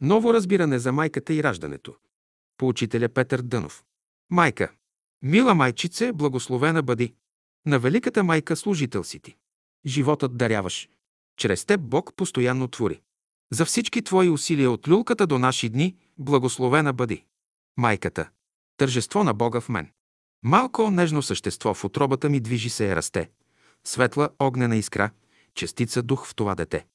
Ново разбиране за майката и раждането. По учителя Петър Дънов. Майка. Мила майчице, благословена бъди. На великата майка служител си ти. Животът даряваш. Чрез теб Бог постоянно твори. За всички твои усилия от люлката до наши дни, благословена бъди. Майката. Тържество на Бога в мен. Малко нежно същество в отробата ми движи се и расте. Светла огнена искра, частица дух в това дете.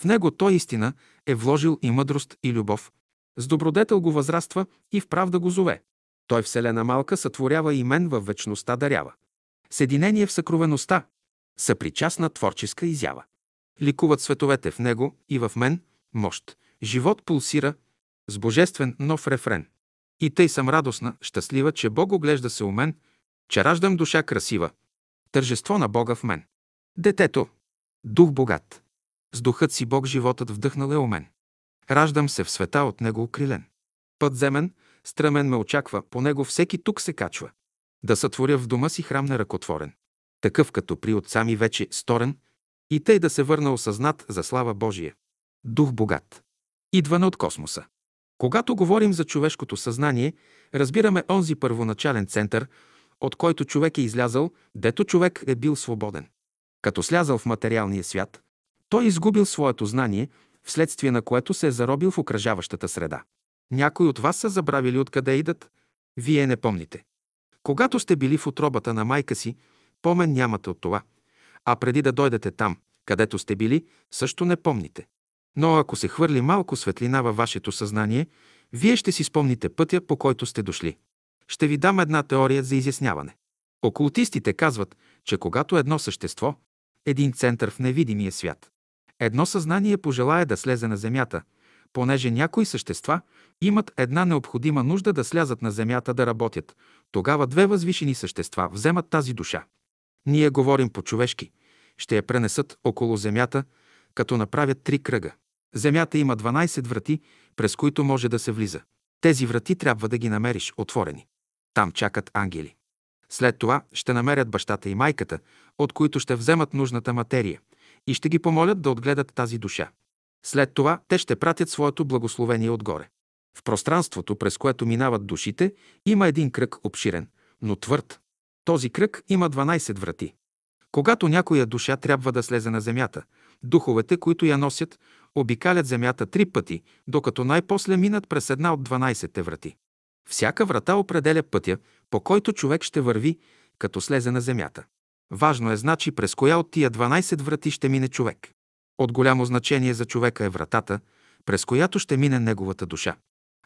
В него той истина е вложил и мъдрост и любов. С добродетел го възраства и в правда го зове. Той вселена малка сътворява и мен във вечността дарява. Съединение в съкровеността, съпричастна творческа изява. Ликуват световете в него и в мен, мощ. Живот пулсира с божествен нов рефрен. И тъй съм радостна, щастлива, че Бог оглежда се у мен, че раждам душа красива. Тържество на Бога в мен. Детето. Дух богат. С духът си Бог животът вдъхнал е у мен. Раждам се в света от Него укрилен. Път земен, стръмен ме очаква, по него всеки тук се качва. Да сътворя в дома си храм неръкотворен. Такъв като при отца ми вече сторен, и тъй да се върна осъзнат за слава Божия. Дух богат. Идване от космоса. Когато говорим за човешкото съзнание, разбираме онзи първоначален център, от който човек е излязъл, дето човек е бил свободен. Като слязал в материалния свят, той изгубил своето знание, вследствие на което се е заробил в окръжаващата среда. Някои от вас са забравили откъде идат, вие не помните. Когато сте били в отробата на майка си, помен нямате от това, а преди да дойдете там, където сте били, също не помните. Но ако се хвърли малко светлина във вашето съзнание, вие ще си спомните пътя, по който сте дошли. Ще ви дам една теория за изясняване. Окултистите казват, че когато едно същество, един център в невидимия свят, едно съзнание пожелая да слезе на Земята, понеже някои същества имат една необходима нужда да слязат на Земята да работят, тогава две възвишени същества вземат тази душа. Ние говорим по-човешки. Ще я пренесат около Земята, като направят три кръга. Земята има 12 врати, през които може да се влиза. Тези врати трябва да ги намериш отворени. Там чакат ангели. След това ще намерят бащата и майката, от които ще вземат нужната материя и ще ги помолят да отгледат тази душа. След това те ще пратят своето благословение отгоре. В пространството, през което минават душите, има един кръг обширен, но твърд. Този кръг има 12 врати. Когато някоя душа трябва да слезе на земята, духовете, които я носят, обикалят земята три пъти, докато най-после минат през една от 12-те врати. Всяка врата определя пътя, по който човек ще върви, като слезе на земята. Важно е значи през коя от тия 12 врати ще мине човек. От голямо значение за човека е вратата, през която ще мине неговата душа.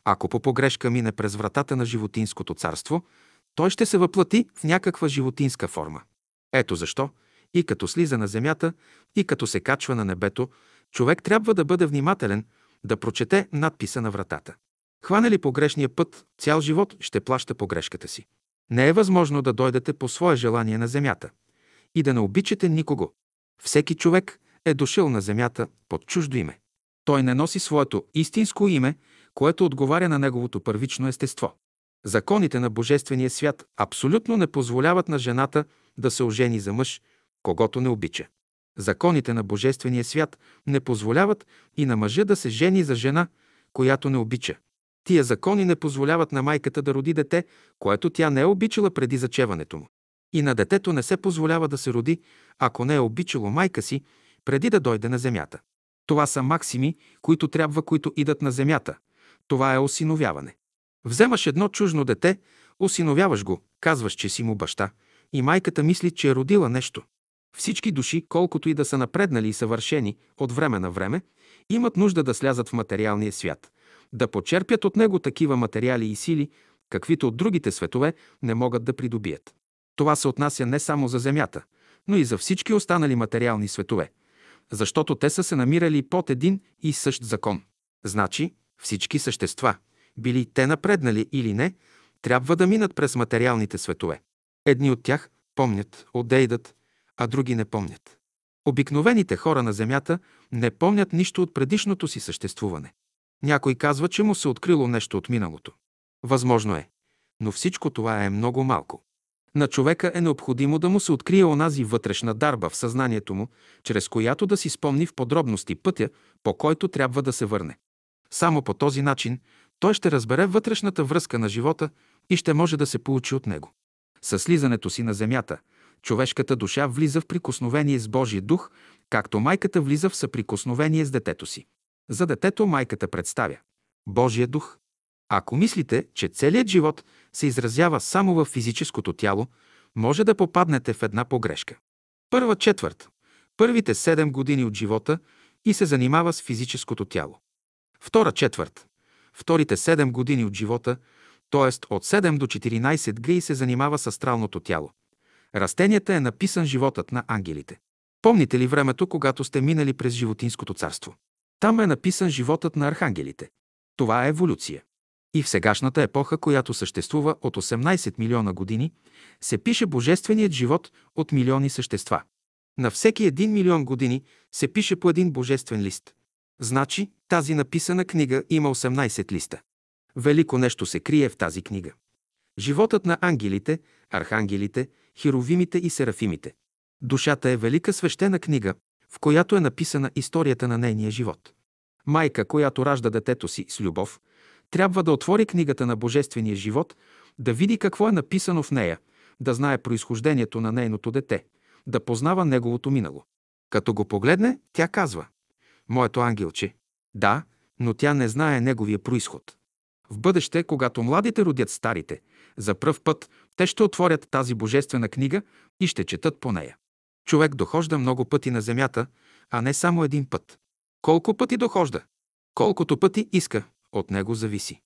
Ако по погрешка мине през вратата на животинското царство, той ще се въплати в някаква животинска форма. Ето защо и като слиза на земята, и като се качва на небето, човек трябва да бъде внимателен, да прочете надписа на вратата. Хване ли погрешния път, цял живот ще плаща погрешката си. Не е възможно да дойдете по свое желание на земята и да не обичате никого. Всеки човек е дошъл на земята под чуждо име. Той не носи своето истинско име, което отговаря на неговото първично естество. Законите на Божествения свят абсолютно не позволяват на жената да се ожени за мъж, когато не обича. Законите на Божествения свят не позволяват и на мъжа да се жени за жена, която не обича. Тия закони не позволяват на майката да роди дете, което тя не е обичала преди зачеването му. И на детето не се позволява да се роди, ако не е обичало майка си, преди да дойде на земята. Това са максими, които трябва, които идат на земята. Това е осиновяване. Вземаш едно чужно дете, осиновяваш го, казваш, че си му баща, и майката мисли, че е родила нещо. Всички души, колкото и да са напреднали и съвършени от време на време, имат нужда да слязат в материалния свят, да почерпят от него такива материали и сили, каквито от другите светове не могат да придобият. Това се отнася не само за Земята, но и за всички останали материални светове, защото те са се намирали под един и същ закон. Значи, всички същества, били те напреднали или не, трябва да минат през материалните светове. Едни от тях помнят, одейдат, а други не помнят. Обикновените хора на Земята не помнят нищо от предишното си съществуване. Някой казва, че му се открило нещо от миналото. Възможно е, но всичко това е много малко. На човека е необходимо да му се открие онази вътрешна дарба в съзнанието му, чрез която да си спомни в подробности пътя, по който трябва да се върне. Само по този начин той ще разбере вътрешната връзка на живота и ще може да се получи от него. Със слизането си на земята, човешката душа влиза в прикосновение с Божия дух, както майката влиза в съприкосновение с детето си. За детето майката представя Божия дух. Ако мислите, че целият живот се изразява само в физическото тяло, може да попаднете в една погрешка. Първа четвърт. Първите 7 години от живота и се занимава с физическото тяло. Втора четвърт. Вторите 7 години от живота, т.е. от 7 до 14 г. се занимава с астралното тяло. Растенията е написан животът на ангелите. Помните ли времето, когато сте минали през животинското царство? Там е написан животът на архангелите. Това е еволюция. И в сегашната епоха, която съществува от 18 милиона години, се пише божественият живот от милиони същества. На всеки един милион години се пише по един божествен лист. Значи тази написана книга има 18 листа. Велико нещо се крие в тази книга. Животът на ангелите, архангелите, херовимите и серафимите. Душата е велика свещена книга, в която е написана историята на нейния живот. Майка, която ражда детето си с любов, трябва да отвори книгата на Божествения живот, да види какво е написано в нея, да знае произхождението на нейното дете, да познава неговото минало. Като го погледне, тя казва «Моето ангелче». Да, но тя не знае неговия происход. В бъдеще, когато младите родят старите, за пръв път те ще отворят тази божествена книга и ще четат по нея. Човек дохожда много пъти на земята, а не само един път. Колко пъти дохожда? Колкото пъти иска, от него зависи.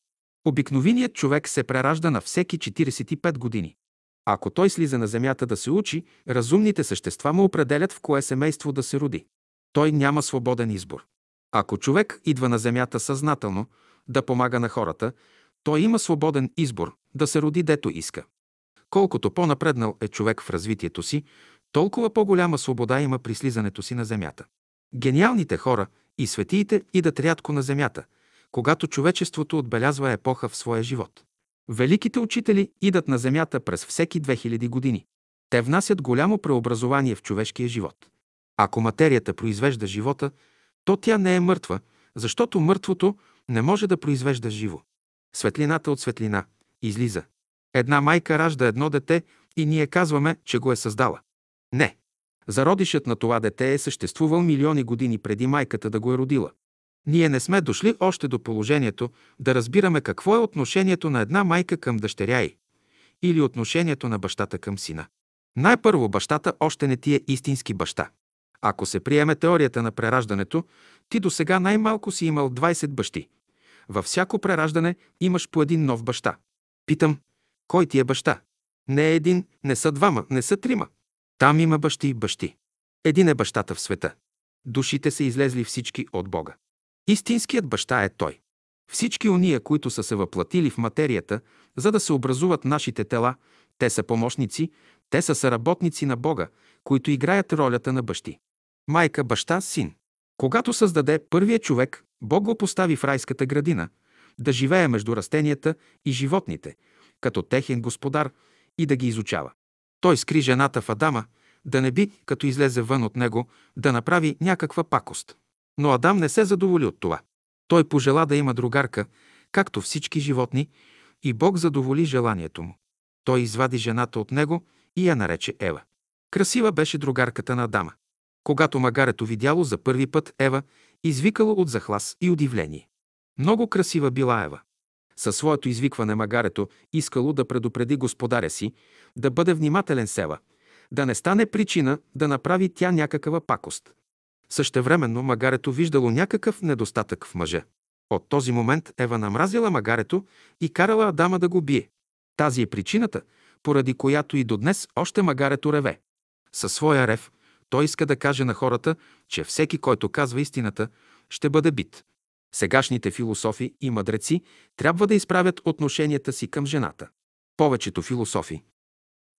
Обикновеният човек се преражда на всеки 45 години. Ако той слиза на земята да се учи, разумните същества му определят в кое семейство да се роди. Той няма свободен избор. Ако човек идва на земята съзнателно да помага на хората, той има свободен избор да се роди дето иска. Колкото по-напреднал е човек в развитието си, толкова по-голяма свобода има при слизането си на земята. Гениалните хора и светиите идат рядко на земята, когато човечеството отбелязва епоха в своя живот. Великите учители идат на земята през всеки 2000 години. Те внасят голямо преобразование в човешкия живот. Ако материята произвежда живота, то тя не е мъртва, защото мъртвото не може да произвежда живо. Светлината от светлина излиза. Една майка ражда едно дете и ние казваме, че го е създала. Не. Зародишът на това дете е съществувал милиони години преди майката да го е родила. Ние не сме дошли още до положението да разбираме какво е отношението на една майка към дъщеря й или отношението на бащата към сина. Най-първо бащата още не ти е истински баща. Ако се приеме теорията на прераждането, ти до сега най-малко си имал 20 бащи. Във всяко прераждане имаш по един нов баща. Питам, кой ти е баща? Не е един, не са двама, не са трима. Там има бащи и бащи. Един е бащата в света. Душите са излезли всички от Бога. Истинският баща е Той. Всички уния, които са се въплатили в материята, за да се образуват нашите тела, те са помощници, те са съработници на Бога, които играят ролята на бащи. Майка, баща, син. Когато създаде първия човек, Бог го постави в райската градина, да живее между растенията и животните, като техен господар и да ги изучава. Той скри жената в Адама, да не би, като излезе вън от него, да направи някаква пакост. Но Адам не се задоволи от това. Той пожела да има другарка, както всички животни, и Бог задоволи желанието му. Той извади жената от него и я нарече Ева. Красива беше другарката на Адама. Когато магарето видяло за първи път Ева, извикало от захлас и удивление. Много красива била Ева. Със своето извикване магарето искало да предупреди господаря си, да бъде внимателен Сева, да не стане причина да направи тя някаква пакост. Същевременно магарето виждало някакъв недостатък в мъжа. От този момент Ева намразила магарето и карала Адама да го бие. Тази е причината, поради която и до днес още магарето реве. Със своя рев той иска да каже на хората, че всеки, който казва истината, ще бъде бит. Сегашните философи и мъдреци трябва да изправят отношенията си към жената. Повечето философи.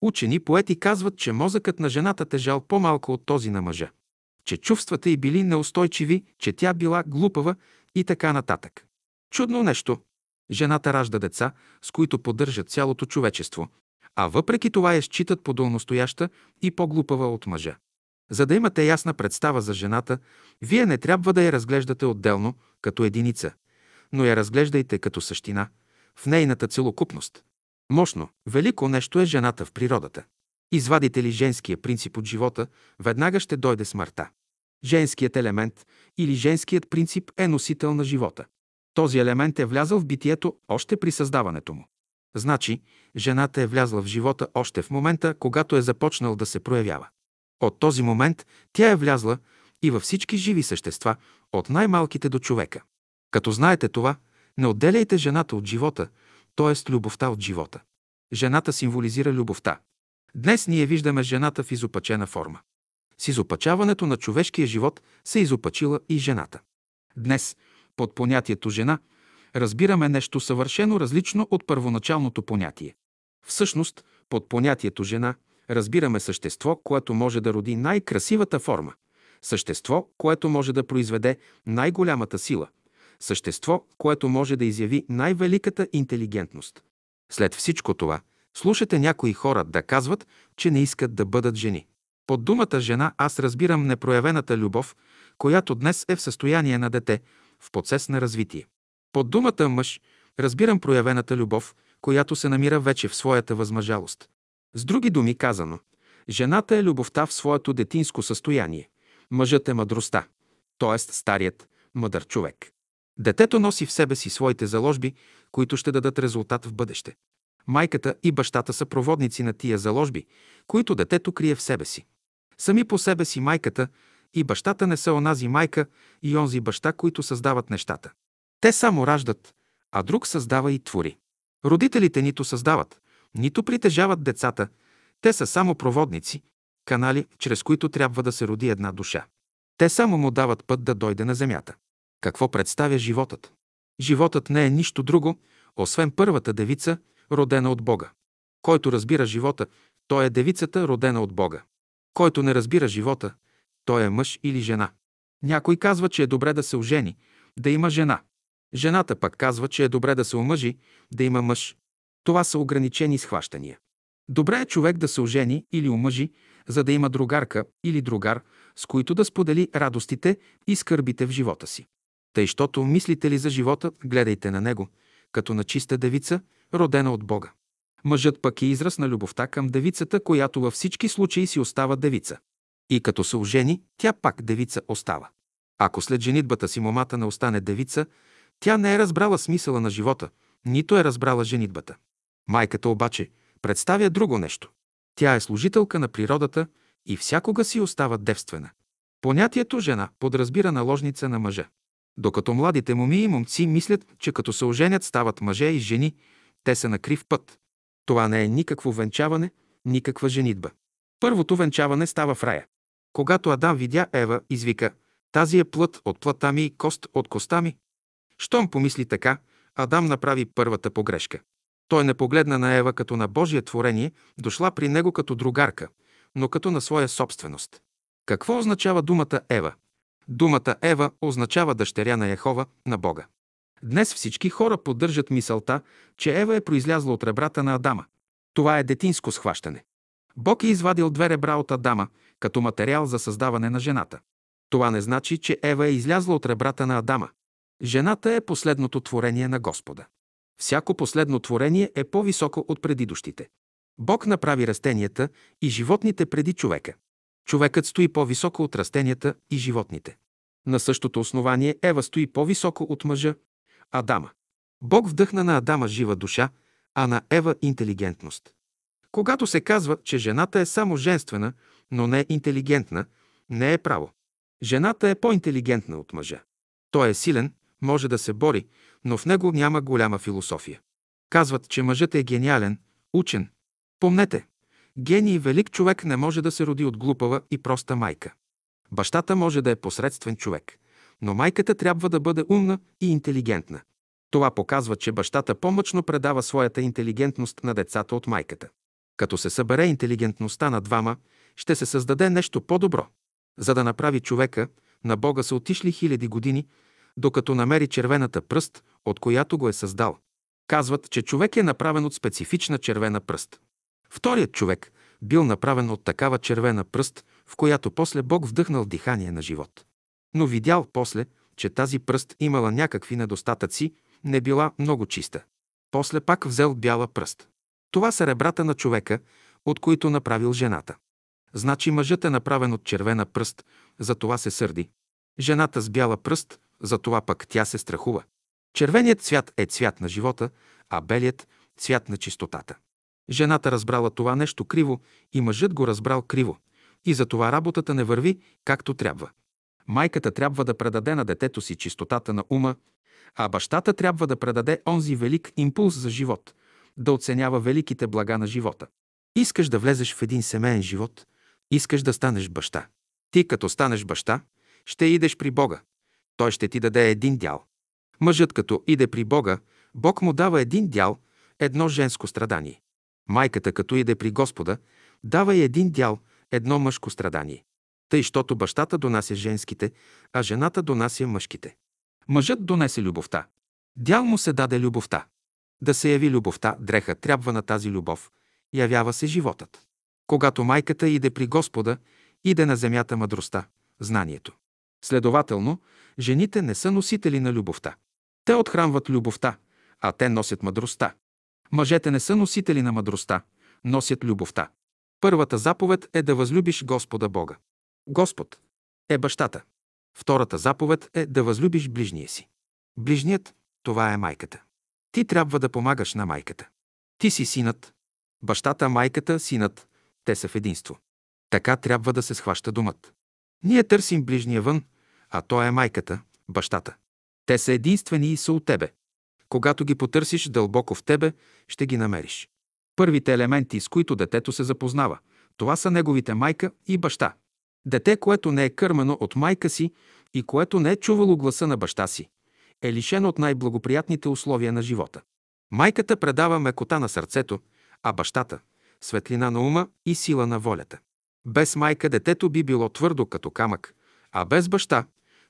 Учени поети казват, че мозъкът на жената тежал по-малко от този на мъжа че чувствата й били неустойчиви, че тя била глупава и така нататък. Чудно нещо. Жената ражда деца, с които поддържа цялото човечество, а въпреки това я считат по-долностояща и по-глупава от мъжа. За да имате ясна представа за жената, вие не трябва да я разглеждате отделно, като единица, но я разглеждайте като същина, в нейната целокупност. Мощно, велико нещо е жената в природата. Извадите ли женския принцип от живота, веднага ще дойде смъртта. Женският елемент или женският принцип е носител на живота. Този елемент е влязъл в битието още при създаването му. Значи, жената е влязла в живота още в момента, когато е започнал да се проявява. От този момент тя е влязла и във всички живи същества, от най-малките до човека. Като знаете това, не отделяйте жената от живота, т.е. любовта от живота. Жената символизира любовта. Днес ние виждаме жената в изопачена форма. С изопачаването на човешкия живот се изопачила и жената. Днес, под понятието жена, разбираме нещо съвършено различно от първоначалното понятие. Всъщност, под понятието жена разбираме същество, което може да роди най-красивата форма, същество, което може да произведе най-голямата сила, същество, което може да изяви най-великата интелигентност. След всичко това, слушате някои хора да казват, че не искат да бъдат жени. Под думата жена аз разбирам непроявената любов, която днес е в състояние на дете, в процес на развитие. Под думата мъж разбирам проявената любов, която се намира вече в своята възмъжалост. С други думи казано, жената е любовта в своето детинско състояние. Мъжът е мъдростта, т.е. старият, мъдър човек. Детето носи в себе си своите заложби, които ще дадат резултат в бъдеще. Майката и бащата са проводници на тия заложби, които детето крие в себе си. Сами по себе си майката и бащата не са онази майка и онзи баща, които създават нещата. Те само раждат, а друг създава и твори. Родителите нито създават, нито притежават децата, те са само проводници, канали, чрез които трябва да се роди една душа. Те само му дават път да дойде на земята. Какво представя животът? Животът не е нищо друго, освен първата девица, родена от Бога. Който разбира живота, той е девицата, родена от Бога. Който не разбира живота, той е мъж или жена. Някой казва, че е добре да се ожени, да има жена. Жената пък казва, че е добре да се омъжи, да има мъж. Това са ограничени схващания. Добре е човек да се ожени или омъжи, за да има другарка или другар, с които да сподели радостите и скърбите в живота си. Тъй, щото мислите ли за живота, гледайте на него, като на чиста девица, родена от Бога. Мъжът пък е израз на любовта към девицата, която във всички случаи си остава девица. И като се ожени, тя пак девица остава. Ако след женитбата си момата не остане девица, тя не е разбрала смисъла на живота, нито е разбрала женитбата. Майката обаче представя друго нещо. Тя е служителка на природата и всякога си остава девствена. Понятието жена подразбира наложница на мъжа. Докато младите моми и момци мислят, че като се оженят стават мъже и жени, те са на крив път. Това не е никакво венчаване, никаква женитба. Първото венчаване става в рая. Когато Адам видя Ева, извика «Тази е плът от плътта ми и кост от коста ми». Щом помисли така, Адам направи първата погрешка. Той не погледна на Ева като на Божие творение, дошла при него като другарка, но като на своя собственост. Какво означава думата Ева? Думата Ева означава дъщеря на Яхова, на Бога. Днес всички хора поддържат мисълта, че Ева е произлязла от ребрата на Адама. Това е детинско схващане. Бог е извадил две ребра от Адама, като материал за създаване на жената. Това не значи, че Ева е излязла от ребрата на Адама. Жената е последното творение на Господа. Всяко последно творение е по-високо от предидущите. Бог направи растенията и животните преди човека. Човекът стои по-високо от растенията и животните. На същото основание Ева стои по-високо от мъжа, Адама. Бог вдъхна на Адама жива душа, а на Ева интелигентност. Когато се казва, че жената е само женствена, но не интелигентна, не е право. Жената е по-интелигентна от мъжа. Той е силен, може да се бори, но в него няма голяма философия. Казват, че мъжът е гениален, учен. Помнете, гений велик човек не може да се роди от глупава и проста майка. Бащата може да е посредствен човек, но майката трябва да бъде умна и интелигентна. Това показва, че бащата по-мъчно предава своята интелигентност на децата от майката. Като се събере интелигентността на двама, ще се създаде нещо по-добро. За да направи човека, на Бога са отишли хиляди години, докато намери червената пръст, от която го е създал. Казват, че човек е направен от специфична червена пръст. Вторият човек бил направен от такава червена пръст, в която после Бог вдъхнал дихание на живот. Но видял после, че тази пръст имала някакви недостатъци, не била много чиста. После пак взел бяла пръст. Това са ребрата на човека, от които направил жената. Значи мъжът е направен от червена пръст, за това се сърди. Жената с бяла пръст, за това пък тя се страхува. Червеният цвят е цвят на живота, а белият – цвят на чистотата. Жената разбрала това нещо криво и мъжът го разбрал криво. И затова работата не върви както трябва. Майката трябва да предаде на детето си чистотата на ума, а бащата трябва да предаде онзи велик импулс за живот, да оценява великите блага на живота. Искаш да влезеш в един семейен живот, искаш да станеш баща. Ти като станеш баща, ще идеш при Бога. Той ще ти даде един дял. Мъжът като иде при Бога, Бог му дава един дял, едно женско страдание. Майката като иде при Господа, дава и един дял, едно мъжко страдание. Тъй, щото бащата донася женските, а жената донася мъжките. Мъжът донесе любовта. Дял му се даде любовта. Да се яви любовта, дреха трябва на тази любов. Явява се животът. Когато майката иде при Господа, иде на земята мъдростта, знанието. Следователно, жените не са носители на любовта. Те отхранват любовта, а те носят мъдростта. Мъжете не са носители на мъдростта, носят любовта. Първата заповед е да възлюбиш Господа Бога. Господ е бащата. Втората заповед е да възлюбиш ближния си. Ближният – това е майката. Ти трябва да помагаш на майката. Ти си синът. Бащата, майката, синът – те са в единство. Така трябва да се схваща думът. Ние търсим ближния вън, а то е майката, бащата. Те са единствени и са от тебе. Когато ги потърсиш дълбоко в тебе, ще ги намериш. Първите елементи, с които детето се запознава, това са неговите майка и баща. Дете, което не е кърмено от майка си и което не е чувало гласа на баща си, е лишено от най-благоприятните условия на живота. Майката предава мекота на сърцето, а бащата – светлина на ума и сила на волята. Без майка детето би било твърдо като камък, а без баща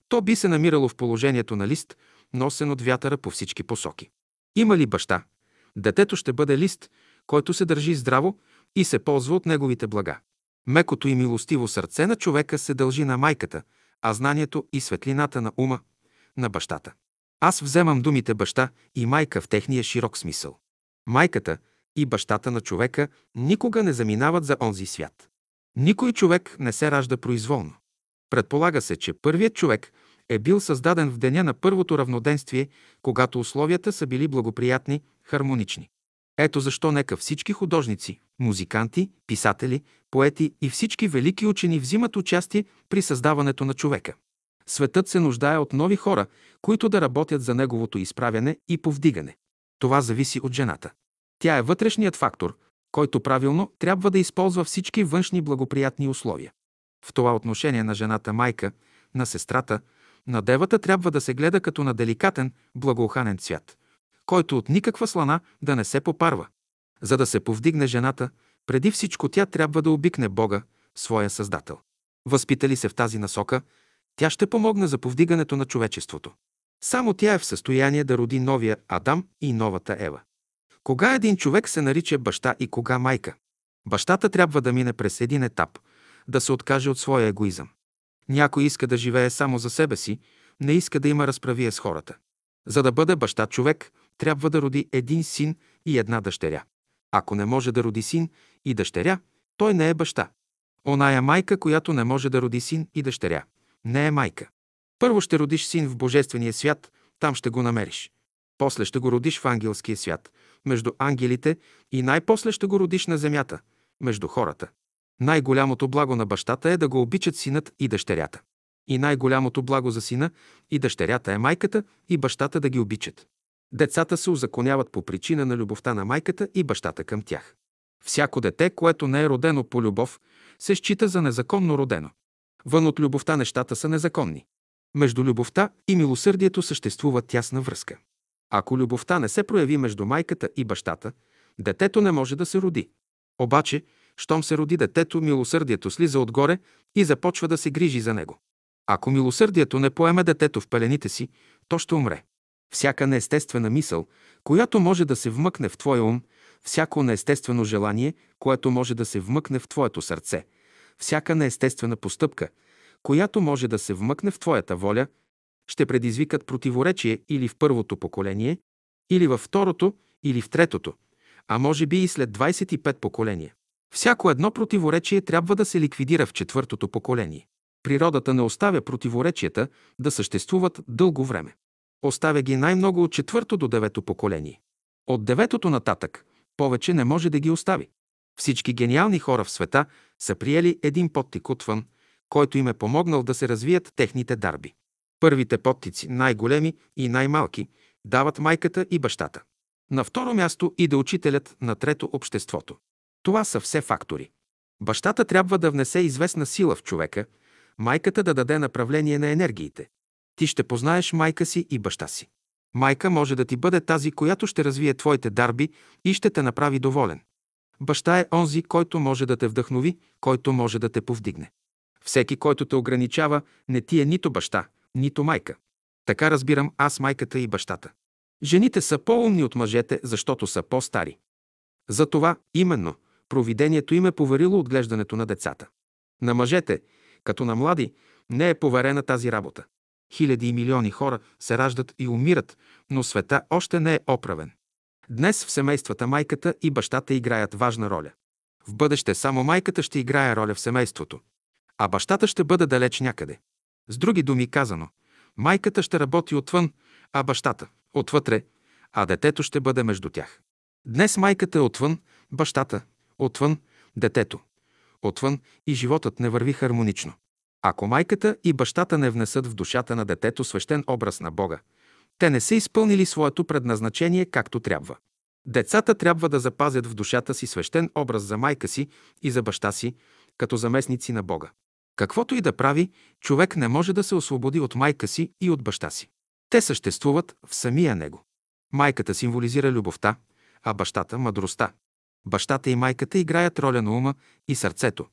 то би се намирало в положението на лист, носен от вятъра по всички посоки. Има ли баща? Детето ще бъде лист, който се държи здраво и се ползва от неговите блага. Мекото и милостиво сърце на човека се дължи на майката, а знанието и светлината на ума – на бащата. Аз вземам думите баща и майка в техния широк смисъл. Майката и бащата на човека никога не заминават за онзи свят. Никой човек не се ражда произволно. Предполага се, че първият човек е бил създаден в деня на първото равноденствие, когато условията са били благоприятни, хармонични. Ето защо нека всички художници, музиканти, писатели, поети и всички велики учени взимат участие при създаването на човека. Светът се нуждае от нови хора, които да работят за неговото изправяне и повдигане. Това зависи от жената. Тя е вътрешният фактор, който правилно трябва да използва всички външни благоприятни условия. В това отношение на жената майка, на сестрата, на девата трябва да се гледа като на деликатен, благоуханен цвят, който от никаква слана да не се попарва. За да се повдигне жената, преди всичко тя трябва да обикне Бога, своя Създател. Възпитали се в тази насока, тя ще помогне за повдигането на човечеството. Само тя е в състояние да роди новия Адам и новата Ева. Кога един човек се нарича баща и кога майка? Бащата трябва да мине през един етап, да се откаже от своя егоизъм. Някой иска да живее само за себе си, не иска да има разправие с хората. За да бъде баща човек, трябва да роди един син и една дъщеря. Ако не може да роди син и дъщеря, той не е баща. Оная майка, която не може да роди син и дъщеря, не е майка. Първо ще родиш син в Божествения свят, там ще го намериш. После ще го родиш в ангелския свят, между ангелите и най-после ще го родиш на земята, между хората. Най-голямото благо на бащата е да го обичат синът и дъщерята. И най-голямото благо за сина и дъщерята е майката и бащата да ги обичат. Децата се узаконяват по причина на любовта на майката и бащата към тях. Всяко дете, което не е родено по любов, се счита за незаконно родено. Вън от любовта нещата са незаконни. Между любовта и милосърдието съществува тясна връзка. Ако любовта не се прояви между майката и бащата, детето не може да се роди. Обаче, щом се роди детето, милосърдието слиза отгоре и започва да се грижи за него. Ако милосърдието не поеме детето в пелените си, то ще умре. Всяка неестествена мисъл, която може да се вмъкне в твоя ум, всяко неестествено желание, което може да се вмъкне в твоето сърце, всяка неестествена постъпка, която може да се вмъкне в твоята воля, ще предизвикат противоречие или в първото поколение, или във второто, или в третото, а може би и след 25 поколения. Всяко едно противоречие трябва да се ликвидира в четвъртото поколение. Природата не оставя противоречията да съществуват дълго време. Оставя ги най-много от четвърто до девето поколение. От деветото нататък повече не може да ги остави. Всички гениални хора в света са приели един подтик отвън, който им е помогнал да се развият техните дарби. Първите подтици, най-големи и най-малки, дават майката и бащата. На второ място иде учителят, на трето – обществото. Това са все фактори. Бащата трябва да внесе известна сила в човека, майката да даде направление на енергиите. Ти ще познаеш майка си и баща си. Майка може да ти бъде тази, която ще развие твоите дарби и ще те направи доволен. Баща е онзи, който може да те вдъхнови, който може да те повдигне. Всеки, който те ограничава, не ти е нито баща, нито майка. Така разбирам аз майката и бащата. Жените са по-умни от мъжете, защото са по-стари. Затова именно провидението им е поверило отглеждането на децата. На мъжете, като на млади, не е поверена тази работа. Хиляди и милиони хора се раждат и умират, но света още не е оправен. Днес в семействата майката и бащата играят важна роля. В бъдеще само майката ще играе роля в семейството, а бащата ще бъде далеч някъде. С други думи казано, майката ще работи отвън, а бащата – отвътре, а детето ще бъде между тях. Днес майката е отвън, бащата – отвън, детето – отвън и животът не върви хармонично. Ако майката и бащата не внесат в душата на детето свещен образ на Бога, те не са изпълнили своето предназначение както трябва. Децата трябва да запазят в душата си свещен образ за майка си и за баща си, като заместници на Бога. Каквото и да прави, човек не може да се освободи от майка си и от баща си. Те съществуват в самия него. Майката символизира любовта, а бащата – мъдростта. Бащата и майката играят роля на ума и сърцето.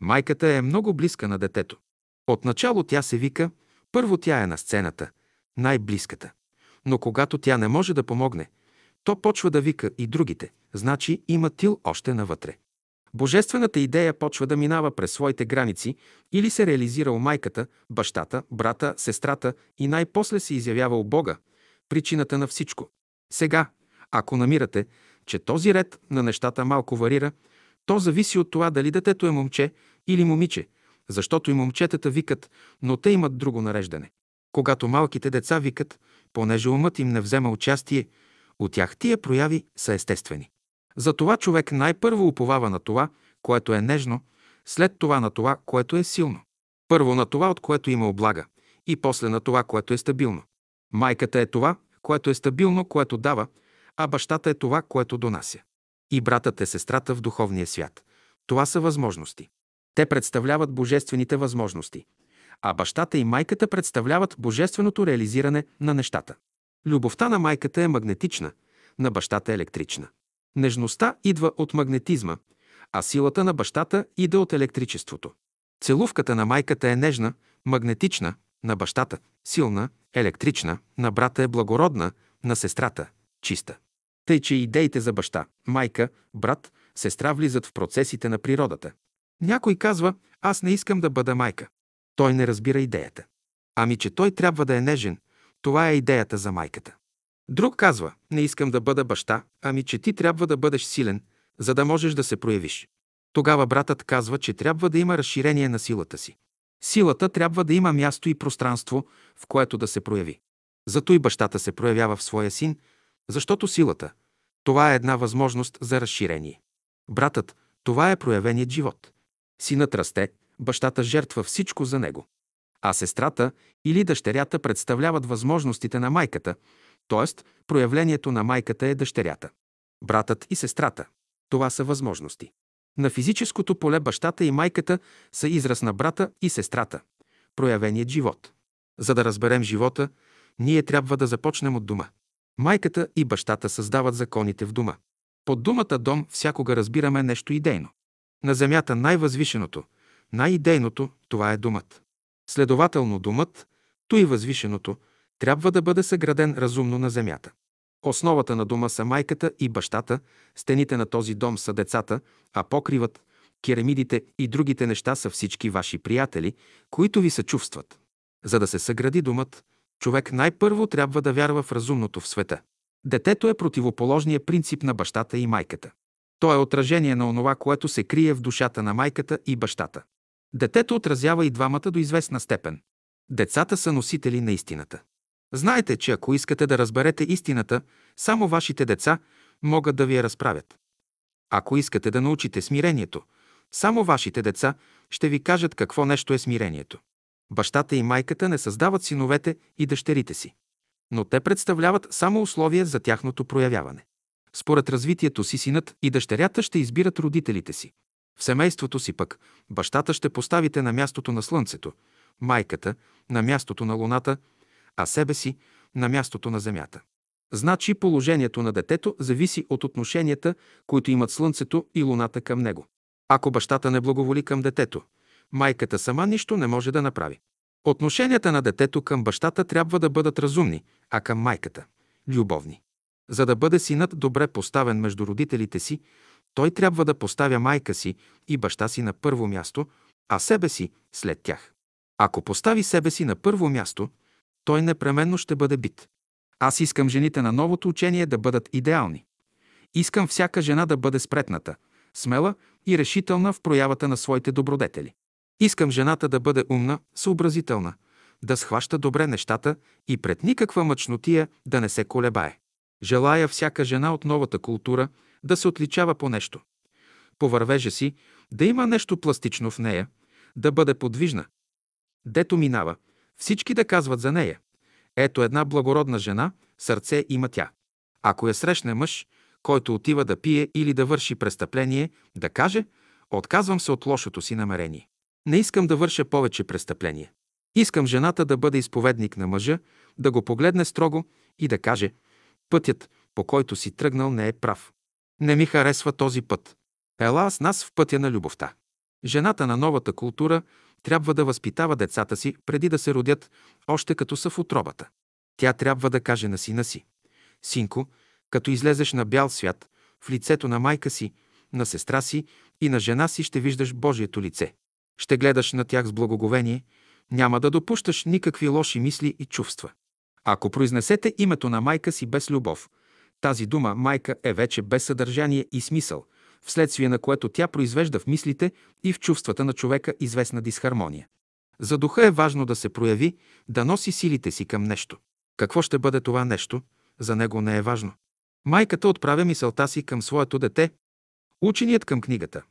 Майката е много близка на детето. Отначало тя се вика, първо тя е на сцената, най-близката. Но когато тя не може да помогне, то почва да вика и другите, значи има тил още навътре. Божествената идея почва да минава през своите граници или се реализира у майката, бащата, брата, сестрата и най-после се изявява у Бога, причината на всичко. Сега, ако намирате, че този ред на нещата малко варира, то зависи от това дали детето е момче или момиче, защото и момчетата викат, но те имат друго нареждане. Когато малките деца викат, понеже умът им не взема участие, от тях тия прояви са естествени. Затова човек най-първо уповава на това, което е нежно, след това на това, което е силно. Първо на това, от което има облага, и после на това, което е стабилно. Майката е това, което е стабилно, което дава, а бащата е това, което донася. И братът е сестрата в духовния свят. Това са възможности. Те представляват божествените възможности, а бащата и майката представляват божественото реализиране на нещата. Любовта на майката е магнетична, на бащата е електрична. Нежността идва от магнетизма, а силата на бащата иде от електричеството. Целувката на майката е нежна, магнетична, на бащата – силна, електрична, на брата е благородна, на сестрата – чиста. Тъй, че идеите за баща, майка, брат, сестра влизат в процесите на природата. Някой казва, аз не искам да бъда майка. Той не разбира идеята. Ами, че той трябва да е нежен, това е идеята за майката. Друг казва, не искам да бъда баща, ами че ти трябва да бъдеш силен, за да можеш да се проявиш. Тогава братът казва, че трябва да има разширение на силата си. Силата трябва да има място и пространство, в което да се прояви. Зато и бащата се проявява в своя син, защото силата – това е една възможност за разширение. Братът – това е проявеният живот. Синът расте, бащата жертва всичко за него. А сестрата или дъщерята представляват възможностите на майката, т.е. проявлението на майката е дъщерята. Братът и сестрата – това са възможности. На физическото поле бащата и майката са израз на брата и сестрата – проявеният живот. За да разберем живота, ние трябва да започнем от дома. Майката и бащата създават законите в дома. Под думата дом всякога разбираме нещо идейно. На земята най-възвишеното, най-идейното – това е думът. Следователно думът, то и възвишеното, трябва да бъде съграден разумно на земята. Основата на дома са майката и бащата, стените на този дом са децата, а покривът, керамидите и другите неща са всички ваши приятели, които ви съчувстват. За да се съгради домът, Човек най-първо трябва да вярва в разумното в света. Детето е противоположният принцип на бащата и майката. То е отражение на онова, което се крие в душата на майката и бащата. Детето отразява и двамата до известна степен. Децата са носители на истината. Знаете, че ако искате да разберете истината, само вашите деца могат да ви я разправят. Ако искате да научите смирението, само вашите деца ще ви кажат какво нещо е смирението. Бащата и майката не създават синовете и дъщерите си, но те представляват само условия за тяхното проявяване. Според развитието си синът и дъщерята ще избират родителите си. В семейството си пък бащата ще поставите на мястото на слънцето, майката на мястото на луната, а себе си на мястото на земята. Значи положението на детето зависи от отношенията, които имат слънцето и луната към него. Ако бащата не благоволи към детето, майката сама нищо не може да направи. Отношенията на детето към бащата трябва да бъдат разумни, а към майката – любовни. За да бъде синът добре поставен между родителите си, той трябва да поставя майка си и баща си на първо място, а себе си след тях. Ако постави себе си на първо място, той непременно ще бъде бит. Аз искам жените на новото учение да бъдат идеални. Искам всяка жена да бъде спретната, смела и решителна в проявата на своите добродетели. Искам жената да бъде умна, съобразителна, да схваща добре нещата и пред никаква мъчнотия да не се колебае. Желая всяка жена от новата култура да се отличава по нещо. По вървежа си да има нещо пластично в нея, да бъде подвижна. Дето минава, всички да казват за нея. Ето една благородна жена, сърце има тя. Ако я срещне мъж, който отива да пие или да върши престъпление, да каже «Отказвам се от лошото си намерение». Не искам да върша повече престъпление. Искам жената да бъде изповедник на мъжа, да го погледне строго и да каже «Пътят, по който си тръгнал, не е прав. Не ми харесва този път. Ела с нас в пътя на любовта». Жената на новата култура трябва да възпитава децата си преди да се родят, още като са в отробата. Тя трябва да каже на сина си «Синко, като излезеш на бял свят, в лицето на майка си, на сестра си и на жена си ще виждаш Божието лице. Ще гледаш на тях с благоговение, няма да допущаш никакви лоши мисли и чувства. Ако произнесете името на майка си без любов, тази дума майка е вече без съдържание и смисъл, вследствие на което тя произвежда в мислите и в чувствата на човека известна дисхармония. За духа е важно да се прояви, да носи силите си към нещо. Какво ще бъде това нещо, за него не е важно. Майката отправя мисълта си към своето дете, ученият към книгата,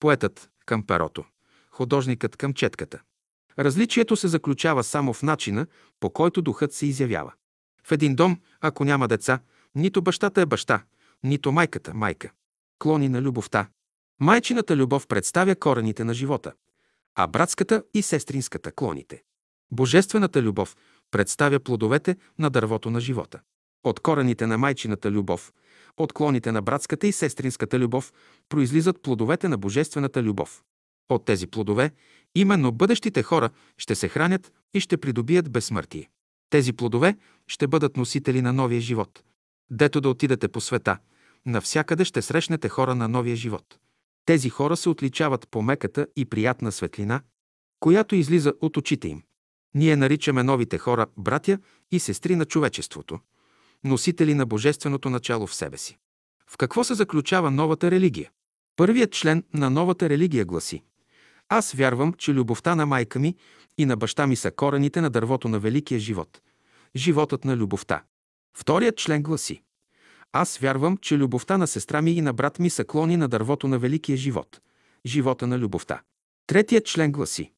поетът към перото, художникът към четката. Различието се заключава само в начина, по който духът се изявява. В един дом, ако няма деца, нито бащата е баща, нито майката – майка. Клони на любовта. Майчината любов представя корените на живота, а братската и сестринската – клоните. Божествената любов представя плодовете на дървото на живота. От корените на майчината любов, от клоните на братската и сестринската любов произлизат плодовете на божествената любов. От тези плодове именно бъдещите хора ще се хранят и ще придобият безсмъртие. Тези плодове ще бъдат носители на новия живот. Дето да отидете по света, навсякъде ще срещнете хора на новия живот. Тези хора се отличават по меката и приятна светлина, която излиза от очите им. Ние наричаме новите хора братя и сестри на човечеството, носители на божественото начало в себе си. В какво се заключава новата религия? Първият член на новата религия гласи Аз вярвам, че любовта на майка ми и на баща ми са корените на дървото на великия живот. Животът на любовта. Вторият член гласи Аз вярвам, че любовта на сестра ми и на брат ми са клони на дървото на великия живот. Живота на любовта. Третият член гласи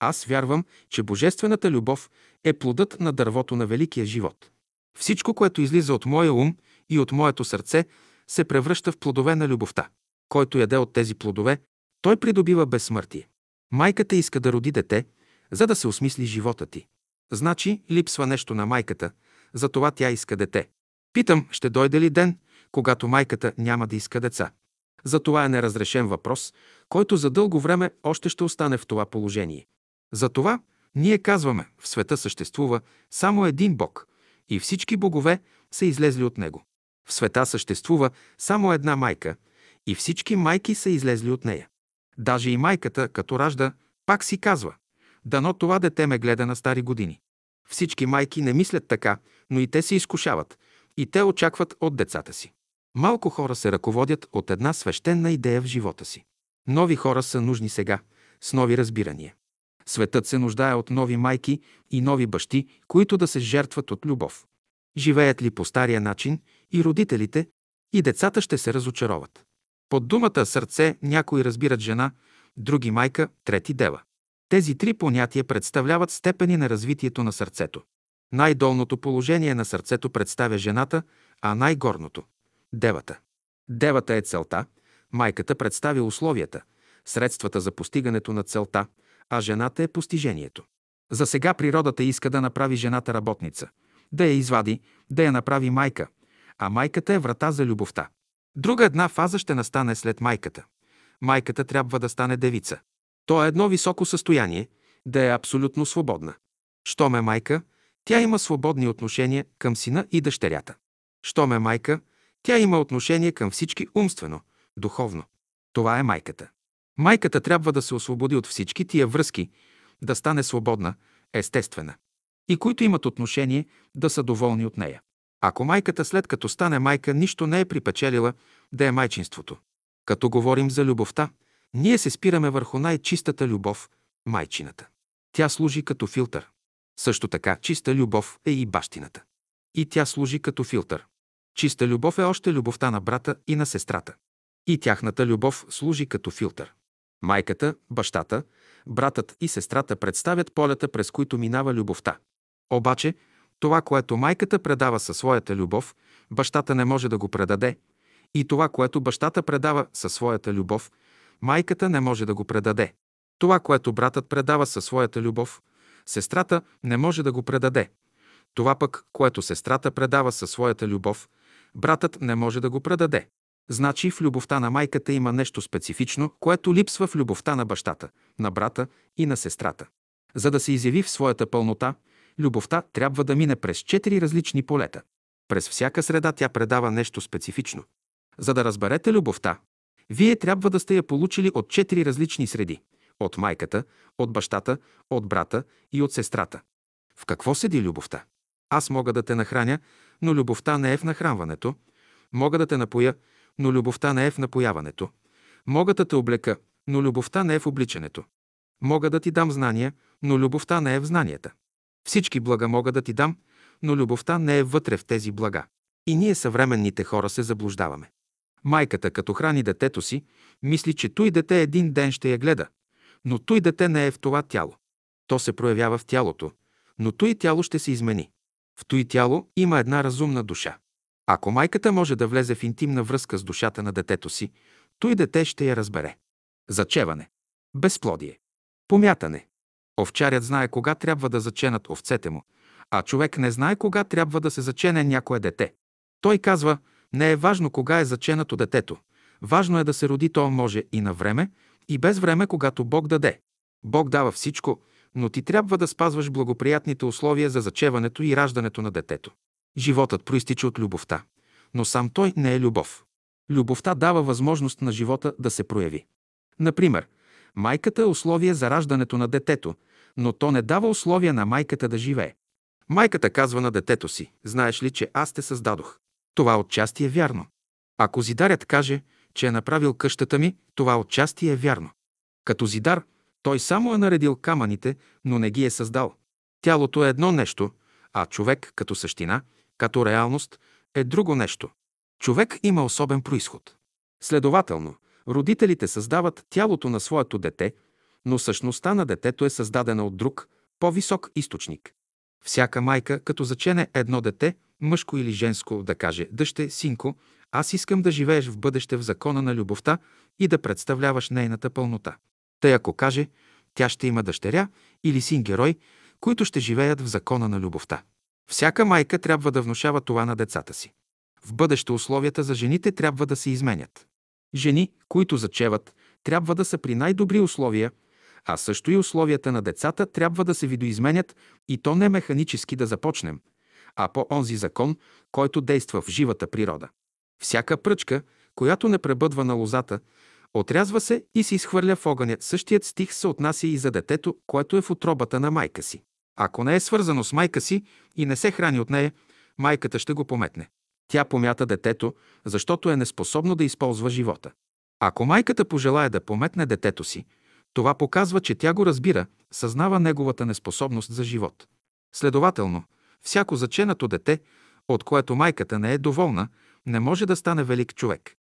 Аз вярвам, че божествената любов е плодът на дървото на великия живот. Всичко, което излиза от моя ум и от моето сърце, се превръща в плодове на любовта. Който яде от тези плодове, той придобива безсмъртие. Майката иска да роди дете, за да се осмисли живота ти. Значи липсва нещо на майката, затова тя иска дете. Питам, ще дойде ли ден, когато майката няма да иска деца? Затова е неразрешен въпрос, който за дълго време още ще остане в това положение. Затова ние казваме, в света съществува само един Бог и всички богове са излезли от него. В света съществува само една майка и всички майки са излезли от нея. Даже и майката, като ражда, пак си казва, дано това дете ме гледа на стари години. Всички майки не мислят така, но и те се изкушават, и те очакват от децата си. Малко хора се ръководят от една свещена идея в живота си. Нови хора са нужни сега, с нови разбирания. Светът се нуждае от нови майки и нови бащи, които да се жертват от любов. Живеят ли по стария начин и родителите, и децата ще се разочароват. Под думата сърце някои разбират жена, други майка, трети дева. Тези три понятия представляват степени на развитието на сърцето. Най-долното положение на сърцето представя жената, а най-горното – девата. Девата е целта, майката представя условията, средствата за постигането на целта, а жената е постижението. За сега природата иска да направи жената работница, да я извади, да я направи майка, а майката е врата за любовта. Друга една фаза ще настане след майката. Майката трябва да стане девица. То е едно високо състояние, да е абсолютно свободна. Щом е майка, тя има свободни отношения към сина и дъщерята. Щом е майка, тя има отношение към всички умствено, духовно. Това е майката. Майката трябва да се освободи от всички тия връзки, да стане свободна, естествена. И които имат отношение, да са доволни от нея. Ако майката след като стане майка нищо не е припечелила, да е майчинството. Като говорим за любовта, ние се спираме върху най-чистата любов – майчината. Тя служи като филтър. Също така, чиста любов е и бащината. И тя служи като филтър. Чиста любов е още любовта на брата и на сестрата. И тяхната любов служи като филтър. Майката, бащата, братът и сестрата представят полета, през които минава любовта. Обаче, това, което майката предава със своята любов, бащата не може да го предаде. И това, което бащата предава със своята любов, майката не може да го предаде. Това, което братът предава със своята любов, сестрата не може да го предаде. Това пък, което сестрата предава със своята любов, братът не може да го предаде. Значи в любовта на майката има нещо специфично, което липсва в любовта на бащата, на брата и на сестрата. За да се изяви в своята пълнота, любовта трябва да мине през четири различни полета. През всяка среда тя предава нещо специфично. За да разберете любовта, вие трябва да сте я получили от четири различни среди – от майката, от бащата, от брата и от сестрата. В какво седи любовта? Аз мога да те нахраня, но любовта не е в нахранването. Мога да те напоя, но любовта не е в напояването. Мога да те облека, но любовта не е в обличането. Мога да ти дам знания, но любовта не е в знанията. Всички блага мога да ти дам, но любовта не е вътре в тези блага. И ние съвременните хора се заблуждаваме. Майката, като храни детето си, мисли, че той дете един ден ще я гледа, но той дете не е в това тяло. То се проявява в тялото, но той тяло ще се измени. В той тяло има една разумна душа. Ако майката може да влезе в интимна връзка с душата на детето си, той дете ще я разбере. Зачеване. Безплодие. Помятане. Овчарят знае кога трябва да заченат овцете му, а човек не знае кога трябва да се зачене някое дете. Той казва, не е важно кога е заченато детето. Важно е да се роди то може и на време, и без време, когато Бог даде. Бог дава всичко, но ти трябва да спазваш благоприятните условия за зачеването и раждането на детето. Животът проистича от любовта, но сам той не е любов. Любовта дава възможност на живота да се прояви. Например, майката е условие за раждането на детето, но то не дава условия на майката да живее. Майката казва на детето си, знаеш ли, че аз те създадох. Това отчасти е вярно. Ако зидарят каже, че е направил къщата ми, това отчасти е вярно. Като зидар, той само е наредил камъните, но не ги е създал. Тялото е едно нещо, а човек като същина, като реалност, е друго нещо. Човек има особен происход. Следователно, родителите създават тялото на своето дете, но същността на детето е създадена от друг, по-висок източник. Всяка майка, като зачене едно дете, мъжко или женско, да каже «Дъще, синко, аз искам да живееш в бъдеще в закона на любовта и да представляваш нейната пълнота». Тъй ако каже, тя ще има дъщеря или син герой, които ще живеят в закона на любовта. Всяка майка трябва да внушава това на децата си. В бъдеще условията за жените трябва да се изменят. Жени, които зачеват, трябва да са при най-добри условия, а също и условията на децата трябва да се видоизменят и то не механически да започнем, а по онзи закон, който действа в живата природа. Всяка пръчка, която не пребъдва на лозата, отрязва се и се изхвърля в огъня. Същият стих се отнася и за детето, което е в отробата на майка си. Ако не е свързано с майка си и не се храни от нея, майката ще го пометне. Тя помята детето, защото е неспособно да използва живота. Ако майката пожелая да пометне детето си, това показва, че тя го разбира, съзнава неговата неспособност за живот. Следователно, всяко заченато дете, от което майката не е доволна, не може да стане велик човек.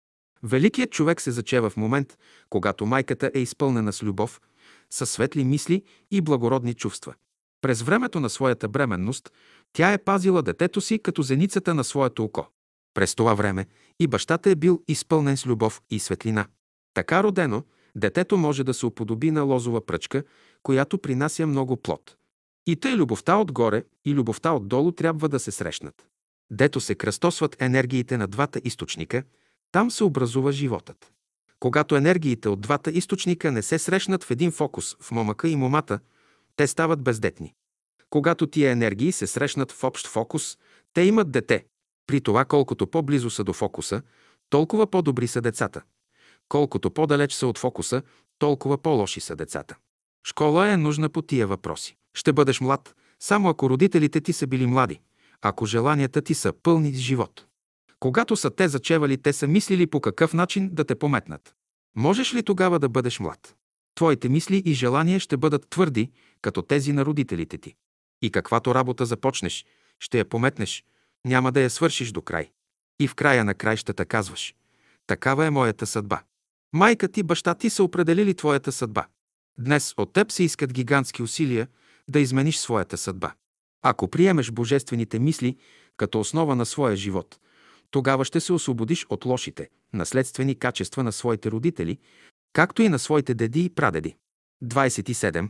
Великият човек се зачева в момент, когато майката е изпълнена с любов, със светли мисли и благородни чувства. През времето на своята бременност тя е пазила детето си като зеницата на своето око. През това време и бащата е бил изпълнен с любов и светлина. Така родено, детето може да се уподоби на лозова пръчка, която принася много плод. И тъй любовта отгоре и любовта отдолу трябва да се срещнат. Дето се кръстосват енергиите на двата източника, там се образува животът. Когато енергиите от двата източника не се срещнат в един фокус в момъка и момата, те стават бездетни. Когато тия енергии се срещнат в общ фокус, те имат дете. При това колкото по-близо са до фокуса, толкова по-добри са децата. Колкото по-далеч са от фокуса, толкова по-лоши са децата. Школа е нужна по тия въпроси. Ще бъдеш млад, само ако родителите ти са били млади, ако желанията ти са пълни с живот. Когато са те зачевали, те са мислили по какъв начин да те пометнат. Можеш ли тогава да бъдеш млад? Твоите мисли и желания ще бъдат твърди, като тези на родителите ти. И каквато работа започнеш, ще я пометнеш, няма да я свършиш до край. И в края на краищата казваш – такава е моята съдба. Майка ти, баща ти са определили твоята съдба. Днес от теб се искат гигантски усилия да измениш своята съдба. Ако приемеш божествените мисли като основа на своя живот, тогава ще се освободиш от лошите, наследствени качества на своите родители, както и на своите деди и прадеди. 27.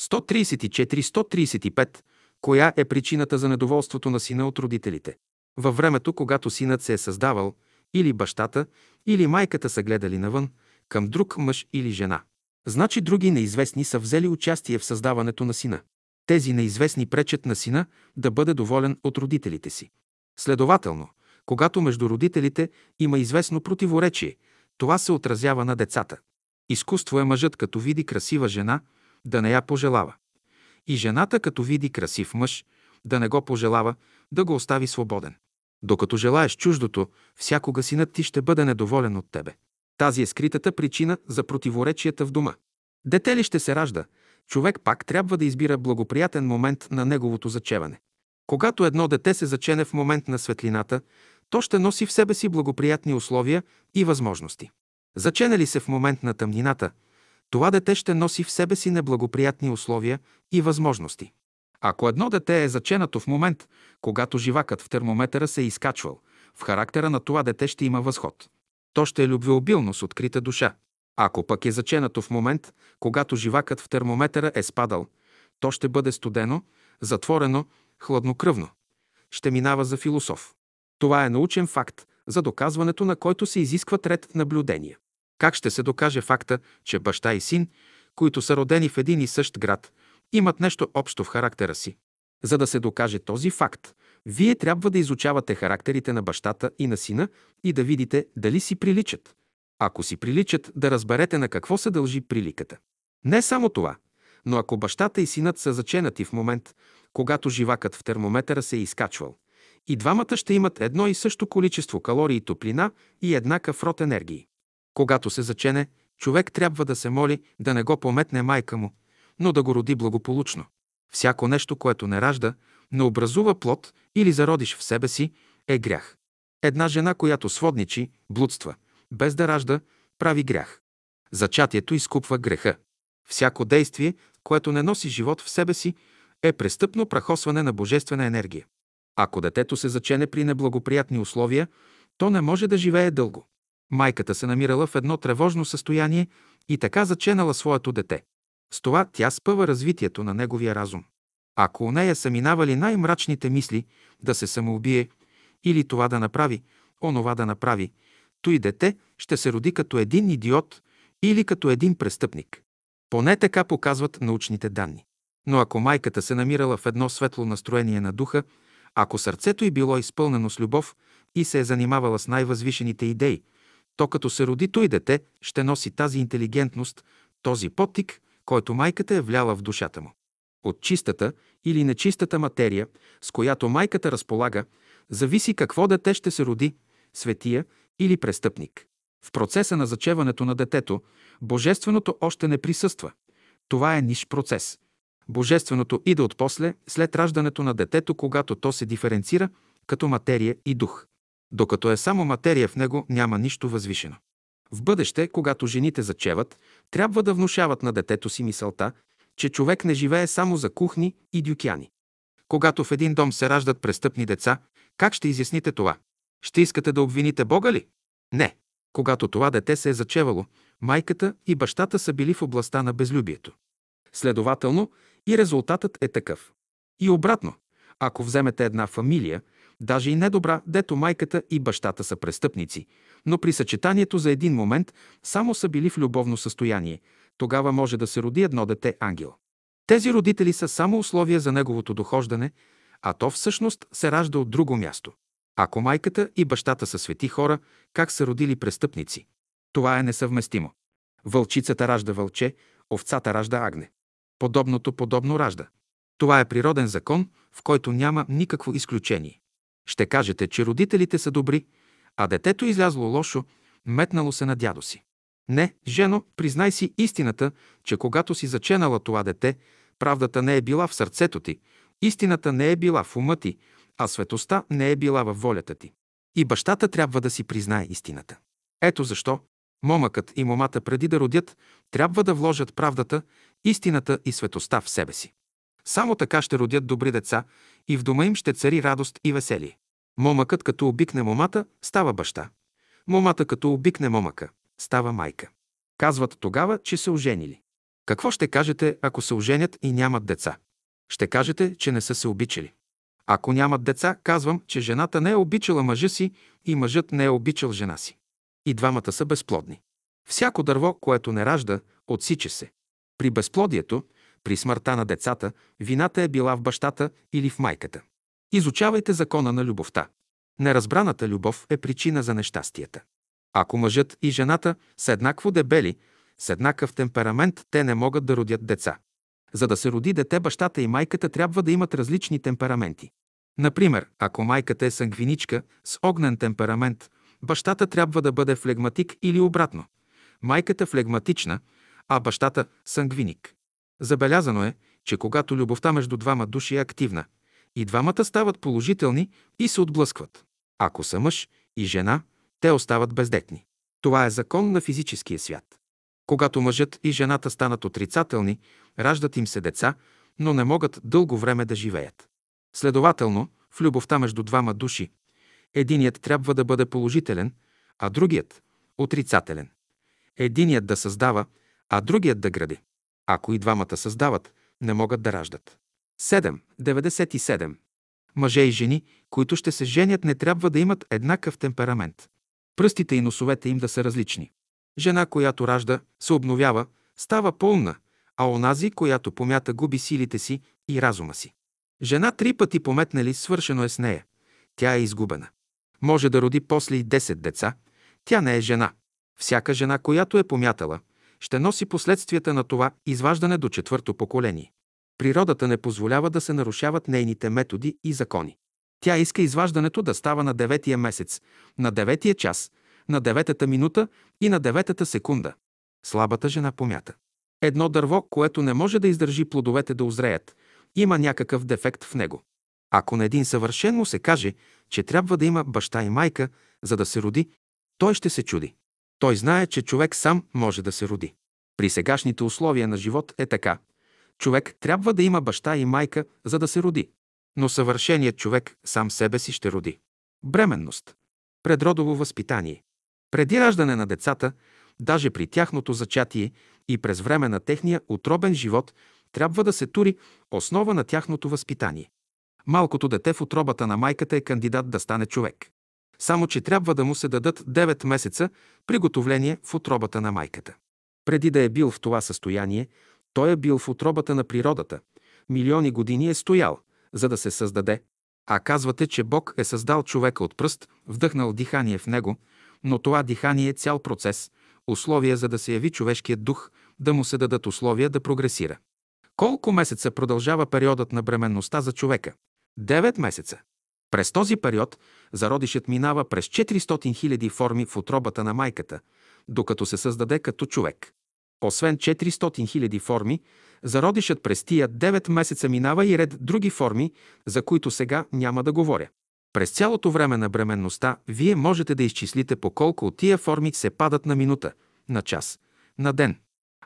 134-135. Коя е причината за недоволството на сина от родителите? Във времето, когато синът се е създавал, или бащата, или майката са гледали навън, към друг мъж или жена. Значи други неизвестни са взели участие в създаването на сина. Тези неизвестни пречат на сина да бъде доволен от родителите си. Следователно, когато между родителите има известно противоречие, това се отразява на децата. Изкуство е мъжът, като види красива жена, да не я пожелава. И жената, като види красив мъж, да не го пожелава, да го остави свободен. Докато желаеш чуждото, всякога синът ти ще бъде недоволен от тебе. Тази е скритата причина за противоречията в дома. Дете ли ще се ражда, човек пак трябва да избира благоприятен момент на неговото зачеване. Когато едно дете се зачене в момент на светлината, то ще носи в себе си благоприятни условия и възможности. Зачене ли се в момент на тъмнината, това дете ще носи в себе си неблагоприятни условия и възможности. Ако едно дете е заченато в момент, когато живакът в термометъра се е изкачвал, в характера на това дете ще има възход. То ще е любвеобилно с открита душа. Ако пък е заченато в момент, когато живакът в термометъра е спадал, то ще бъде студено, затворено, хладнокръвно. Ще минава за философ. Това е научен факт, за доказването на който се изискват ред наблюдения. Как ще се докаже факта, че баща и син, които са родени в един и същ град, имат нещо общо в характера си? За да се докаже този факт, вие трябва да изучавате характерите на бащата и на сина и да видите дали си приличат. Ако си приличат, да разберете на какво се дължи приликата. Не само това, но ако бащата и синът са заченати в момент, когато живакът в термометъра се е изкачвал, и двамата ще имат едно и също количество калории топлина и еднакъв род енергии. Когато се зачене, човек трябва да се моли да не го пометне майка му, но да го роди благополучно. Всяко нещо, което не ражда, не образува плод или зародиш в себе си, е грях. Една жена, която сводничи, блудства, без да ражда, прави грях. Зачатието изкупва греха. Всяко действие, което не носи живот в себе си, е престъпно прахосване на божествена енергия. Ако детето се зачене при неблагоприятни условия, то не може да живее дълго. Майката се намирала в едно тревожно състояние и така заченала своето дете. С това тя спъва развитието на неговия разум. Ако у нея са минавали най-мрачните мисли да се самоубие или това да направи, онова да направи, то и дете ще се роди като един идиот или като един престъпник. Поне така показват научните данни. Но ако майката се намирала в едно светло настроение на духа, ако сърцето й било изпълнено с любов и се е занимавала с най-възвишените идеи, то като се роди той дете, ще носи тази интелигентност, този потик, който майката е вляла в душата му. От чистата или нечистата материя, с която майката разполага, зависи какво дете ще се роди – светия или престъпник. В процеса на зачеването на детето, Божественото още не присъства. Това е ниш процес. Божественото иде от после, след раждането на детето, когато то се диференцира като материя и дух. Докато е само материя в него, няма нищо възвишено. В бъдеще, когато жените зачеват, трябва да внушават на детето си мисълта, че човек не живее само за кухни и дюкяни. Когато в един дом се раждат престъпни деца, как ще изясните това? Ще искате да обвините Бога ли? Не. Когато това дете се е зачевало, майката и бащата са били в областта на безлюбието. Следователно, и резултатът е такъв. И обратно, ако вземете една фамилия, даже и недобра, дето майката и бащата са престъпници, но при съчетанието за един момент само са били в любовно състояние, тогава може да се роди едно дете ангел. Тези родители са само условия за неговото дохождане, а то всъщност се ражда от друго място. Ако майката и бащата са свети хора, как са родили престъпници? Това е несъвместимо. Вълчицата ражда вълче, овцата ражда агне. Подобното подобно ражда. Това е природен закон, в който няма никакво изключение. Ще кажете, че родителите са добри, а детето излязло лошо, метнало се на дядо си. Не, жено, признай си истината, че когато си заченала това дете, правдата не е била в сърцето ти, истината не е била в ума ти, а светостта не е била във волята ти. И бащата трябва да си признае истината. Ето защо момъкът и момата преди да родят трябва да вложат правдата, истината и светостта в себе си. Само така ще родят добри деца и в дома им ще цари радост и веселие. Момъкът като обикне момата, става баща. Момата като обикне момъка, става майка. Казват тогава, че се оженили. Какво ще кажете, ако се оженят и нямат деца? Ще кажете, че не са се обичали. Ако нямат деца, казвам, че жената не е обичала мъжа си и мъжът не е обичал жена си. И двамата са безплодни. Всяко дърво, което не ражда, отсича се. При безплодието, при смъртта на децата, вината е била в бащата или в майката. Изучавайте закона на любовта. Неразбраната любов е причина за нещастията. Ако мъжът и жената са еднакво дебели, с еднакъв темперамент, те не могат да родят деца. За да се роди дете, бащата и майката трябва да имат различни темпераменти. Например, ако майката е сангвиничка с огнен темперамент, бащата трябва да бъде флегматик или обратно. Майката флегматична, а бащата сангвиник. Забелязано е, че когато любовта между двама души е активна, и двамата стават положителни и се отблъскват. Ако са мъж и жена, те остават бездетни. Това е закон на физическия свят. Когато мъжът и жената станат отрицателни, раждат им се деца, но не могат дълго време да живеят. Следователно, в любовта между двама души, единият трябва да бъде положителен, а другият – отрицателен. Единият да създава, а другият да гради. Ако и двамата създават, не могат да раждат. 7. Мъже и жени, които ще се женят, не трябва да имат еднакъв темперамент. Пръстите и носовете им да са различни. Жена, която ражда, се обновява, става пълна, а онази, която помята, губи силите си и разума си. Жена три пъти пометнали, свършено е с нея. Тя е изгубена. Може да роди после и 10 деца. Тя не е жена. Всяка жена, която е помятала, ще носи последствията на това изваждане до четвърто поколение. Природата не позволява да се нарушават нейните методи и закони. Тя иска изваждането да става на деветия месец, на деветия час, на деветата минута и на деветата секунда. Слабата жена помята. Едно дърво, което не може да издържи плодовете да озреят, има някакъв дефект в него. Ако на един съвършен му се каже, че трябва да има баща и майка, за да се роди, той ще се чуди. Той знае, че човек сам може да се роди. При сегашните условия на живот е така. Човек трябва да има баща и майка, за да се роди. Но съвършеният човек сам себе си ще роди. Бременност. Предродово възпитание. Преди раждане на децата, даже при тяхното зачатие и през време на техния отробен живот, трябва да се тури основа на тяхното възпитание. Малкото дете в отробата на майката е кандидат да стане човек. Само, че трябва да му се дадат 9 месеца приготовление в отробата на майката. Преди да е бил в това състояние, той е бил в отробата на природата. Милиони години е стоял, за да се създаде. А казвате, че Бог е създал човека от пръст, вдъхнал дихание в него, но това дихание е цял процес, условия за да се яви човешкият дух, да му се дадат условия да прогресира. Колко месеца продължава периодът на бременността за човека? 9 месеца. През този период зародишът минава през 400 000 форми в отробата на майката, докато се създаде като човек. Освен 400 000 форми, зародишът през тия 9 месеца минава и ред други форми, за които сега няма да говоря. През цялото време на бременността вие можете да изчислите по колко от тия форми се падат на минута, на час, на ден.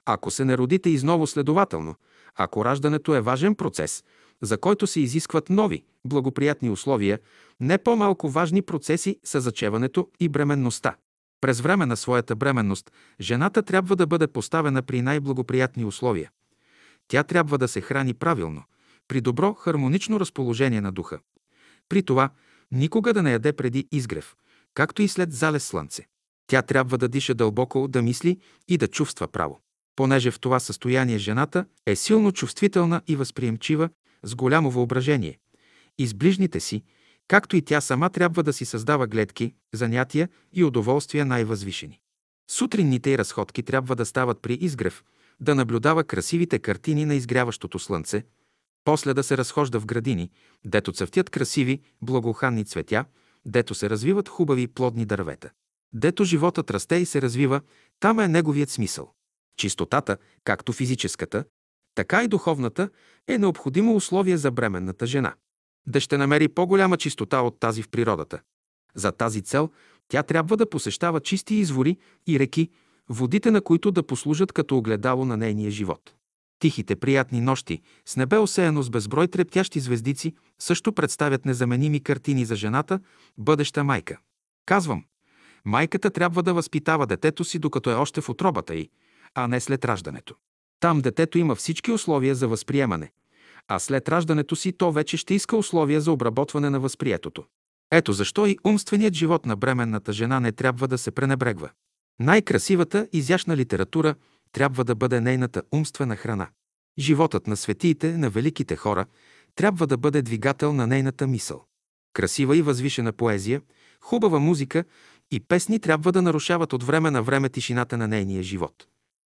Ако се не родите изново следователно, ако раждането е важен процес, за който се изискват нови, благоприятни условия, не по-малко важни процеси са зачеването и бременността. През време на своята бременност жената трябва да бъде поставена при най-благоприятни условия. Тя трябва да се храни правилно, при добро хармонично разположение на духа. При това никога да не яде преди изгрев, както и след залез слънце. Тя трябва да диша дълбоко, да мисли и да чувства право. Понеже в това състояние жената е силно чувствителна и възприемчива, с голямо въображение. И с ближните си, както и тя сама трябва да си създава гледки, занятия и удоволствия най-възвишени. Сутринните и разходки трябва да стават при изгрев, да наблюдава красивите картини на изгряващото слънце, после да се разхожда в градини, дето цъфтят красиви, благоуханни цветя, дето се развиват хубави плодни дървета. Дето животът расте и се развива, там е неговият смисъл. Чистотата, както физическата, така и духовната, е необходимо условие за бременната жена. Да ще намери по-голяма чистота от тази в природата. За тази цел тя трябва да посещава чисти извори и реки, водите на които да послужат като огледало на нейния живот. Тихите, приятни нощи, с небе осеяно с безброй трептящи звездици, също представят незаменими картини за жената, бъдеща майка. Казвам, майката трябва да възпитава детето си, докато е още в отробата й, а не след раждането. Там детето има всички условия за възприемане, а след раждането си то вече ще иска условия за обработване на възприетото. Ето защо и умственият живот на бременната жена не трябва да се пренебрегва. Най-красивата, изящна литература трябва да бъде нейната умствена храна. Животът на светиите, на великите хора, трябва да бъде двигател на нейната мисъл. Красива и възвишена поезия, хубава музика и песни трябва да нарушават от време на време тишината на нейния живот.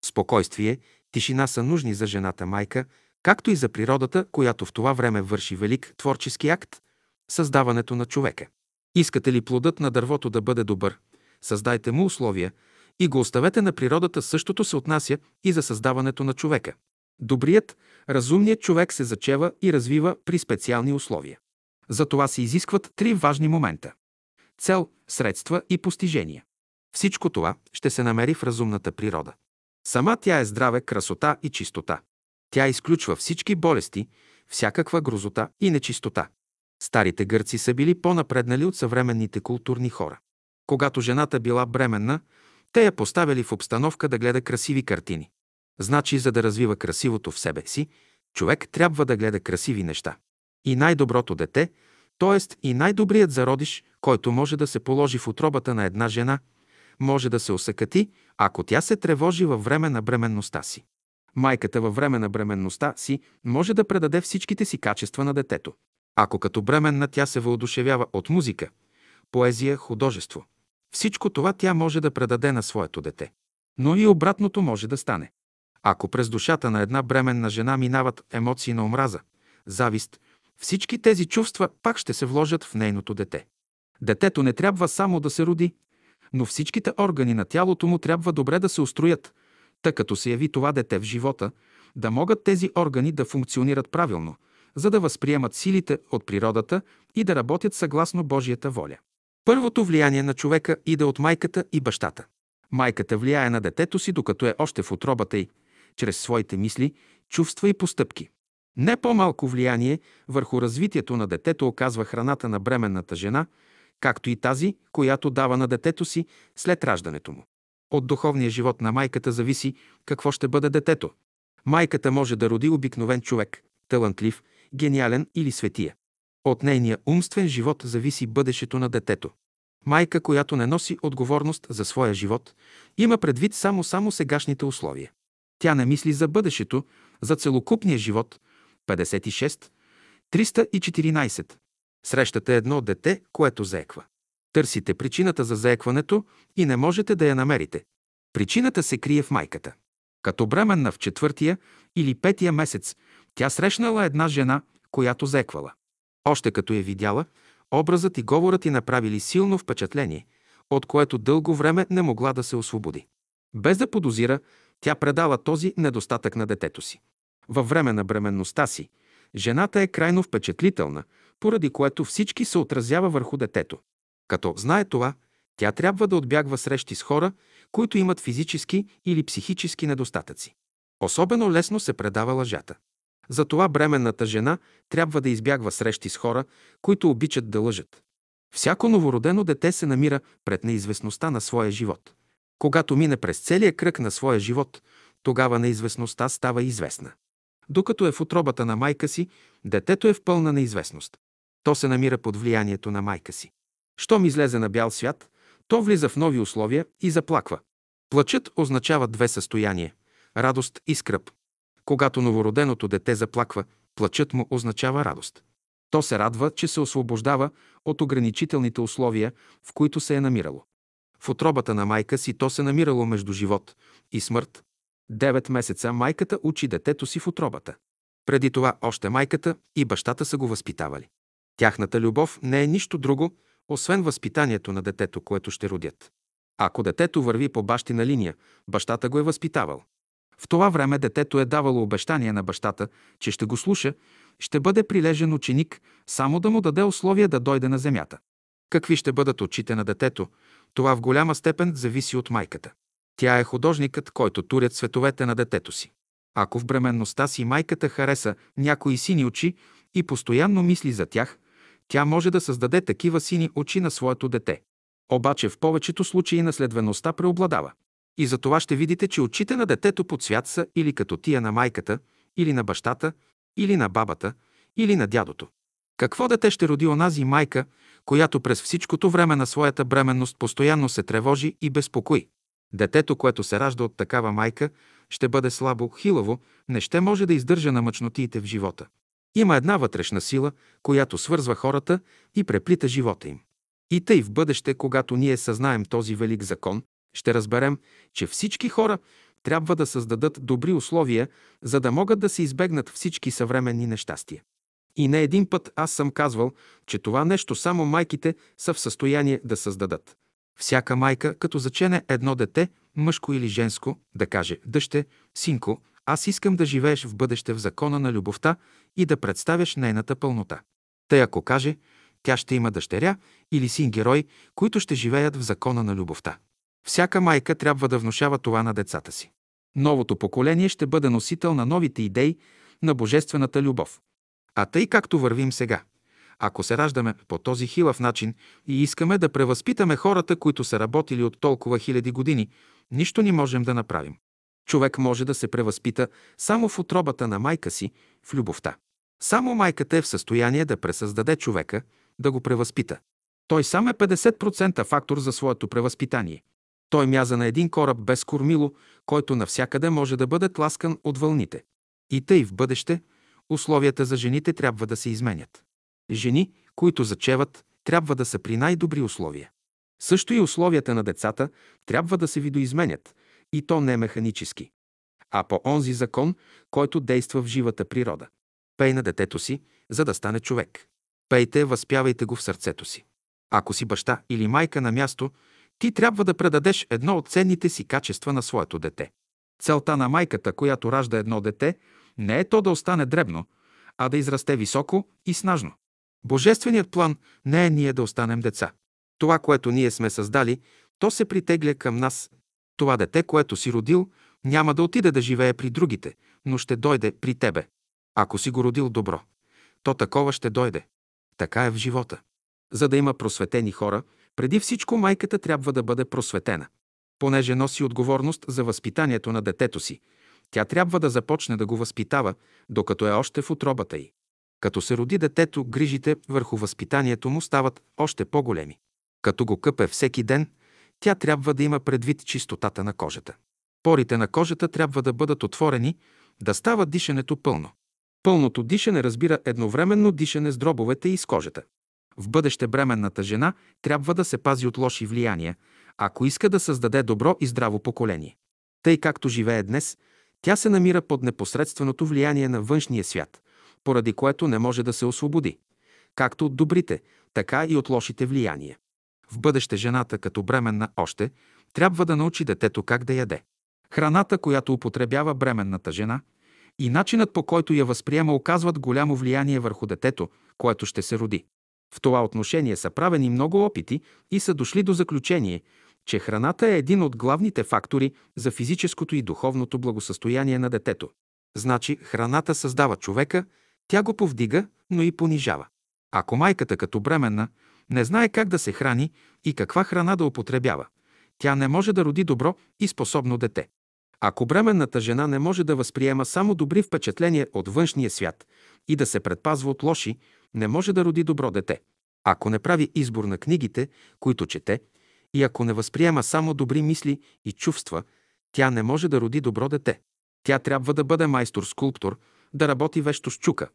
Спокойствие, тишина са нужни за жената майка, както и за природата, която в това време върши велик творчески акт – създаването на човека. Искате ли плодът на дървото да бъде добър? Създайте му условия и го оставете на природата. Същото се отнася и за създаването на човека. Добрият, разумният човек се зачева и развива при специални условия. За това се изискват три важни момента – цел, средства и постижения. Всичко това ще се намери в разумната природа. Сама тя е здраве, красота и чистота. Тя изключва всички болести, всякаква грозота и нечистота. Старите гърци са били по-напреднали от съвременните културни хора. Когато жената била бременна, те я поставили в обстановка да гледа красиви картини. Значи, за да развива красивото в себе си, човек трябва да гледа красиви неща. И най-доброто дете, т.е. и най-добрият зародиш, който може да се положи в отробата на една жена, може да се осъкати, ако тя се тревожи във време на бременността си. Майката във време на бременността си може да предаде всичките си качества на детето. Ако като бременна тя се въодушевява от музика, поезия, художество, всичко това тя може да предаде на своето дете. Но и обратното може да стане. Ако през душата на една бременна жена минават емоции на омраза, завист, всички тези чувства пак ще се вложат в нейното дете. Детето не трябва само да се роди, но всичките органи на тялото му трябва добре да се устроят, тъй като се яви това дете в живота, да могат тези органи да функционират правилно, за да възприемат силите от природата и да работят съгласно Божията воля. Първото влияние на човека иде от майката и бащата. Майката влияе на детето си, докато е още в отробата й, чрез своите мисли, чувства и постъпки. Не по-малко влияние върху развитието на детето оказва храната на бременната жена, както и тази, която дава на детето си след раждането му. От духовния живот на майката зависи какво ще бъде детето. Майката може да роди обикновен човек, талантлив, гениален или светия. От нейния умствен живот зависи бъдещето на детето. Майка, която не носи отговорност за своя живот, има предвид само само сегашните условия. Тя не мисли за бъдещето, за целокупния живот. 56. 314. Срещате едно дете, което заеква. Търсите причината за заекването и не можете да я намерите. Причината се крие в майката. Като бременна в четвъртия или петия месец, тя срещнала една жена, която зеквала. Още като я видяла, образът и говорът й направили силно впечатление, от което дълго време не могла да се освободи. Без да подозира, тя предала този недостатък на детето си. Във време на бременността си, жената е крайно впечатлителна, поради което всички се отразява върху детето. Като знае това, тя трябва да отбягва срещи с хора, които имат физически или психически недостатъци. Особено лесно се предава лъжата. Затова бременната жена трябва да избягва срещи с хора, които обичат да лъжат. Всяко новородено дете се намира пред неизвестността на своя живот. Когато мине през целия кръг на своя живот, тогава неизвестността става известна. Докато е в отробата на майка си, детето е в пълна неизвестност. То се намира под влиянието на майка си. Щом излезе на бял свят, то влиза в нови условия и заплаква. Плачът означава две състояния – радост и скръп. Когато новороденото дете заплаква, плачът му означава радост. То се радва, че се освобождава от ограничителните условия, в които се е намирало. В отробата на майка си то се намирало между живот и смърт. Девет месеца майката учи детето си в отробата. Преди това още майката и бащата са го възпитавали. Тяхната любов не е нищо друго, освен възпитанието на детето, което ще родят. Ако детето върви по бащина линия, бащата го е възпитавал. В това време детето е давало обещание на бащата, че ще го слуша, ще бъде прилежен ученик, само да му даде условия да дойде на земята. Какви ще бъдат очите на детето, това в голяма степен зависи от майката. Тя е художникът, който турят световете на детето си. Ако в бременността си майката хареса някои сини очи и постоянно мисли за тях, тя може да създаде такива сини очи на своето дете. Обаче в повечето случаи наследвеността преобладава. И за това ще видите, че очите на детето под свят са или като тия на майката, или на бащата, или на бабата, или на дядото. Какво дете ще роди онази майка, която през всичкото време на своята бременност постоянно се тревожи и безпокои? Детето, което се ражда от такава майка, ще бъде слабо, хилаво, не ще може да издържа на мъчнотиите в живота. Има една вътрешна сила, която свързва хората и преплита живота им. И тъй в бъдеще, когато ние съзнаем този велик закон, ще разберем, че всички хора трябва да създадат добри условия, за да могат да се избегнат всички съвременни нещастия. И не един път аз съм казвал, че това нещо само майките са в състояние да създадат. Всяка майка, като зачене едно дете, мъжко или женско, да каже «Дъще, синко, аз искам да живееш в бъдеще в закона на любовта и да представяш нейната пълнота». Тъй ако каже, тя ще има дъщеря или син герой, които ще живеят в закона на любовта. Всяка майка трябва да внушава това на децата си. Новото поколение ще бъде носител на новите идеи на божествената любов. А тъй както вървим сега, ако се раждаме по този хилав начин и искаме да превъзпитаме хората, които са работили от толкова хиляди години, нищо не можем да направим. Човек може да се превъзпита само в отробата на майка си, в любовта. Само майката е в състояние да пресъздаде човека, да го превъзпита. Той сам е 50% фактор за своето превъзпитание. Той мяза на един кораб без кормило, който навсякъде може да бъде тласкан от вълните. И тъй в бъдеще условията за жените трябва да се изменят. Жени, които зачеват, трябва да са при най-добри условия. Също и условията на децата трябва да се видоизменят, и то не механически, а по онзи закон, който действа в живата природа. Пей на детето си, за да стане човек. Пейте, възпявайте го в сърцето си. Ако си баща или майка на място, ти трябва да предадеш едно от ценните си качества на своето дете. Целта на майката, която ражда едно дете, не е то да остане дребно, а да израсте високо и снажно. Божественият план не е ние да останем деца. Това, което ние сме създали, то се притегля към нас. Това дете, което си родил, няма да отиде да живее при другите, но ще дойде при тебе. Ако си го родил добро, то такова ще дойде. Така е в живота. За да има просветени хора, преди всичко майката трябва да бъде просветена. Понеже носи отговорност за възпитанието на детето си, тя трябва да започне да го възпитава, докато е още в отробата й. Като се роди детето, грижите върху възпитанието му стават още по-големи. Като го къпе всеки ден, тя трябва да има предвид чистотата на кожата. Порите на кожата трябва да бъдат отворени, да става дишането пълно. Пълното дишане разбира едновременно дишане с дробовете и с кожата. В бъдеще бременната жена трябва да се пази от лоши влияния, ако иска да създаде добро и здраво поколение. Тъй както живее днес, Тя се намира под непосредственото влияние на външния свят, поради което не може да се освободи, както от добрите, така и от лошите влияния. В бъдеще жената, като бременна още, трябва да научи детето как да яде. Храната, която употребява бременната жена, и начинът по който я възприема оказват голямо влияние върху детето, което ще се роди. В това отношение са правени много опити и са дошли до заключение, че храната е един от главните фактори за физическото и духовното благосъстояние на детето. Значи храната създава човека, тя го повдига, но и понижава. Ако майката като бременна не знае как да се храни и каква храна да употребява, тя не може да роди добро и способно дете. Ако бременната жена не може да възприема само добри впечатления от външния свят и да се предпазва от лоши, не може да роди добро дете. Ако не прави избор на книгите, които чете, и ако не възприема само добри мисли и чувства, тя не може да роди добро дете. Тя трябва да бъде майстор-скулптор, да работи вещо с чука.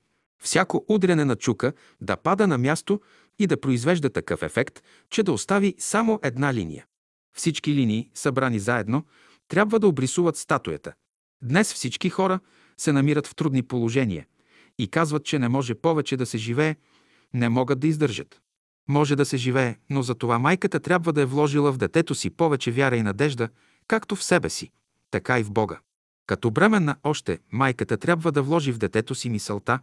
Всяко удряне на чука да пада на място и да произвежда такъв ефект, че да остави само една линия. Всички линии, събрани заедно, трябва да обрисуват статуята. Днес всички хора се намират в трудни положения и казват, че не може повече да се живее, не могат да издържат. Може да се живее, но за това майката трябва да е вложила в детето си повече вяра и надежда, както в себе си, така и в Бога. Като бременна още, майката трябва да вложи в детето си мисълта,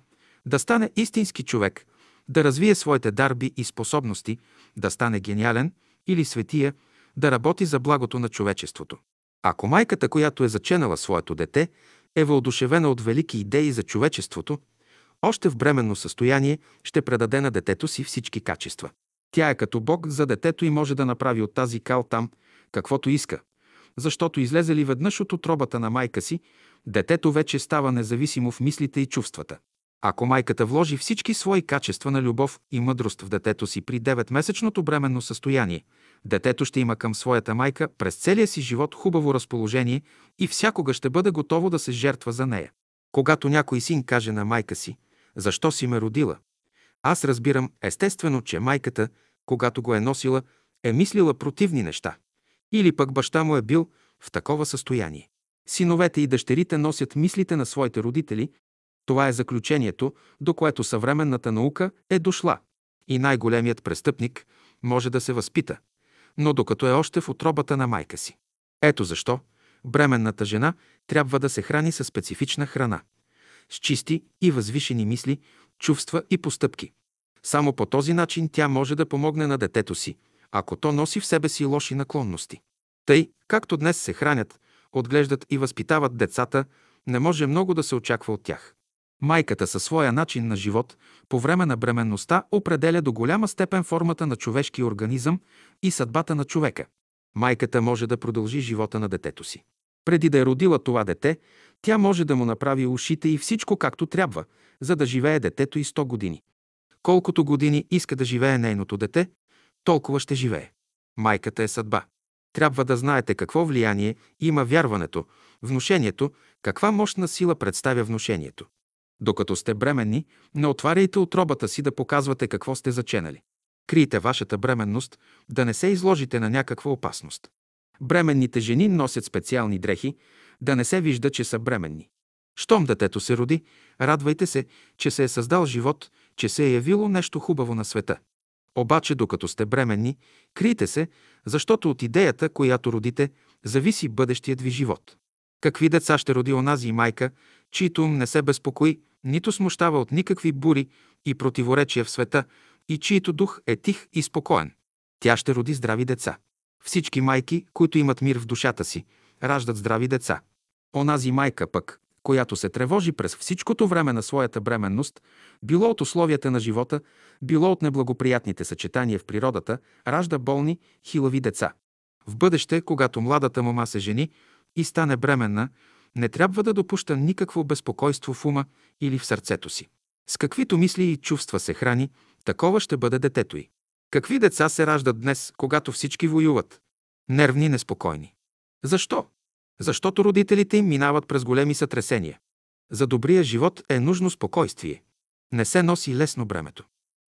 да стане истински човек, да развие своите дарби и способности, да стане гениален или светия, да работи за благото на човечеството. Ако майката, която е заченала своето дете, е въодушевена от велики идеи за човечеството, още в бременно състояние ще предаде на детето си всички качества. Тя е като Бог за детето и може да направи от тази кал там каквото иска, защото излезе ли веднъж от отробата на майка си, детето вече става независимо в мислите и чувствата. Ако майката вложи всички свои качества на любов и мъдрост в детето си при 9-месечното бременно състояние, детето ще има към своята майка през целия си живот хубаво разположение и всякога ще бъде готово да се жертва за нея. Когато някой син каже на майка си, защо си ме родила, аз разбирам естествено, че майката, когато го е носила, е мислила противни неща. Или пък баща му е бил в такова състояние. Синовете и дъщерите носят мислите на своите родители. Това е заключението, до което съвременната наука е дошла. И най-големият престъпник може да се възпита, но докато е още в отробата на майка си. Ето защо бременната жена трябва да се храни със специфична храна, с чисти и възвишени мисли, чувства и постъпки. Само по този начин тя може да помогне на детето си, ако то носи в себе си лоши наклонности. Тъй, както днес се хранят, отглеждат и възпитават децата, не може много да се очаква от тях. Майката със своя начин на живот по време на бременността определя до голяма степен формата на човешкия организъм и съдбата на човека. Майката може да продължи живота на детето си. Преди да е родила това дете, тя може да му направи ушите и всичко както трябва, за да живее детето и 100 години. Колкото години иска да живее нейното дете, толкова ще живее. Майката е съдба. Трябва да знаете какво влияние има вярването, внушението, каква мощна сила представя внушението. Докато сте бременни, не отваряйте отробата си да показвате какво сте заченали. Крийте вашата бременност, да не се изложите на някаква опасност. Бременните жени носят специални дрехи, да не се вижда, че са бременни. Щом детето се роди, радвайте се, че се е създал живот, че се е явило нещо хубаво на света. Обаче, докато сте бременни, крийте се, защото от идеята, която родите, зависи бъдещият ви живот. Какви деца ще роди онази майка, чието ум не се безпокои, нито смущава от никакви бури и противоречия в света, и чието дух е тих и спокоен. Тя ще роди здрави деца. Всички майки, които имат мир в душата си, раждат здрави деца. Онази майка пък, която се тревожи през всичкото време на своята бременност, било от условията на живота, било от неблагоприятните съчетания в природата, ражда болни, хилави деца. В бъдеще, когато младата мома се жени и стане бременна, не трябва да допуща никакво безпокойство в ума или в сърцето си. С каквито мисли и чувства се храни, такова ще бъде детето й. Какви деца се раждат днес, когато всички воюват? Нервни, неспокойни. Защо? Защото родителите им минават през големи сътресения. За добрия живот е нужно спокойствие. Не се носи лесно бремето.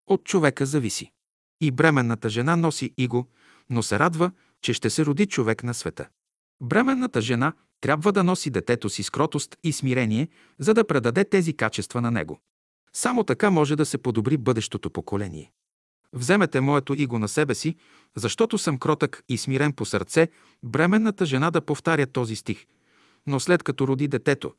От човека зависи. И бременната жена носи иго, но се радва, че ще се роди човек на света. Бременната жена трябва да носи детето си с кротост и смирение, за да предаде тези качества на него. Само така може да се подобри бъдещото поколение. Вземете моето иго на себе си, защото съм кротък и смирен по сърце, бременната жена да повтаря този стих. Но след като роди детето,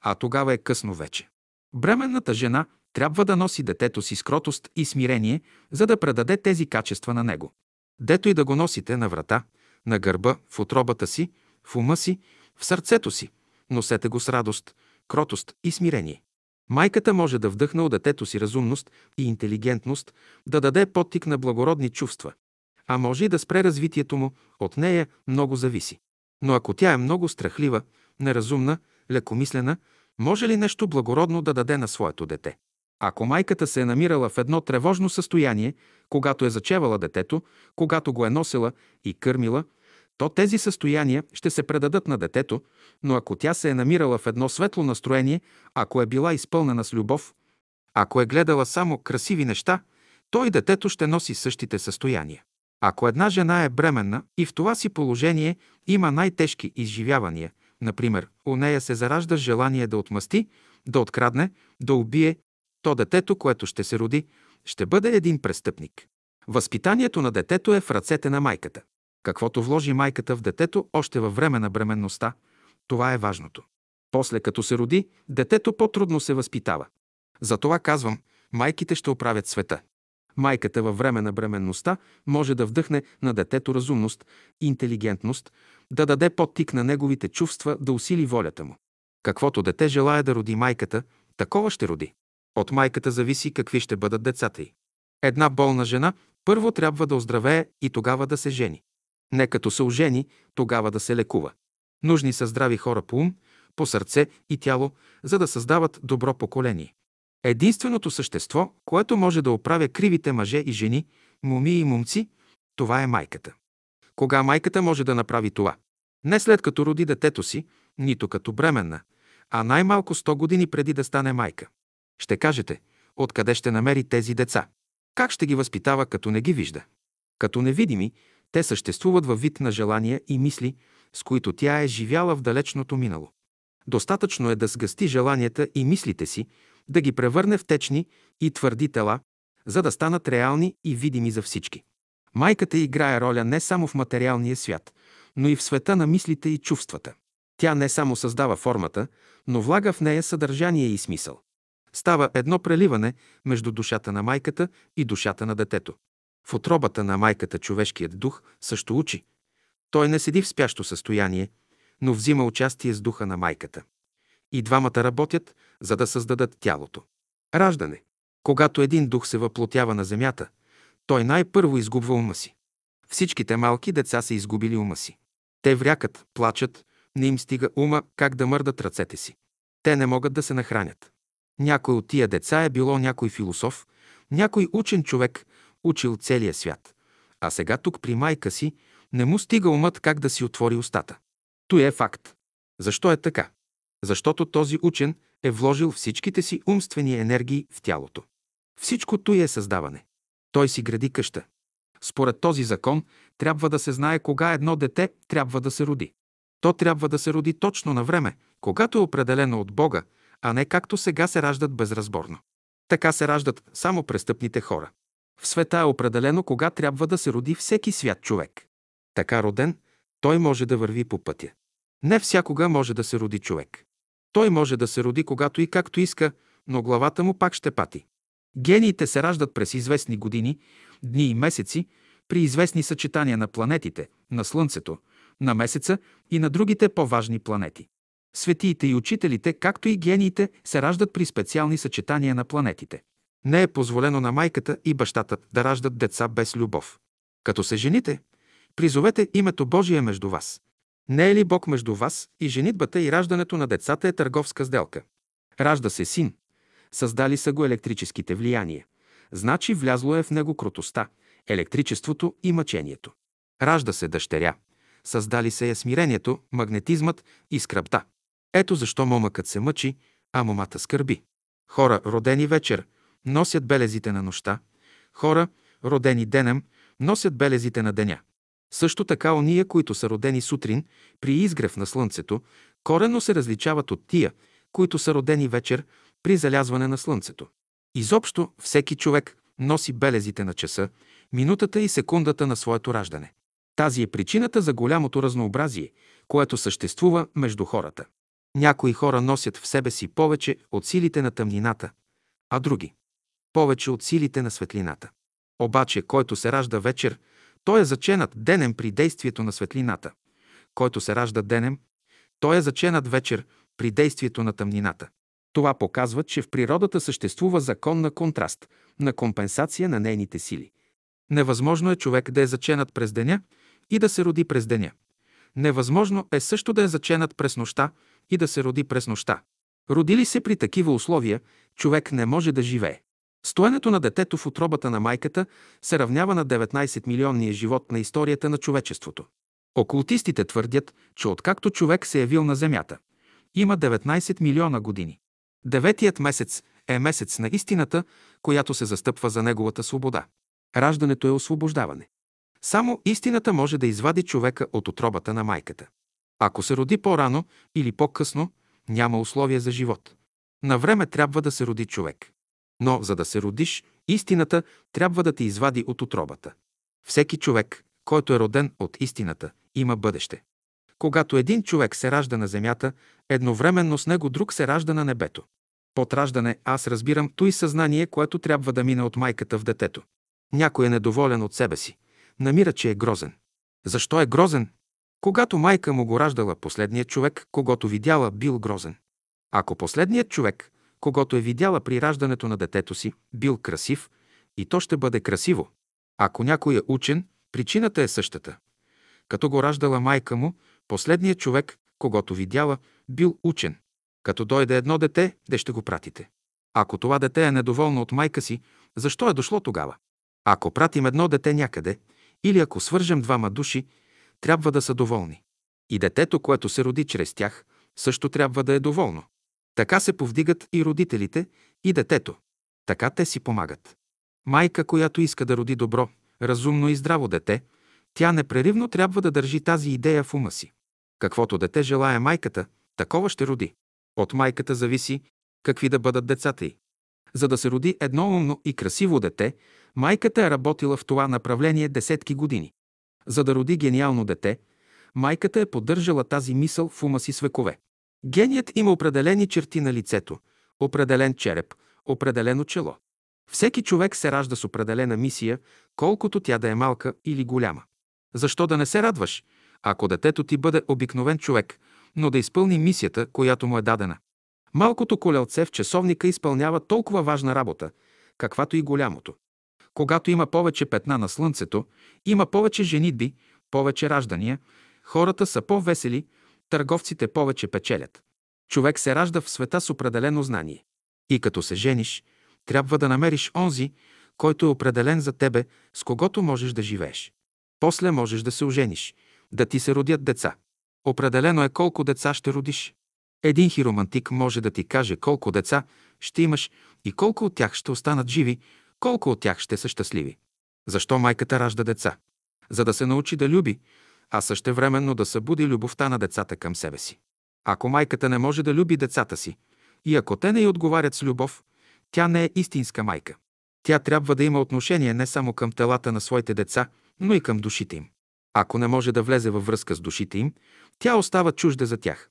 а тогава е късно вече. Бременната жена трябва да носи детето си с кротост и смирение, за да предаде тези качества на него. Дето и да го носите на врата, на гърба, в отробата си, в ума си, в сърцето си, носете го с радост, кротост и смирение. Майката може да вдъхне от детето си разумност и интелигентност, да даде подтик на благородни чувства, а може и да спре развитието му, от нея много зависи. Но ако тя е много страхлива, неразумна, лекомислена, може ли нещо благородно да даде на своето дете? Ако майката се е намирала в едно тревожно състояние, когато е зачевала детето, когато го е носила и кърмила, то тези състояния ще се предадат на детето, но ако тя се е намирала в едно светло настроение, ако е била изпълнена с любов, ако е гледала само красиви неща, то и детето ще носи същите състояния. Ако една жена е бременна и в това си положение има най-тежки изживявания, например, у нея се заражда желание да отмъсти, да открадне, да убие, то детето, което ще се роди, ще бъде един престъпник. Възпитанието на детето е в ръцете на майката. Каквото вложи майката в детето още във време на бременността, това е важното. После като се роди, детето по-трудно се възпитава. Затова казвам, майките ще оправят света. Майката във време на бременността може да вдъхне на детето разумност, интелигентност, да даде подтик на неговите чувства, да усили волята му. Каквото дете желая да роди майката, такова ще роди. От майката зависи какви ще бъдат децата й. Една болна жена първо трябва да оздравее и тогава да се жени. Не като се ожени, тогава да се лекува. Нужни са здрави хора по ум, по сърце и тяло, за да създават добро поколение. Единственото същество, което може да оправя кривите мъже и жени, моми и момци, това е майката. Кога майката може да направи това? Не след като роди детето си, нито като бременна, а най-малко 100 години преди да стане майка. Ще кажете, откъде ще намери тези деца? Как ще ги възпитава, като не ги вижда? Като невидими, те съществуват във вид на желания и мисли, с които тя е живяла в далечното минало. Достатъчно е да сгъсти желанията и мислите си, да ги превърне в течни и твърди тела, за да станат реални и видими за всички. Майката играе роля не само в материалния свят, но и в света на мислите и чувствата. Тя не само създава формата, но влага в нея съдържание и смисъл. Става едно преливане между душата на майката и душата на детето. В отробата на майката човешкият дух също учи. Той не седи в спящо състояние, но взима участие с духа на майката. И двамата работят, за да създадат тялото. Раждане. Когато един дух се въплотява на земята, той най-първо изгубва ума си. Всичките малки деца са изгубили ума си. Те врякат, плачат, не им стига ума как да мърдат ръцете си. Те не могат да се нахранят. Някой от тия деца е било някой философ, някой учен човек, учил целия свят. А сега тук при майка си не му стига умът как да си отвори устата. Той е факт. Защо е така? Защото този учен е вложил всичките си умствени енергии в тялото. Всичкото е създаване. Той си гради къща. Според този закон трябва да се знае кога едно дете трябва да се роди. То трябва да се роди точно на време, когато е определено от Бога, а не както сега се раждат безразборно. Така се раждат само престъпните хора. В света е определено кога трябва да се роди всеки свят човек. Така роден, той може да върви по пътя. Не всякога може да се роди човек. Той може да се роди когато и както иска, но главата му пак ще пати. Гениите се раждат през известни години, дни и месеци, при известни съчетания на планетите, на Слънцето, на Месеца и на другите по-важни планети. Светиите и учителите, както и гениите, се раждат при специални съчетания на планетите. Не е позволено на майката и бащата да раждат деца без любов. Като се жените, призовете името Божие между вас. Не е ли Бог между вас и женитбата и раждането на децата е търговска сделка? Ражда се син. Създали са го електрическите влияния. Значи влязло е в него крутостта, електричеството и мъчението. Ражда се дъщеря. Създали се е смирението, магнетизмът и скръпта. Ето защо момъкът се мъчи, а момата скърби. Хора, родени вечер, носят белезите на нощта. Хора, родени денем, носят белезите на деня. Също така ония, които са родени сутрин при изгрев на слънцето, корено се различават от тия, които са родени вечер при залязване на слънцето. Изобщо всеки човек носи белезите на часа, минутата и секундата на своето раждане. Тази е причината за голямото разнообразие, което съществува между хората. Някои хора носят в себе си повече от силите на тъмнината, а други – повече от силите на светлината. Обаче, който се ражда вечер, той е заченат денем при действието на светлината. Който се ражда денем, той е заченат вечер при действието на тъмнината. Това показва, че в природата съществува закон на контраст, на компенсация на нейните сили. Невъзможно е човек да е заченат през деня и да се роди през деня. Невъзможно е също да е заченат през нощта и да се роди през нощта. Родили се при такива условия, човек не може да живее. Стоенето на детето в отробата на майката се равнява на 19 милионния живот на историята на човечеството. Окултистите твърдят, че откакто човек се е явил на Земята, има 19 милиона години. Деветият месец е месец на истината, която се застъпва за неговата свобода. Раждането е освобождаване. Само истината може да извади човека от отробата на майката. Ако се роди по-рано или по-късно, няма условия за живот. На време трябва да се роди човек. Но за да се родиш, истината трябва да те извади от отробата. Всеки човек, който е роден от истината, има бъдеще. Когато един човек се ражда на земята, едновременно с него друг се ражда на небето. Под раждане аз разбирам той съзнание, което трябва да мине от майката в детето. Някой е недоволен от себе си. Намира, че е грозен. Защо е грозен? Когато майка му го раждала, последният човек, когато видяла, бил грозен. Ако последният човек, когато е видяла при раждането на детето си, бил красив, и то ще бъде красиво. Ако някой е учен, причината е същата. Като го раждала майка му, последният човек, когато видяла, бил учен. Като дойде едно дете, де ще го пратите? Ако това дете е недоволно от майка си, защо е дошло тогава? Ако пратим едно дете някъде, или ако свържем двама души, трябва да са доволни. И детето, което се роди чрез тях, също трябва да е доволно. Така се повдигат и родителите, и детето. Така те си помагат. Майка, която иска да роди добро, разумно и здраво дете, тя непреривно трябва да държи тази идея в ума си. Каквото дете желая майката, такова ще роди. От майката зависи какви да бъдат децата й. За да се роди едно умно и красиво дете, майката е работила в това направление десетки години. За да роди гениално дете, майката е поддържала тази мисъл в ума си с векове. Геният има определени черти на лицето, определен череп, определено чело. Всеки човек се ражда с определена мисия, колкото тя да е малка или голяма. Защо да не се радваш, ако детето ти бъде обикновен човек, но да изпълни мисията, която му е дадена? Малкото колелце в часовника изпълнява толкова важна работа, каквато и голямото. Когато има повече петна на слънцето, има повече женитби, повече раждания, хората са по-весели, търговците повече печелят. Човек се ражда в света с определено знание. И като се жениш, трябва да намериш онзи, който е определен за тебе, с когото можеш да живееш. После можеш да се ожениш, да ти се родят деца. Определено е колко деца ще родиш. Един хиромантик може да ти каже колко деца ще имаш и колко от тях ще останат живи, колко от тях ще са щастливи. Защо майката ражда деца? За да се научи да люби, а същевременно да събуди любовта на децата към себе си. Ако майката не може да люби децата си и ако те не й отговарят с любов, тя не е истинска майка. Тя трябва да има отношение не само към телата на своите деца, но и към душите им. Ако не може да влезе във връзка с душите им, тя остава чужда за тях.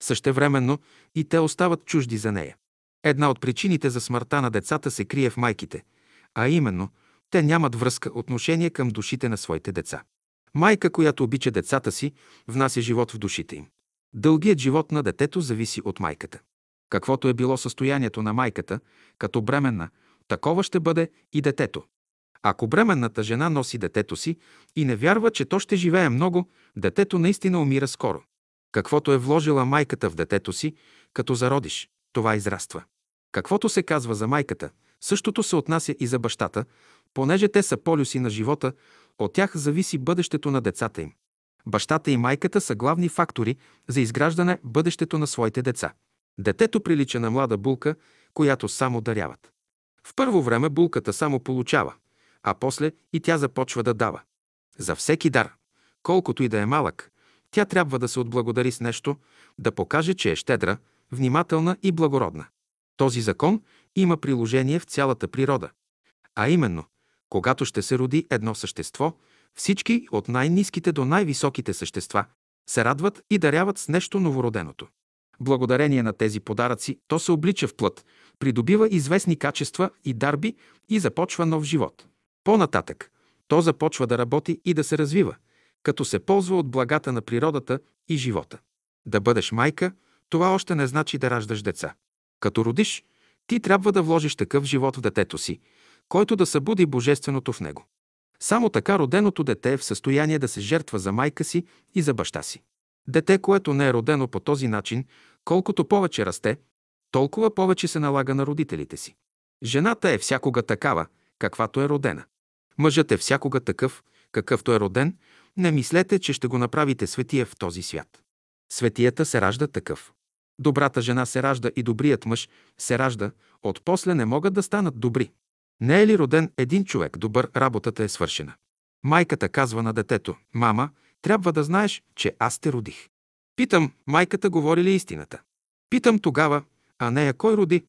Същевременно и те остават чужди за нея. Една от причините за смъртта на децата се крие в майките, а именно, те нямат връзка, отношение към душите на своите деца. Майка, която обича децата си, внася живот в душите им. Дългият живот на детето зависи от майката. Каквото е било състоянието на майката, като бременна, такова ще бъде и детето. Ако бременната жена носи детето си и не вярва, че то ще живее много, детето наистина умира скоро. Каквото е вложила майката в детето си, като зародиш, това израства. Каквото се казва за майката, същото се отнася и за бащата, понеже те са полюси на живота, от тях зависи бъдещето на децата им. Бащата и майката са главни фактори за изграждане бъдещето на своите деца. Детето прилича на млада булка, която само даряват. В първо време булката само получава, а после и тя започва да дава. За всеки дар, колкото и да е малък, тя трябва да се отблагодари с нещо, да покаже, че е щедра, внимателна и благородна. Този закон има приложение в цялата природа. А именно, когато ще се роди едно същество, всички, от най-низките до най-високите същества, се радват и даряват с нещо новороденото. Благодарение на тези подаръци, то се облича в плът, придобива известни качества и дарби и започва нов живот. По-нататък, то започва да работи и да се развива, като се ползва от благата на природата и живота. Да бъдеш майка, това още не значи да раждаш деца. Като родиш, ти трябва да вложиш такъв живот в детето си, който да събуди божественото в него. Само така роденото дете е в състояние да се жертва за майка си и за баща си. Дете, което не е родено по този начин, колкото повече расте, толкова повече се налага на родителите си. Жената е всякога такава, каквато е родена. Мъжът е всякога такъв, какъвто е роден. Не мислете, че ще го направите светия в този свят. Светията се ражда такъв. Добрата жена се ражда и добрият мъж се ражда, отпосле не могат да станат добри. Не е ли роден един човек добър, работата е свършена. Майката казва на детето, мама, трябва да знаеш, че аз те родих. Питам, майката говори ли истината? Питам тогава, а нея кой роди?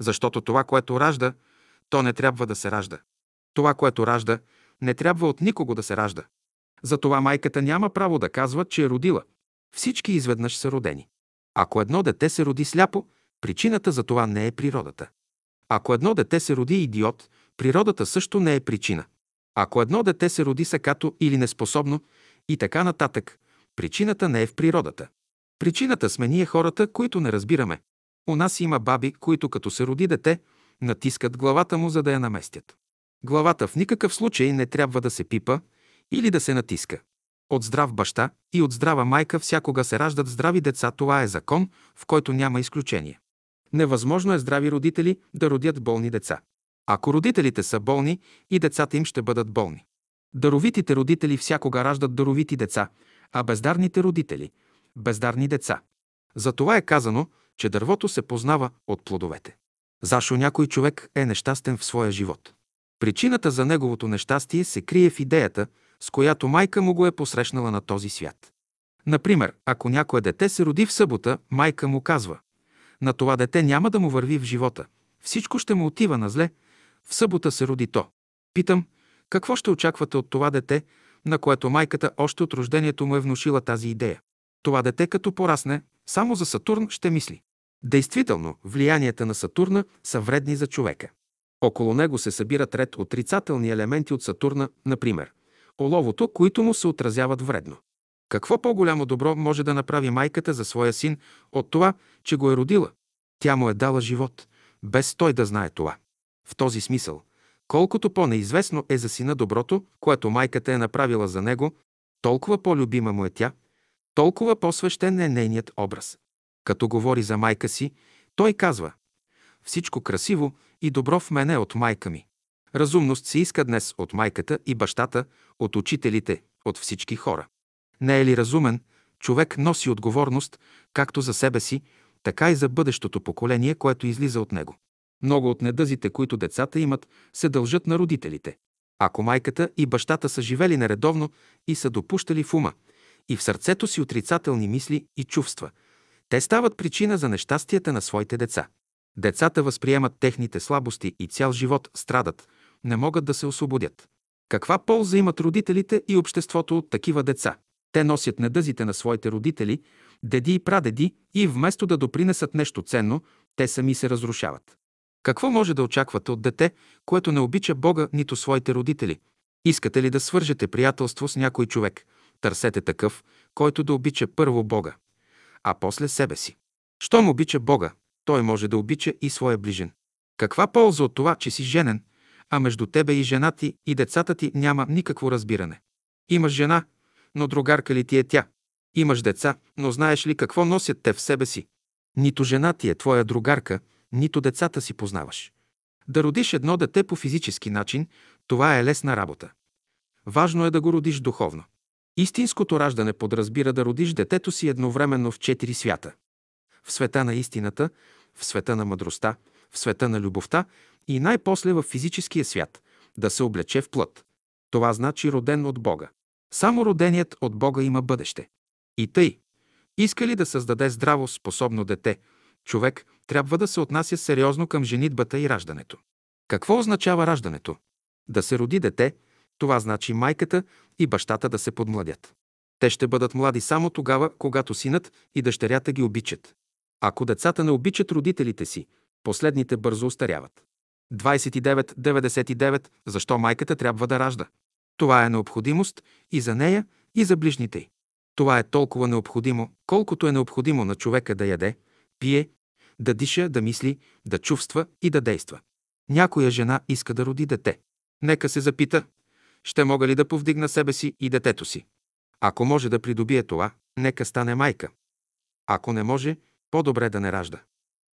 Защото това, което ражда, то не трябва да се ражда. Това, което ражда, не трябва от никого да се ражда. Затова майката няма право да казва, че е родила. Всички изведнъж са родени. Ако едно дете се роди сляпо, причината за това не е природата. Ако едно дете се роди идиот, природата също не е причина. Ако едно дете се роди сакато или неспособно и така нататък, причината не е в природата. Причината сме ние хората, които не разбираме. У нас има баби, които като се роди дете, натискат главата му, за да я наместят. Главата в никакъв случай не трябва да се пипа или да се натиска. От здрав баща и от здрава майка всякога се раждат здрави деца. Това е закон, в който няма изключение. Невъзможно е здрави родители да родят болни деца. Ако родителите са болни, и децата им ще бъдат болни. Даровитите родители всякога раждат даровити деца, а бездарните родители – бездарни деца. Затова е казано, че дървото се познава от плодовете. Защо някой човек е нещастен в своя живот? Причината за неговото нещастие се крие в идеята, с която майка му го е посрещнала на този свят. Например, ако някое дете се роди в събота, майка му казва на това дете няма да му върви в живота. Всичко ще му отива на зле. В събота се роди то. Питам, какво ще очаквате от това дете, на което майката още от рождението му е внушила тази идея? Това дете, като порасне, само за Сатурн ще мисли. Действително, влиянията на Сатурна са вредни за човека. Около него се събират ред отрицателни елементи от Сатурна, например оловото, които му се отразяват вредно. Какво по-голямо добро може да направи майката за своя син от това, че го е родила? Тя му е дала живот, без той да знае това. В този смисъл, колкото по-неизвестно е за сина доброто, което майката е направила за него, толкова по-любима му е тя, толкова по-свещен е нейният образ. Като говори за майка си, той казва «Всичко красиво и добро в мене е от майка ми». Разумност се иска днес от майката и бащата, от учителите, от всички хора. Не е ли разумен, човек носи отговорност както за себе си, така и за бъдещото поколение, което излиза от него. Много от недъзите, които децата имат, се дължат на родителите. Ако майката и бащата са живели нередовно и са допущали в ума и в сърцето си отрицателни мисли и чувства, те стават причина за нещастията на своите деца. Децата възприемат техните слабости и цял живот страдат, не могат да се освободят. Каква полза имат родителите и обществото от такива деца? Те носят недъзите на своите родители, деди и прадеди и вместо да допринесат нещо ценно, те сами се разрушават. Какво може да очаквате от дете, което не обича Бога нито своите родители? Искате ли да свържете приятелство с някой човек? Търсете такъв, който да обича първо Бога, а после себе си. Щом обича Бога, той може да обича и своя ближен. Каква полза от това, че си женен, а между тебе и жена ти и децата ти няма никакво разбиране. Имаш жена, но другарка ли ти е тя? Имаш деца, но знаеш ли какво носят те в себе си? Нито жена ти е твоя другарка, нито децата си познаваш. Да родиш едно дете по физически начин, това е лесна работа. Важно е да го родиш духовно. Истинското раждане подразбира да родиш детето си едновременно в четири свята. В света на истината, в света на мъдростта, в света на любовта и най-после в физическия свят, да се облече в плът. Това значи роден от Бога. Само роденият от Бога има бъдеще. И тъй, иска ли да създаде здраво, способно дете, човек трябва да се отнася сериозно към женитбата и раждането. Какво означава раждането? Да се роди дете, това значи майката и бащата да се подмладят. Те ще бъдат млади само тогава, когато синът и дъщерята ги обичат. Ако децата не обичат родителите си, последните бързо устаряват. 29.99. Защо майката трябва да ражда? Това е необходимост и за нея, и за ближните й. Това е толкова необходимо, колкото е необходимо на човека да яде, пие, да диша, да мисли, да чувства и да действа. Някоя жена иска да роди дете. Нека се запита, ще мога ли да повдигна себе си и детето си? Ако може да придобие това, нека стане майка. Ако не може, по-добре да не ражда.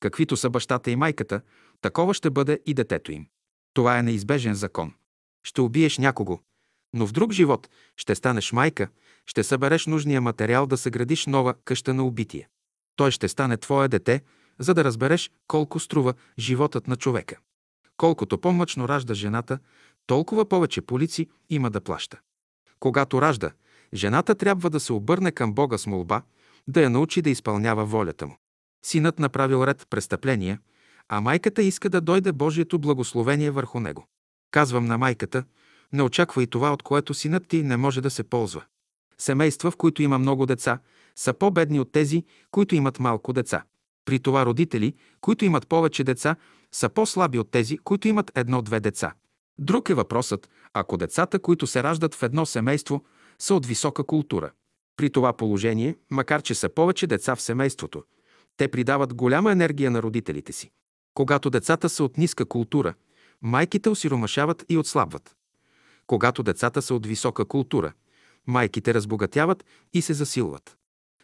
Каквито са бащата и майката, такова ще бъде и детето им. Това е неизбежен закон. Ще убиеш някого, но в друг живот ще станеш майка, ще събереш нужния материал да съградиш нова къща на убитие. Той ще стане твое дете, за да разбереш колко струва животът на човека. Колкото по-мъчно ражда жената, толкова повече полици има да плаща. Когато ражда, жената трябва да се обърне към Бога с молба, да я научи да изпълнява волята му. Синът направил ред престъпления, а майката иска да дойде Божието благословение върху него. Казвам на майката, не очаквай това, от което синът ти не може да се ползва. Семейства, в които има много деца, са по-бедни от тези, които имат малко деца. При това родители, които имат повече деца, са по-слаби от тези, които имат едно-две деца. Друг е въпросът, ако децата, които се раждат в едно семейство, са от висока култура. При това положение, макар че са повече деца в семейството, те придават голяма енергия на родителите си. Когато децата са от ниска култура, майките осиромашават и отслабват. Когато децата са от висока култура, майките разбогатяват и се засилват.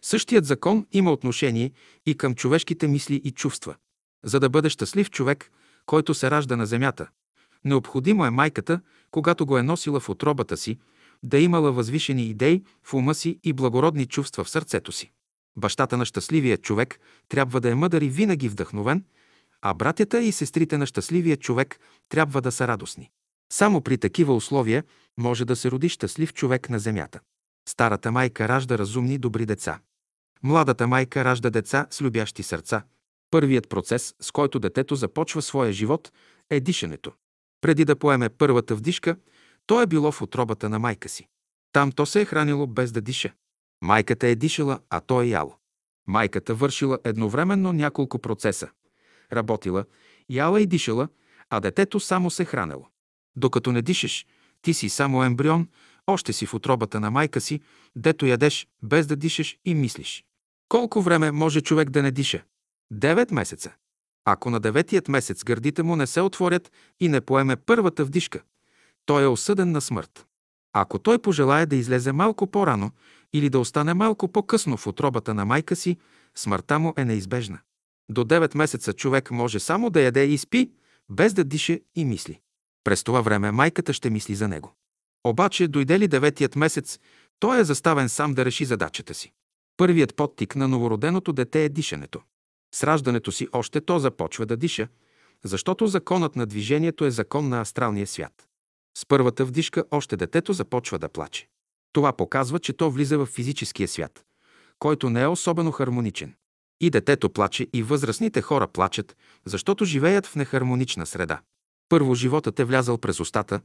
Същият закон има отношение и към човешките мисли и чувства. За да бъде щастлив човек, който се ражда на земята, необходимо е майката, когато го е носила в отробата си, да имала възвишени идеи в ума си и благородни чувства в сърцето си. Бащата на щастливия човек трябва да е мъдър и винаги вдъхновен, а братята и сестрите на щастливия човек трябва да са радостни. Само при такива условия може да се роди щастлив човек на земята. Старата майка ражда разумни, добри деца. Младата майка ражда деца с любящи сърца. Първият процес, с който детето започва своя живот, е дишането. Преди да поеме първата вдишка, то е било в отробата на майка си. Там то се е хранило без да диша. Майката е дишала, а то е яло. Майката вършила едновременно няколко процеса. Работила, яла и дишала, а детето само се хранело. Докато не дишаш, ти си само ембрион, още си в отробата на майка си, дето ядеш, без да дишаш и мислиш. Колко време може човек да не диша? Девет месеца. Ако на деветият месец гърдите му не се отворят и не поеме първата вдишка, той е осъден на смърт. Ако той пожелая да излезе малко по-рано или да остане малко по-късно в отробата на майка си, смъртта му е неизбежна. До 9 месеца човек може само да яде и спи, без да дише и мисли. През това време майката ще мисли за него. Обаче, дойде ли деветият месец, той е заставен сам да реши задачата си. Първият подтик на новороденото дете е дишането. С раждането си още то започва да диша, защото законът на движението е закон на астралния свят. С първата вдишка още детето започва да плаче. Това показва, че то влиза в физическия свят, който не е особено хармоничен. И детето плаче, и възрастните хора плачат, защото живеят в нехармонична среда. Първо животът е влязал през устата,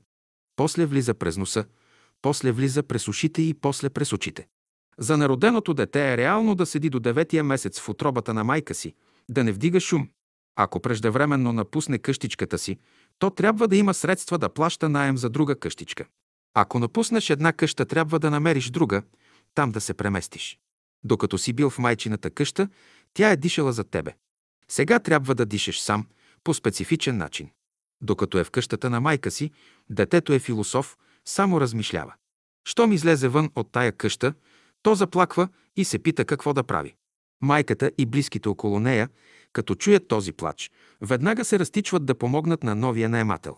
после влиза през носа, после влиза през ушите и после през очите. За народеното дете е реално да седи до деветия месец в отробата на майка си, да не вдига шум. Ако преждевременно напусне къщичката си, то трябва да има средства да плаща наем за друга къщичка. Ако напуснеш една къща, трябва да намериш друга, там да се преместиш. Докато си бил в майчината къща, тя е дишала за тебе. Сега трябва да дишаш сам, по специфичен начин. Докато е в къщата на майка си, детето е философ, само размишлява. Щом излезе вън от тая къща, то заплаква и се пита какво да прави. Майката и близките около нея, като чуят този плач, веднага се разтичват да помогнат на новия наемател.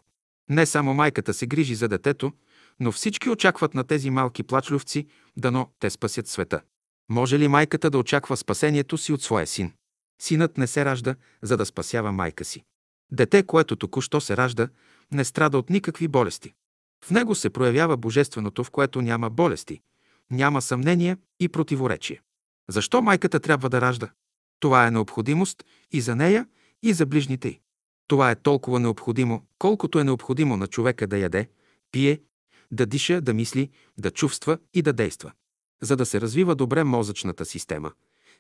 Не само майката се грижи за детето, но всички очакват на тези малки плачлювци, дано те спасят света. Може ли майката да очаква спасението си от своя син? Синът не се ражда, за да спасява майка си. Дете, което току-що се ражда, не страда от никакви болести. В него се проявява божественото, в което няма болести, няма съмнение и противоречие. Защо майката трябва да ражда? Това е необходимост и за нея, и за ближните й. Това е толкова необходимо, колкото е необходимо на човека да яде, пие, да диша, да мисли, да чувства и да действа. За да се развива добре мозъчната система,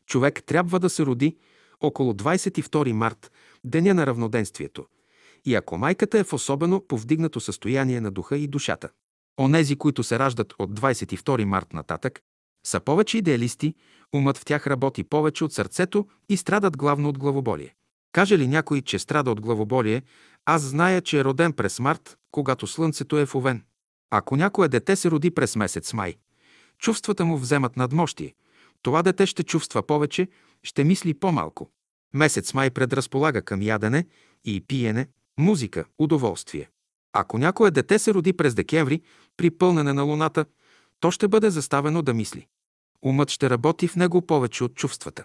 човек трябва да се роди около 22 март, деня на равноденствието, и ако майката е в особено повдигнато състояние на духа и душата. Онези, които се раждат от 22 март нататък, са повече идеалисти, умът в тях работи повече от сърцето и страдат главно от главоболие. Каже ли някой, че страда от главоболие, аз зная, че е роден през март, когато слънцето е в овен. Ако някое дете се роди през месец май, чувствата му вземат надмощие. Това дете ще чувства повече, ще мисли по-малко. Месец май предразполага към ядене и пиене, музика, удоволствие. Ако някое дете се роди през декември, при пълнене на луната, то ще бъде заставено да мисли. Умът ще работи в него повече от чувствата,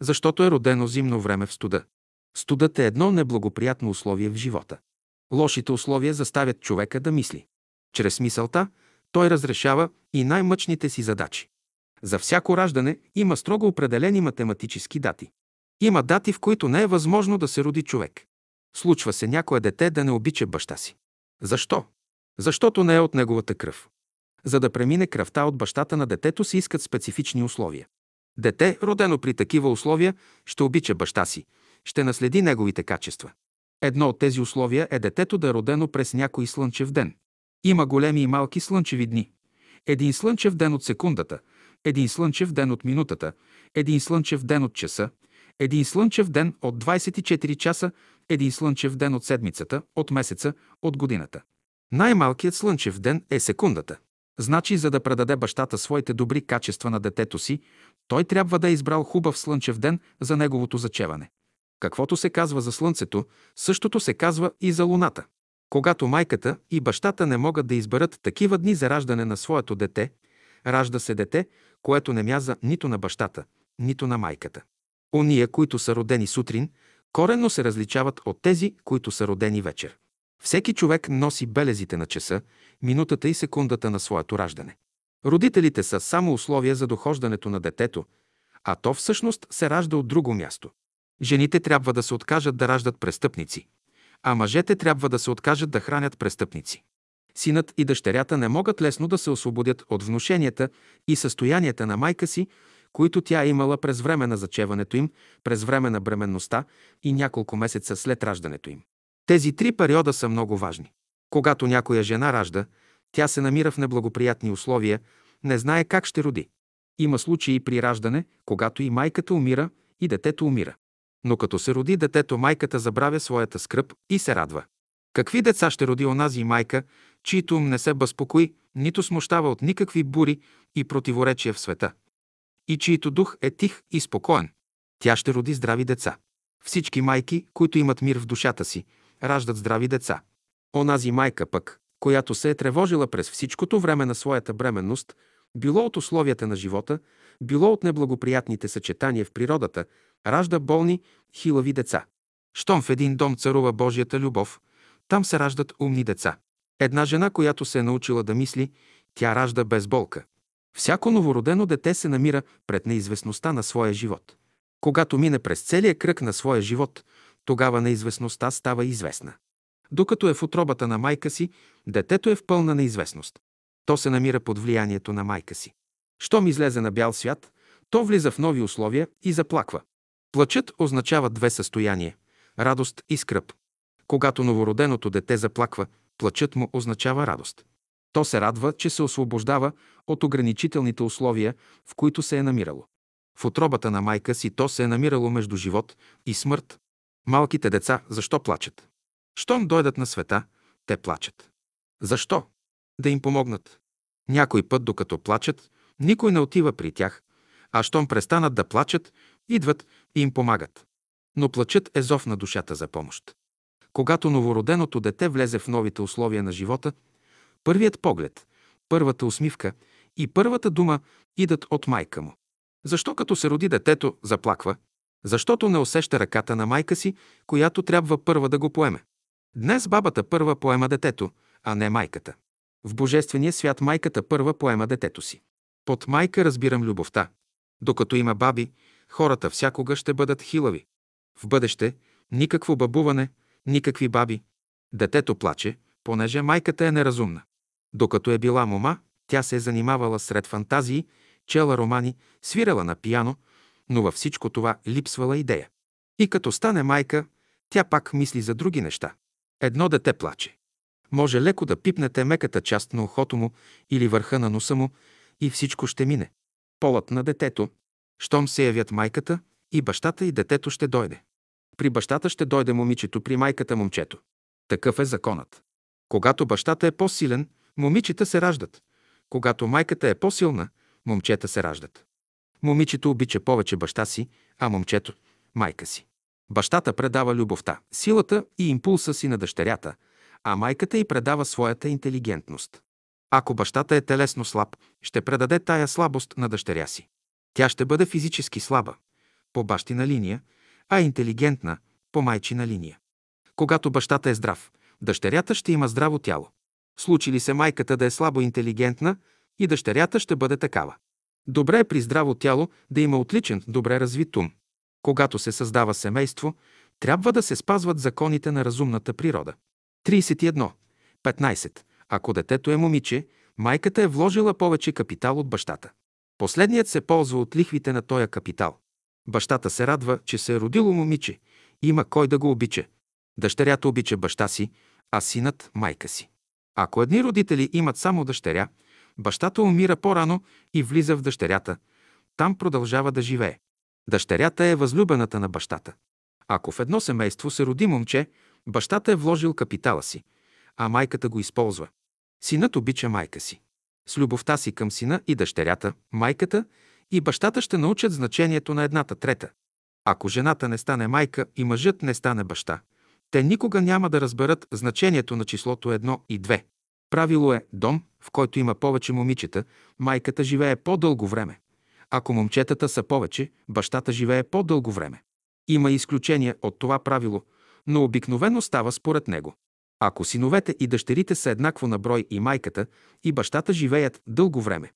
защото е родено зимно време в студа. Студът е едно неблагоприятно условие в живота. Лошите условия заставят човека да мисли. Чрез мисълта той разрешава и най-мъчните си задачи. За всяко раждане има строго определени математически дати. Има дати, в които не е възможно да се роди човек. Случва се някое дете да не обича баща си. Защо? Защото не е от неговата кръв. За да премине кръвта от бащата на детето се искат специфични условия. Дете, родено при такива условия, ще обича баща си, ще наследи неговите качества. Едно от тези условия е детето да е родено през някой слънчев ден. Има големи и малки слънчеви дни. Един слънчев ден от секундата, един слънчев ден от минутата, един слънчев ден от часа, един слънчев ден от 24 часа, един слънчев ден от седмицата, от месеца, от годината. Най-малкият слънчев ден е секундата. Значи, за да предаде бащата своите добри качества на детето си, той трябва да е избрал хубав слънчев ден за неговото зачеване. Каквото се казва за Слънцето, същото се казва и за Луната. Когато майката и бащата не могат да изберат такива дни за раждане на своето дете, ражда се дете, което не мяза нито на бащата, нито на майката. Ония, които са родени сутрин, коренно се различават от тези, които са родени вечер. Всеки човек носи белезите на часа, минутата и секундата на своето раждане. Родителите са само условия за дохождането на детето, а то всъщност се ражда от друго място. Жените трябва да се откажат да раждат престъпници, а мъжете трябва да се откажат да хранят престъпници. Синът и дъщерята не могат лесно да се освободят от внушенията и състоянията на майка си, които тя е имала през време на зачеването им, през време на бременността и няколко месеца след раждането им. Тези три периода са много важни. Когато някоя жена ражда, тя се намира в неблагоприятни условия, не знае как ще роди. Има случаи при раждане, когато и майката умира, и детето умира. Но като се роди детето, майката забравя своята скръп и се радва. Какви деца ще роди онази майка, чието ум не се безпокои, нито смущава от никакви бури и противоречия в света? И чието дух е тих и спокоен. Тя ще роди здрави деца. Всички майки, които имат мир в душата си, раждат здрави деца. Онази майка пък, която се е тревожила през всичкото време на своята бременност, било от условията на живота, било от неблагоприятните съчетания в природата, ражда болни, хилави деца. Щом в един дом царува Божията любов, там се раждат умни деца. Една жена, която се е научила да мисли, тя ражда без болка. Всяко новородено дете се намира пред неизвестността на своя живот. Когато мине през целия кръг на своя живот, тогава неизвестността става известна. Докато е в отробата на майка си, детето е в пълна неизвестност. То се намира под влиянието на майка си. Щом излезе на бял свят, то влиза в нови условия и заплаква. Плачът означава две състояния – радост и скръп. Когато новороденото дете заплаква, плачът му означава радост. То се радва, че се освобождава от ограничителните условия, в които се е намирало. В отробата на майка си то се е намирало между живот и смърт. Малките деца защо плачат? Щом дойдат на света, те плачат. Защо? Да им помогнат. Някой път, докато плачат, никой не отива при тях, а щом престанат да плачат, идват и им помагат. Но плачът е зов на душата за помощ. Когато новороденото дете влезе в новите условия на живота, първият поглед, първата усмивка и първата дума идат от майка му. Защо като се роди детето, заплаква? Защото не усеща ръката на майка си, която трябва първа да го поеме. Днес бабата първа поема детето, а не майката. В Божествения свят майката първа поема детето си. Под майка разбирам любовта. Докато има баби, хората всякога ще бъдат хилави. В бъдеще никакво бабуване, никакви баби. Детето плаче, понеже майката е неразумна. Докато е била мома, тя се е занимавала сред фантазии, чела романи, свирала на пияно, но във всичко това липсвала идея. И като стане майка, тя пак мисли за други неща. Едно дете плаче. Може леко да пипнете меката част на ухото му или върха на носа му и всичко ще мине. Полът на детето, щом се явят майката и бащата и детето ще дойде. При бащата ще дойде момичето, при майката момчето. Такъв е законът. Когато бащата е по-силен, момичета се раждат. Когато майката е по-силна, момчета се раждат. Момичето обича повече баща си, а момчето – майка си. Бащата предава любовта, силата и импулса си на дъщерята, а майката й предава своята интелигентност. Ако бащата е телесно слаб, ще предаде тая слабост на дъщеря си. Тя ще бъде физически слаба, по бащина линия, а интелигентна, по майчина линия. Когато бащата е здрав, дъщерята ще има здраво тяло. Случи ли се майката да е слабо интелигентна, и дъщерята ще бъде такава. Добре е при здраво тяло да има отличен, добре развит ум. Когато се създава семейство, трябва да се спазват законите на разумната природа. 31. 15. Ако детето е момиче, майката е вложила повече капитал от бащата. Последният се ползва от лихвите на този капитал. Бащата се радва, че се е родило момиче. Има кой да го обича. Дъщерята обича баща си, а синът – майка си. Ако едни родители имат само дъщеря, бащата умира по-рано и влиза в дъщерята. Там продължава да живее. Дъщерята е възлюбената на бащата. Ако в едно семейство се роди момче, бащата е вложил капитала си, а майката го използва. Синът обича майка си. С любовта си към сина и дъщерята, майката и бащата ще научат значението на едната трета. Ако жената не стане майка и мъжът не стане баща, те никога няма да разберат значението на числото 1 и 2. Правило е дом, в който има повече момичета, майката живее по-дълго време. Ако момчетата са повече, бащата живее по-дълго време. Има изключения от това правило, но обикновено става според него. Ако синовете и дъщерите са еднакво на брой и майката, и бащата живеят дълго време.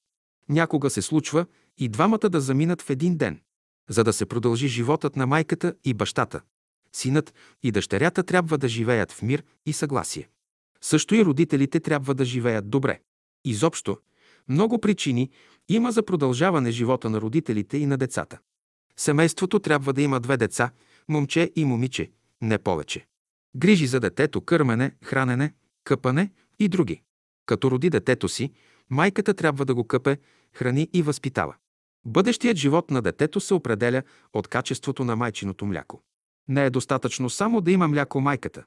Някога се случва и двамата да заминат в един ден. За да се продължи животът на майката и бащата, синът и дъщерята трябва да живеят в мир и съгласие. Също и родителите трябва да живеят добре. Изобщо, много причини има за продължаване живота на родителите и на децата. Семейството трябва да има две деца, момче и момиче, не повече. Грижи за детето, кърмене, хранене, къпане и други. Като роди детето си, майката трябва да го къпе, храни и възпитава. Бъдещият живот на детето се определя от качеството на майчиното мляко. Не е достатъчно само да има мляко майката,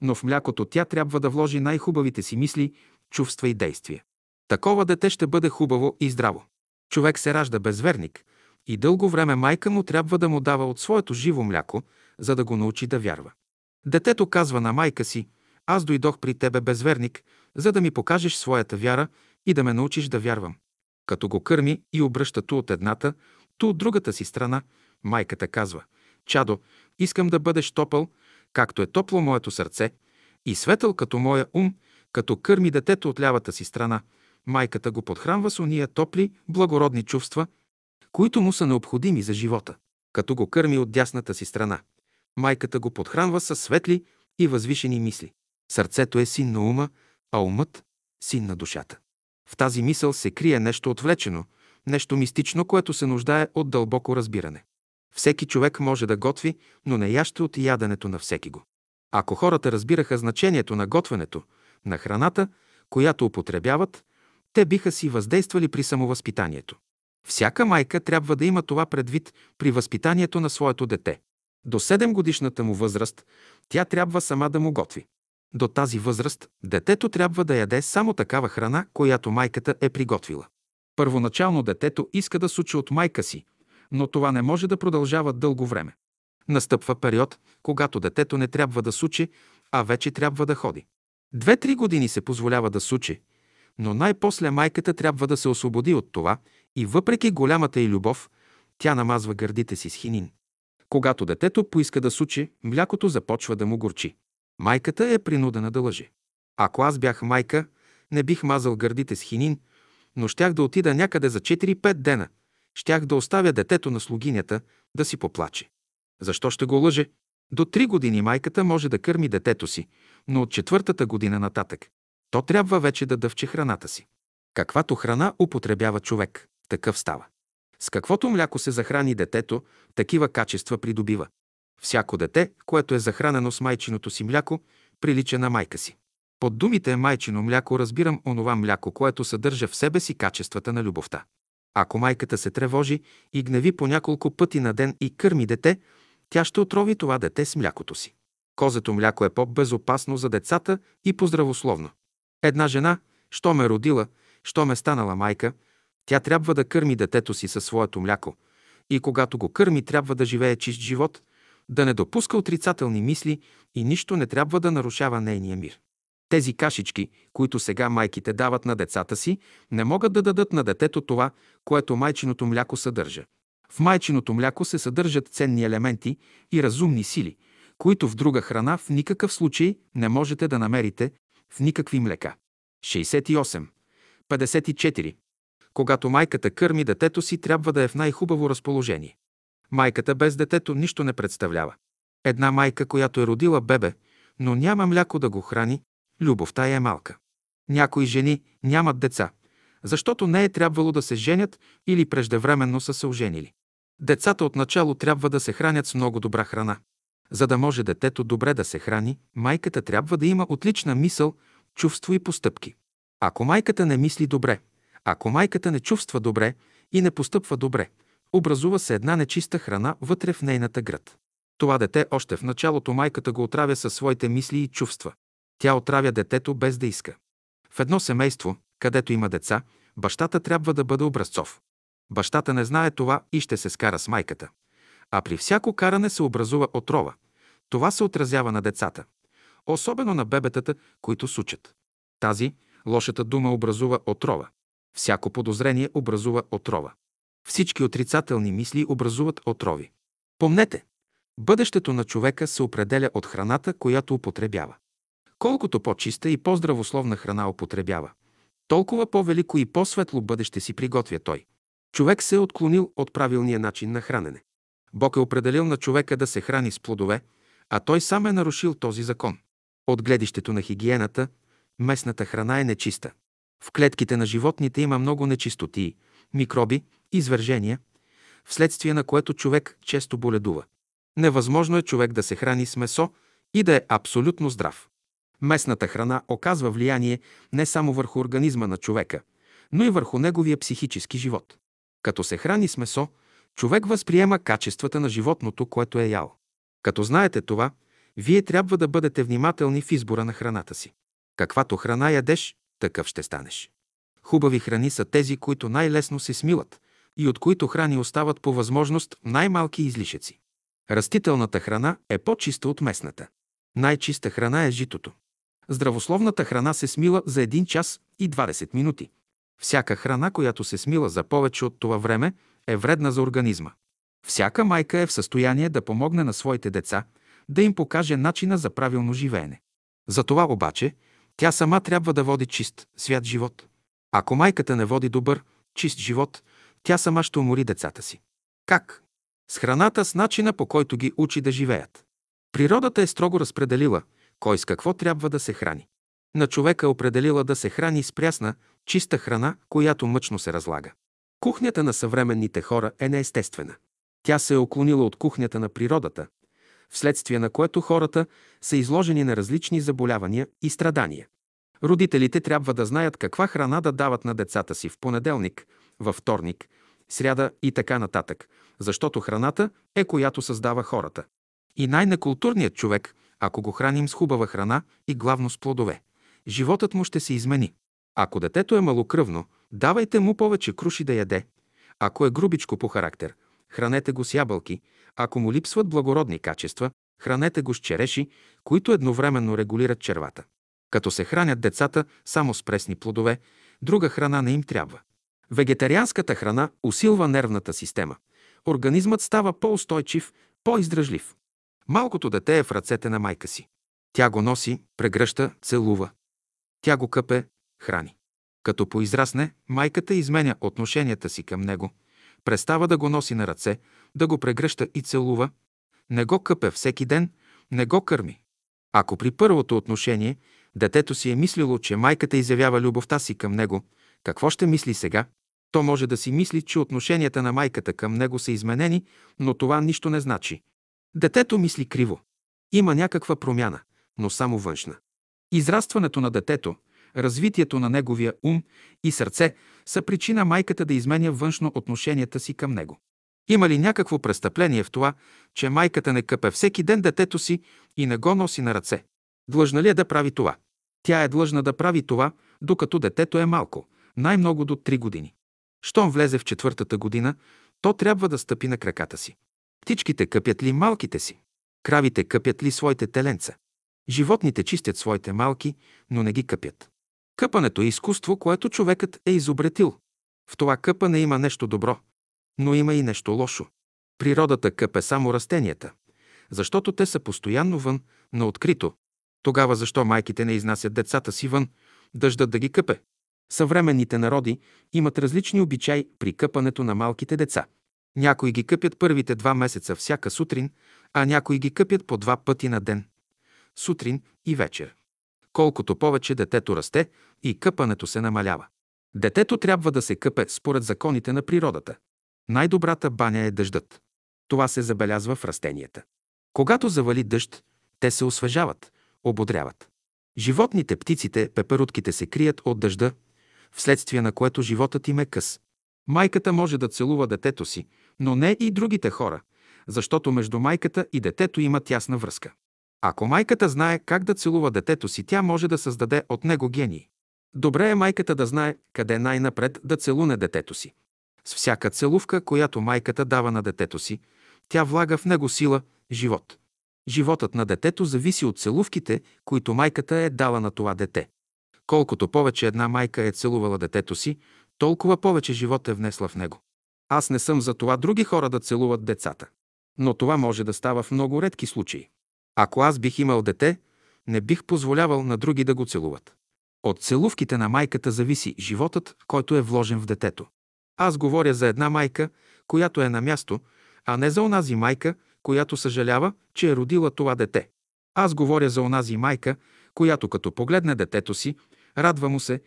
но в млякото тя трябва да вложи най-хубавите си мисли, чувства и действия. Такова дете ще бъде хубаво и здраво. Човек се ражда безверник и дълго време майка му трябва да му дава от своето живо мляко, за да го научи да вярва. Детето казва на майка си, аз дойдох при тебе безверник, за да ми покажеш своята вяра и да ме научиш да вярвам. Като го кърми и обръща ту от едната, ту от другата си страна, майката казва, чадо, искам да бъдеш топъл, както е топло моето сърце, и светъл като моя ум, като кърми детето от лявата си страна, майката го подхранва с уния топли, благородни чувства, които му са необходими за живота. Като го кърми от дясната си страна, майката го подхранва с светли и възвишени мисли. Сърцето е син на ума, а умът – син на душата. В тази мисъл се крие нещо отвлечено, нещо мистично, което се нуждае от дълбоко разбиране. Всеки човек може да готви, но не яще от яденето на всеки го. Ако хората разбираха значението на готвенето, на храната, която употребяват, те биха си въздействали при самовъзпитанието. Всяка майка трябва да има това предвид при възпитанието на своето дете. До 7 годишната му възраст тя трябва сама да му готви. До тази възраст детето трябва да яде само такава храна, която майката е приготвила. Първоначално детето иска да сучи от майка си, но това не може да продължава дълго време. Настъпва период, когато детето не трябва да сучи, а вече трябва да ходи. Две-три години се позволява да сучи, но най-после майката трябва да се освободи от това и въпреки голямата й любов, тя намазва гърдите си с хинин. Когато детето поиска да сучи, млякото започва да му горчи. Майката е принудена да лъже. Ако аз бях майка, не бих мазал гърдите с хинин, но щях да отида някъде за 4-5 дена. Щях да оставя детето на слугинята да си поплаче. Защо ще го лъже? До три години майката може да кърми детето си, но от четвъртата година нататък то трябва вече да дъвче храната си. Каквато храна употребява човек, такъв става. С каквото мляко се захрани детето, такива качества придобива. Всяко дете, което е захранено с майчиното си мляко, прилича на майка си. Под думите майчино мляко разбирам онова мляко, което съдържа в себе си качествата на любовта. Ако майката се тревожи и гневи по няколко пъти на ден и кърми дете, тя ще отрови това дете с млякото си. Козето мляко е по-безопасно за децата и по-здравословно. Една жена, що ме родила, що ме станала майка, тя трябва да кърми детето си със своето мляко и когато го кърми, трябва да живее чист живот, да не допуска отрицателни мисли и нищо не трябва да нарушава нейния мир. Тези кашички, които сега майките дават на децата си, не могат да дадат на детето това, което майчиното мляко съдържа. В майчиното мляко се съдържат ценни елементи и разумни сили, които в друга храна в никакъв случай не можете да намерите в никакви млека. 68. 54. Когато майката кърми детето си, трябва да е в най-хубаво разположение. Майката без детето нищо не представлява. Една майка, която е родила бебе, но няма мляко да го храни, любовта е малка. Някои жени нямат деца, защото не е трябвало да се женят или преждевременно са се оженили. Децата отначало трябва да се хранят с много добра храна. За да може детето добре да се храни, майката трябва да има отлична мисъл, чувство и постъпки. Ако майката не мисли добре, ако майката не чувства добре и не постъпва добре, образува се една нечиста храна вътре в нейната град. Това дете още в началото майката го отравя със своите мисли и чувства. Тя отравя детето без да иска. В едно семейство, където има деца, бащата трябва да бъде образцов. Бащата не знае това и ще се скара с майката. А при всяко каране се образува отрова. Това се отразява на децата. Особено на бебетата, които сучат. Тази, лошата дума образува отрова. Всяко подозрение образува отрова. Всички отрицателни мисли образуват отрови. Помнете, бъдещето на човека се определя от храната, която употребява. Колкото по-чиста и по-здравословна храна употребява, толкова по-велико и по-светло бъдеще си приготвя той. Човек се е отклонил от правилния начин на хранене. Бог е определил на човека да се храни с плодове, а той сам е нарушил този закон. От гледището на хигиената, местната храна е нечиста. В клетките на животните има много нечистоти, микроби, извържения, вследствие на което човек често боледува. Невъзможно е човек да се храни с месо и да е абсолютно здрав. Местната храна оказва влияние не само върху организма на човека, но и върху неговия психически живот. Като се храни с месо, човек възприема качествата на животното, което е ял. Като знаете това, вие трябва да бъдете внимателни в избора на храната си. Каквато храна ядеш, такъв ще станеш. Хубави храни са тези, които най-лесно се смилат и от които храни остават по възможност най-малки излишъци. Растителната храна е по-чиста от местната. Най-чиста храна е житото. Здравословната храна се смила за 1 час и 20 минути. Всяка храна, която се смила за повече от това време, е вредна за организма. Всяка майка е в състояние да помогне на своите деца, да им покаже начина за правилно живеене. За това обаче тя сама трябва да води чист, свят живот. Ако майката не води добър, чист живот, тя сама ще умори децата си. Как? С храната, с начина по който ги учи да живеят. Природата е строго разпределила кой с какво трябва да се храни. На човека е определила да се храни с прясна, чиста храна, която мъчно се разлага. Кухнята на съвременните хора е неестествена. Тя се е оклонила от кухнята на природата, вследствие на което хората са изложени на различни заболявания и страдания. Родителите трябва да знаят каква храна да дават на децата си в понеделник, във вторник, сряда и така нататък, защото храната е която създава хората. И най-некултурният човек, ако го храним с хубава храна и главно с плодове, животът му ще се измени. Ако детето е малокръвно, давайте му повече круши да яде. Ако е грубичко по характер, хранете го с ябълки. Ако му липсват благородни качества, хранете го с череши, които едновременно регулират червата. Като се хранят децата само с пресни плодове, друга храна не им трябва. Вегетарианската храна усилва нервната система. Организмът става по-устойчив, по-издръжлив. Малкото дете е в ръцете на майка си. Тя го носи, прегръща, целува. Тя го къпе, храни. Като поизрасне, майката изменя отношенията си към него, престава да го носи на ръце, да го прегръща и целува, не го къпе всеки ден, не го кърми. Ако при първото отношение детето си е мислило, че майката изявява любовта си към него, какво ще мисли сега? То може да си мисли, че отношенията на майката към него са изменени, но това нищо не значи. Детето мисли криво. Има някаква промяна, но само външна. Израстването на детето, развитието на неговия ум и сърце са причина майката да изменя външно отношенията си към него. Има ли някакво престъпление в това, че майката не къпе всеки ден детето си и не го носи на ръце? Длъжна ли е да прави това? Тя е длъжна да прави това, докато детето е малко, най-много до 3 години. Щом влезе в четвъртата година, то трябва да стъпи на краката си. Птичките къпят ли малките си? Кравите къпят ли своите теленца? Животните чистят своите малки, но не ги къпят. Къпането е изкуство, което човекът е изобретил. В това къпане има нещо добро, но има и нещо лошо. Природата къпе само растенията, защото те са постоянно вън, на открито. Тогава защо майките не изнасят децата си вън, дъждат да ги къпе? Съвременните народи имат различни обичаи при къпането на малките деца. Някои ги къпят първите два месеца всяка сутрин, а някои ги къпят по два пъти на ден – сутрин и вечер. Колкото повече детето расте и къпането се намалява. Детето трябва да се къпе според законите на природата. Най-добрата баня е дъждът. Това се забелязва в растенията. Когато завали дъжд, те се освежават, ободряват. Животните, птиците, пеперутките се крият от дъжда, вследствие на което животът им е къс. Майката може да целува детето си, но не и другите хора, защото между майката и детето има тясна връзка. Ако майката знае как да целува детето си, тя може да създаде от него гений. Добре е майката да знае къде най-напред да целуне детето си. С всяка целувка, която майката дава на детето си, тя влага в него сила, живот. Животът на детето зависи от целувките, които майката е дала на това дете. Колкото повече една майка е целувала детето си, толкова повече живот е внесла в него. Аз не съм за това други хора да целуват децата. Но това може да става в много редки случаи. Ако аз бих имал дете, не бих позволявал на други да го целуват. От целувките на майката зависи животът, който е вложен в детето. Аз говоря за една майка, която е на място, а не за онази майка, която съжалява, че е родила това дете. Аз говоря за онази майка, която като погледне детето си, радва му се,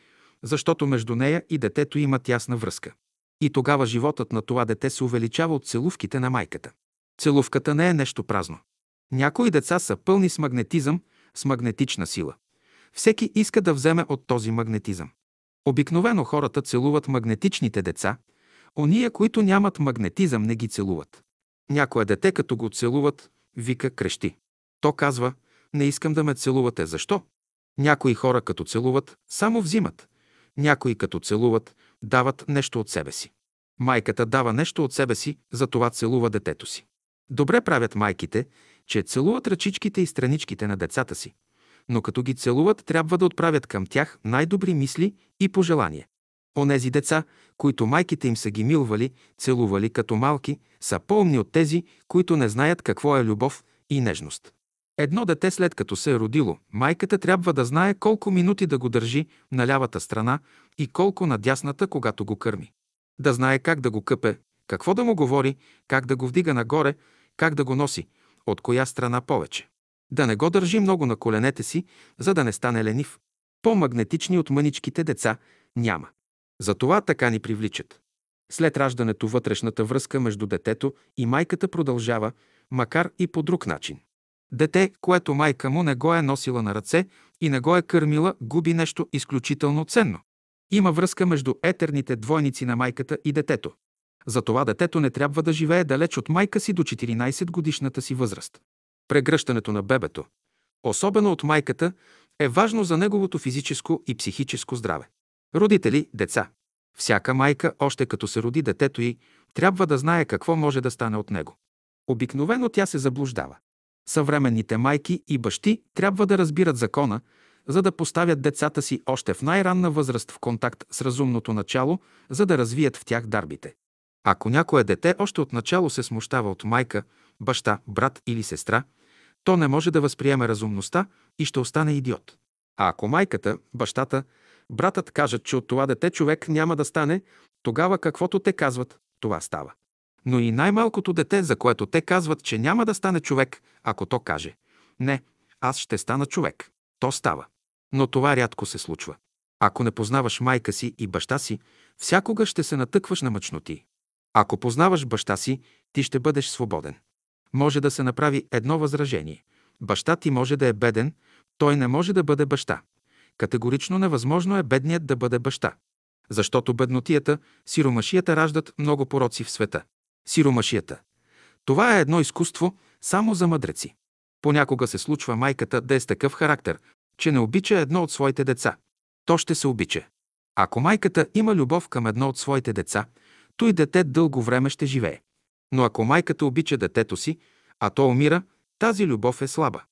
защото между нея и детето има тясна връзка. И тогава животът на това дете се увеличава от целувките на майката. Целувката не е нещо празно. Някои деца са пълни с магнетизъм, с магнетична сила. Всеки иска да вземе от този магнетизъм. Обикновено хората целуват магнетичните деца, ония, които нямат магнетизъм, не ги целуват. Някое дете, като го целуват, вика, крещи. То казва, не искам да ме целувате. Защо? Някои хора, като целуват, само взимат. Някои, като целуват, дават нещо от себе си. Майката дава нещо от себе си, за това целува детето си. Добре правят майките, че целуват ръчичките и страничките на децата си, но като ги целуват, трябва да отправят към тях най-добри мисли и пожелания. Онези деца, които майките им са ги милвали, целували като малки, са по-умни от тези, които не знаят какво е любов и нежност. Едно дете след като се е родило, майката трябва да знае колко минути да го държи на лявата страна и колко на дясната, когато го кърми. Да знае как да го къпе, какво да му говори, как да го вдига нагоре, как да го носи, от коя страна повече. Да не го държи много на коленете си, за да не стане ленив. По-магнетични от мъничките деца няма. Затова така ни привличат. След раждането вътрешната връзка между детето и майката продължава, макар и по друг начин. Дете, което майка му не го е носила на ръце и не го е кърмила, губи нещо изключително ценно. Има връзка между етерните двойници на майката и детето. Затова детето не трябва да живее далеч от майка си до 14 годишната си възраст. Прегръщането на бебето, особено от майката, е важно за неговото физическо и психическо здраве. Родители, деца. Всяка майка, още като се роди детето й, трябва да знае какво може да стане от него. Обикновено тя се заблуждава. Съвременните майки и бащи трябва да разбират закона, за да поставят децата си още в най-ранна възраст в контакт с разумното начало, за да развият в тях дарбите. Ако някое дете още от начало се смущава от майка, баща, брат или сестра, то не може да възприеме разумността и ще остане идиот. А ако майката, бащата, братът кажат, че от това дете човек няма да стане, тогава каквото те казват, това става. Но и най-малкото дете, за което те казват, че няма да стане човек, ако то каже «Не, аз ще стана човек», то става. Но това рядко се случва. Ако не познаваш майка си и баща си, всякога ще се натъкваш на мъчноти. Ако познаваш баща си, ти ще бъдеш свободен. Може да се направи едно възражение. Баща ти може да е беден, той не може да бъде баща. Категорично невъзможно е бедният да бъде баща. Защото беднотията, сиромашията раждат много пороци в света. Сиромашията. Това е едно изкуство само за мъдреци. Понякога се случва майката да е с такъв характер, че не обича едно от своите деца. То ще се обича. Ако майката има любов към едно от своите деца, той дете дълго време ще живее. Но ако майката обича детето си, а то умира, тази любов е слаба.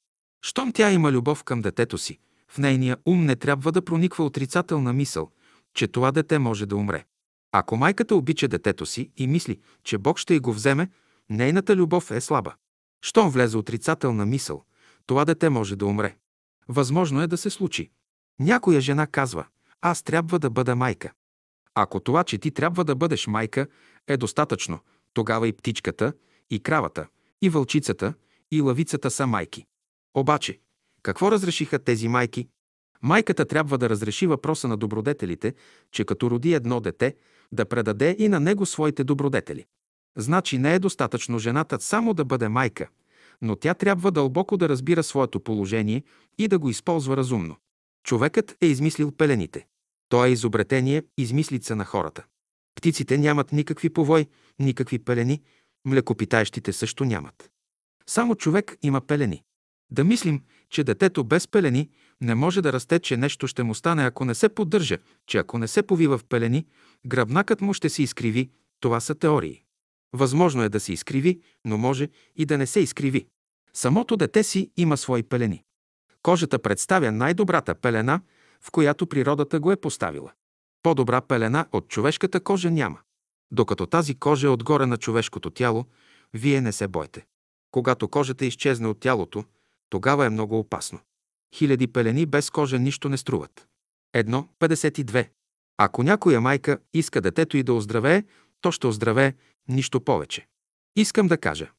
Щом тя има любов към детето си, в нейния ум не трябва да прониква отрицателна мисъл, че това дете може да умре. Ако майката обича детето си и мисли, че Бог ще й го вземе, нейната любов е слаба. Щом влезе отрицателна мисъл, това дете може да умре. Възможно е да се случи. Някоя жена казва, аз трябва да бъда майка. Ако това, че ти трябва да бъдеш майка, е достатъчно, тогава и птичката, и кравата, и вълчицата, и лавицата са майки. Обаче, какво разрешиха тези майки? Майката трябва да разреши въпроса на добродетелите, че като роди едно дете, да предаде и на него своите добродетели. Значи не е достатъчно жената само да бъде майка, но тя трябва дълбоко да разбира своето положение и да го използва разумно. Човекът е измислил пелените. То е изобретение, измислица на хората. Птиците нямат никакви повой, никакви пелени, млекопитаещите също нямат. Само човек има пелени. Да мислим, че детето без пелени не може да расте, че нещо ще му стане, ако не се поддържа, че ако не се повива в пелени, гръбнакът му ще се изкриви. Това са теории. Възможно е да се изкриви, но може и да не се изкриви. Самото дете си има свои пелени. Кожата представя най-добрата пелена, в която природата го е поставила. По-добра пелена от човешката кожа няма. Докато тази кожа е отгоре на човешкото тяло, вие не се бойте. Когато кожата изчезне от тялото, тогава е много опасно. Хиляди пелени без кожа нищо не струват. Едно 52. Ако някоя майка иска детето и да оздравее, то ще оздравее, нищо повече. Искам да кажа,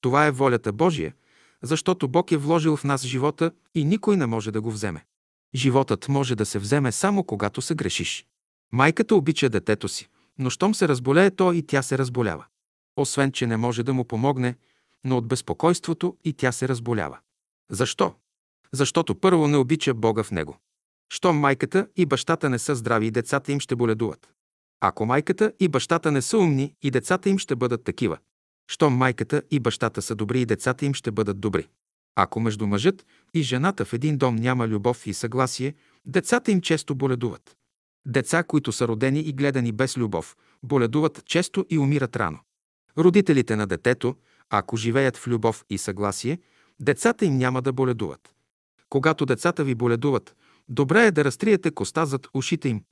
това е волята Божия, защото Бог е вложил в нас живота и никой не може да го вземе. Животът може да се вземе само когато се грешиш. Майката обича детето си, но щом се разболее, то и тя се разболява. Освен, че не може да му помогне, но от безпокойството и тя се разболява. Защо? Защото първо не обича Бога в него. Щом майката и бащата не са здрави, и децата им ще боледуват. Ако майката и бащата не са умни, и децата им ще бъдат такива. Щом майката и бащата са добри, и децата им ще бъдат добри. Ако между мъжът и жената в един дом няма любов и съгласие, децата им често боледуват. Деца, които са родени и гледани без любов, боледуват често и умират рано. Родителите на детето, ако живеят в любов и съгласие, децата им няма да боледуват. Когато децата ви боледуват, добре е да разтриете коста зад ушите им.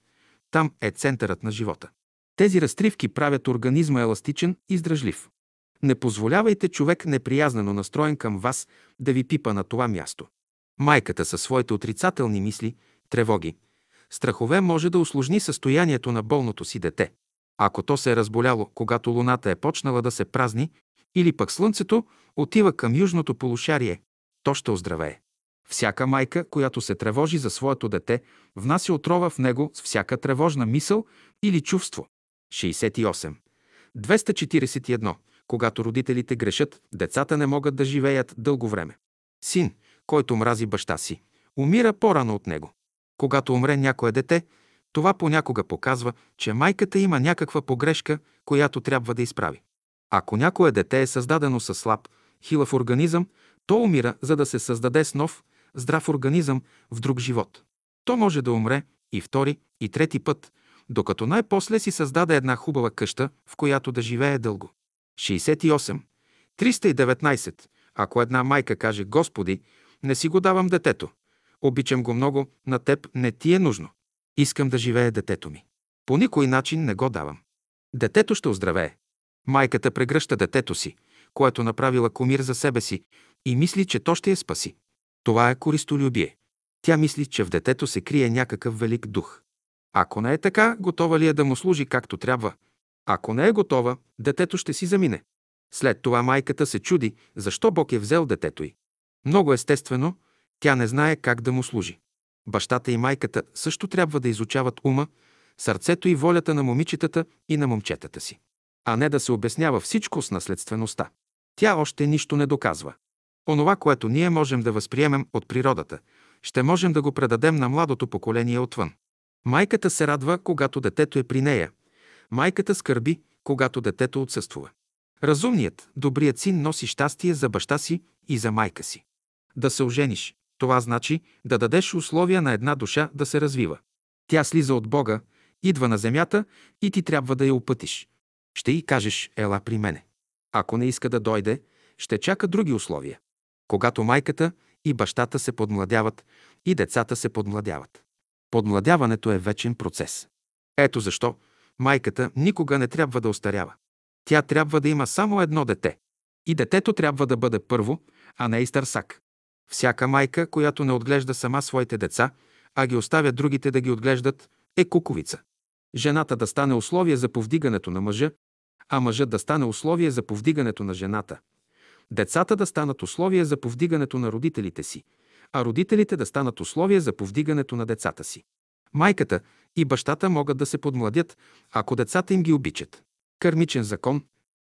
Там е центърът на живота. Тези разтривки правят организма еластичен и здръжлив. Не позволявайте човек неприязнено настроен към вас да ви пипа на това място. Майката със своите отрицателни мисли, тревоги, страхове може да усложни състоянието на болното си дете. Ако то се е разболяло, когато луната е почнала да се празни, или пък слънцето отива към южното полушарие, то ще оздравее. Всяка майка, която се тревожи за своето дете, внася отрова в него с всяка тревожна мисъл или чувство. 68. 241. Когато родителите грешат, децата не могат да живеят дълго време. Син, който мрази баща си, умира по-рано от него. Когато умре някое дете, това понякога показва, че майката има някаква погрешка, която трябва да изправи. Ако някое дете е създадено със слаб, хилав организъм, то умира, за да се създаде с нов, здрав организъм в друг живот. То може да умре и втори, и трети път, докато най-после си създаде една хубава къща, в която да живее дълго. 68. 319. Ако една майка каже, Господи, не си го давам детето, обичам го много, на теб не ти е нужно. Искам да живее детето ми. По никой начин не го давам. Детето ще оздравее. Майката прегръща детето си, което направила комир за себе си и мисли, че то ще я спаси. Това е користолюбие. Тя мисли, че в детето се крие някакъв велик дух. Ако не е така, готова ли е да му служи както трябва? Ако не е готова, детето ще си замине. След това майката се чуди, защо Бог е взел детето й. Много естествено, тя не знае как да му служи. Бащата и майката също трябва да изучават ума, сърцето и волята на момичетата и на момчетата си, а не да се обяснява всичко с наследствеността. Тя още нищо не доказва. Онова, което ние можем да възприемем от природата, ще можем да го предадем на младото поколение отвън. Майката се радва, когато детето е при нея. Майката скърби, когато детето отсъствува. Разумният, добрият син носи щастие за баща си и за майка си. Да се ожениш, това значи да дадеш условия на една душа да се развива. Тя слиза от Бога, идва на земята и ти трябва да я опътиш. Ще й кажеш, ела при мене. Ако не иска да дойде, ще чака други условия. Когато майката и бащата се подмладяват, и децата се подмладяват. Подмладяването е вечен процес. Ето защо майката никога не трябва да остарява. Тя трябва да има само едно дете. И детето трябва да бъде първо, а не и старсак. Всяка майка, която не отглежда сама своите деца, а ги оставя другите да ги отглеждат, е куковица. Жената да стане условие за повдигането на мъжа, а мъжът да стане условие за повдигането на жената. Децата да станат условие за повдигането на родителите си, а родителите да станат условие за повдигането на децата си. Майката и бащата могат да се подмладят, ако децата им ги обичат. Кърмичен закон.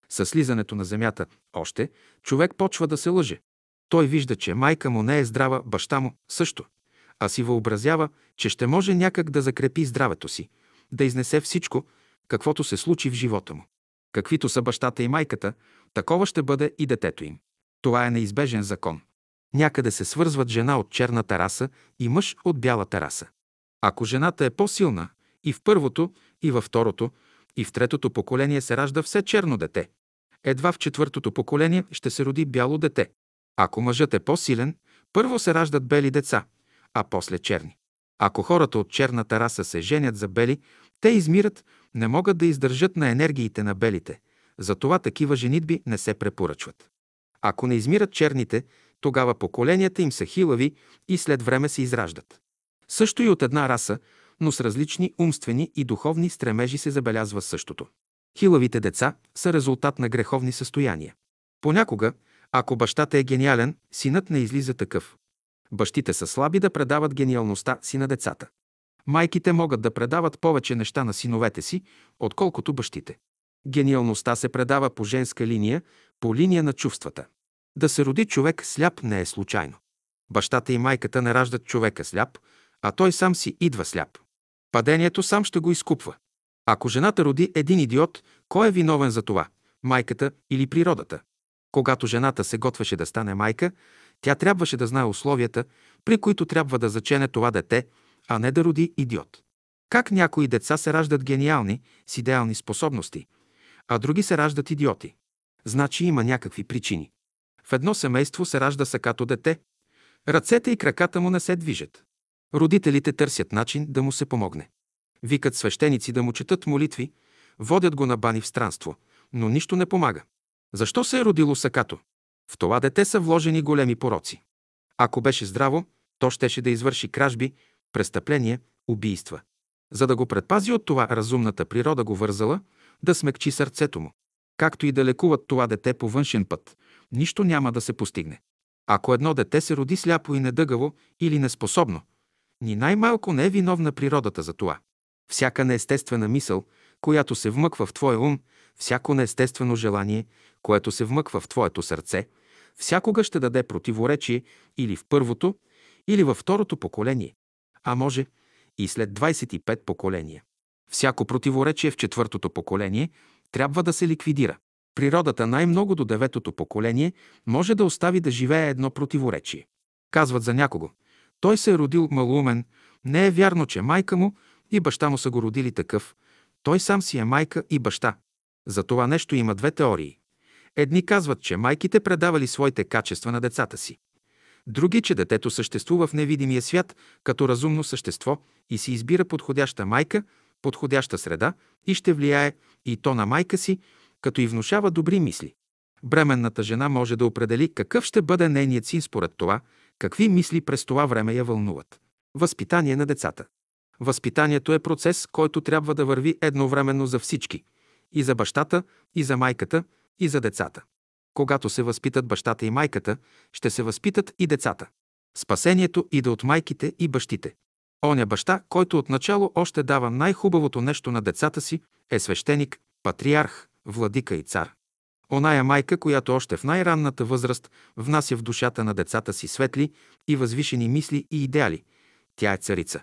Със слизането на земята още, човек почва да се лъже. Той вижда, че майка му не е здрава, баща му също, а си въобразява, че ще може някак да закрепи здравето си, да изнесе всичко, каквото се случи в живота му. Каквито са бащата и майката, такова ще бъде и детето им. Това е неизбежен закон. Някъде се свързват жена от черната раса и мъж от бялата раса. Ако жената е по-силна, и в първото, и във второто, и в третото поколение се ражда все черно дете. Едва в четвъртото поколение ще се роди бяло дете. Ако мъжът е по-силен, първо се раждат бели деца, а после черни. Ако хората от черната раса се женят за бели, те измират, не могат да издържат на енергиите на белите. Затова такива женитби не се препоръчват. Ако не измират черните, тогава поколенията им са хилави и след време се израждат. Също и от една раса, но с различни умствени и духовни стремежи се забелязва същото. Хилавите деца са резултат на греховни състояния. Понякога, ако бащата е гениален, синът не излиза такъв. Бащите са слаби да предават гениалността си на децата. Майките могат да предават повече неща на синовете си, отколкото бащите. Гениалността се предава по женска линия, по линия на чувствата. Да се роди човек сляп не е случайно. Бащата и майката не раждат човека сляп, а той сам си идва сляп. Падението сам ще го изкупва. Ако жената роди един идиот, кой е виновен за това? Майката или природата? Когато жената се готвеше да стане майка, тя трябваше да знае условията, при които трябва да зачене това дете, а не да роди идиот. Как някои деца се раждат гениални, с идеални способности, а други се раждат идиоти? Значи има някакви причини. В едно семейство се ражда сакато дете, ръцете и краката му не се движат. Родителите търсят начин да му се помогне. Викат свещеници да му четат молитви, водят го на бани в странство, но нищо не помага. Защо се е родило сакато? В това дете са вложени големи пороци. Ако беше здраво, то щеше да извърши кражби, престъпления, убийства. За да го предпази от това, разумната природа го вързала да смекчи сърцето му. Както и да лекуват това дете по външен път, нищо няма да се постигне. Ако едно дете се роди сляпо и недъгаво или неспособно, ни най-малко не е виновна природата за това. Всяка неестествена мисъл, която се вмъква в твоя ум, всяко неестествено желание, което се вмъква в твоето сърце, всякога ще даде противоречие или в първото, или във второто поколение, а може и след 25 поколения. Всяко противоречие в четвъртото поколение трябва да се ликвидира. Природата най-много до деветото поколение може да остави да живее едно противоречие. Казват за някого. Той се е родил малумен. Не е вярно, че майка му и баща му са го родили такъв. Той сам си е майка и баща. За това нещо има две теории. Едни казват, че майките предавали своите качества на децата си. Други, че детето съществува в невидимия свят като разумно същество и си избира подходяща майка, подходяща среда и ще влияе и то на майка си, като и внушава добри мисли. Бременната жена може да определи какъв ще бъде нейният син според това, какви мисли през това време я вълнуват. Възпитание на децата. Възпитанието е процес, който трябва да върви едновременно за всички – и за бащата, и за майката, и за децата. Когато се възпитат бащата и майката, ще се възпитат и децата. Спасението иде от майките и бащите. Оня баща, който отначало още дава най-хубавото нещо на децата си, е свещеник, патриарх, владика и цар. Оная майка, която още в най-ранната възраст внася в душата на децата си светли и възвишени мисли и идеали, тя е царица.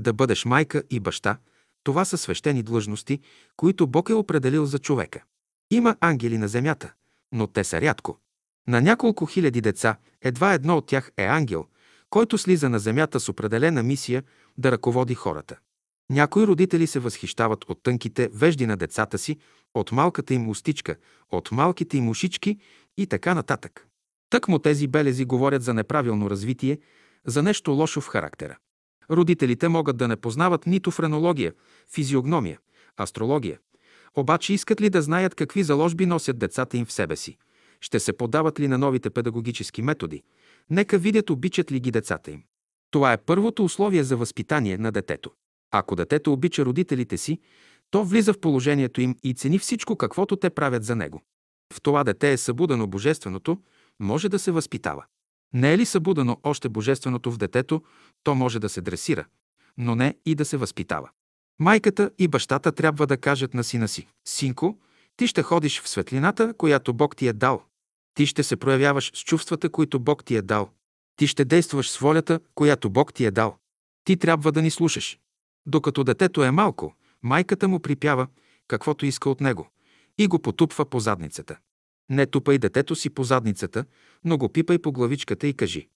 Да бъдеш майка и баща, това са свещени длъжности, които Бог е определил за човека. Има ангели на земята, но те са рядко. На няколко хиляди деца едва едно от тях е ангел, който слиза на земята с определена мисия да ръководи хората. Някои родители се възхищават от тънките вежди на децата си, от малката им устичка, от малките им ушички и така нататък. Тъкмо тези белези говорят за неправилно развитие, за нещо лошо в характера. Родителите могат да не познават нито френология, физиогномия, астрология. Обаче искат ли да знаят какви заложби носят децата им в себе си? Ще се подават ли на новите педагогически методи? Нека видят обичат ли ги децата им. Това е първото условие за възпитание на детето. Ако детето обича родителите си, то влиза в положението им и цени всичко, каквото те правят за него. В това дете е събудено божественото, може да се възпитава. Не е ли събудено още божественото в детето, то може да се дресира, но не и да се възпитава. Майката и бащата трябва да кажат на сина си: Синко, ти ще ходиш в светлината, която Бог ти е дал. Ти ще се проявяваш с чувствата, които Бог ти е дал. Ти ще действаш с волята, която Бог ти е дал. Ти трябва да ни слушаш. Докато детето е малко, майката му припява каквото иска от него и го потупва по задницата. Не тупай детето си по задницата, но го пипай по главичката и кажи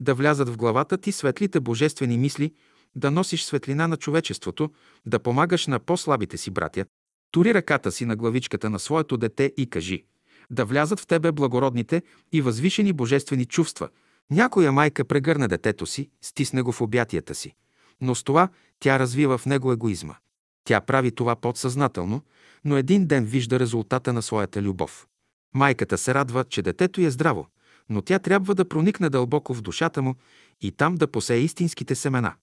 да влязат в главата ти светлите божествени мисли, да носиш светлина на човечеството, да помагаш на по-слабите си братя. Тури ръката си на главичката на своето дете и кажи да влязат в тебе благородните и възвишени божествени чувства. Някоя майка прегърне детето си, стисне го в обятията си. Но с това тя развива в него егоизма. Тя прави това подсъзнателно, но един ден вижда резултата на своята любов. Майката се радва, че детето е здраво, но тя трябва да проникне дълбоко в душата му и там да посее истинските семена.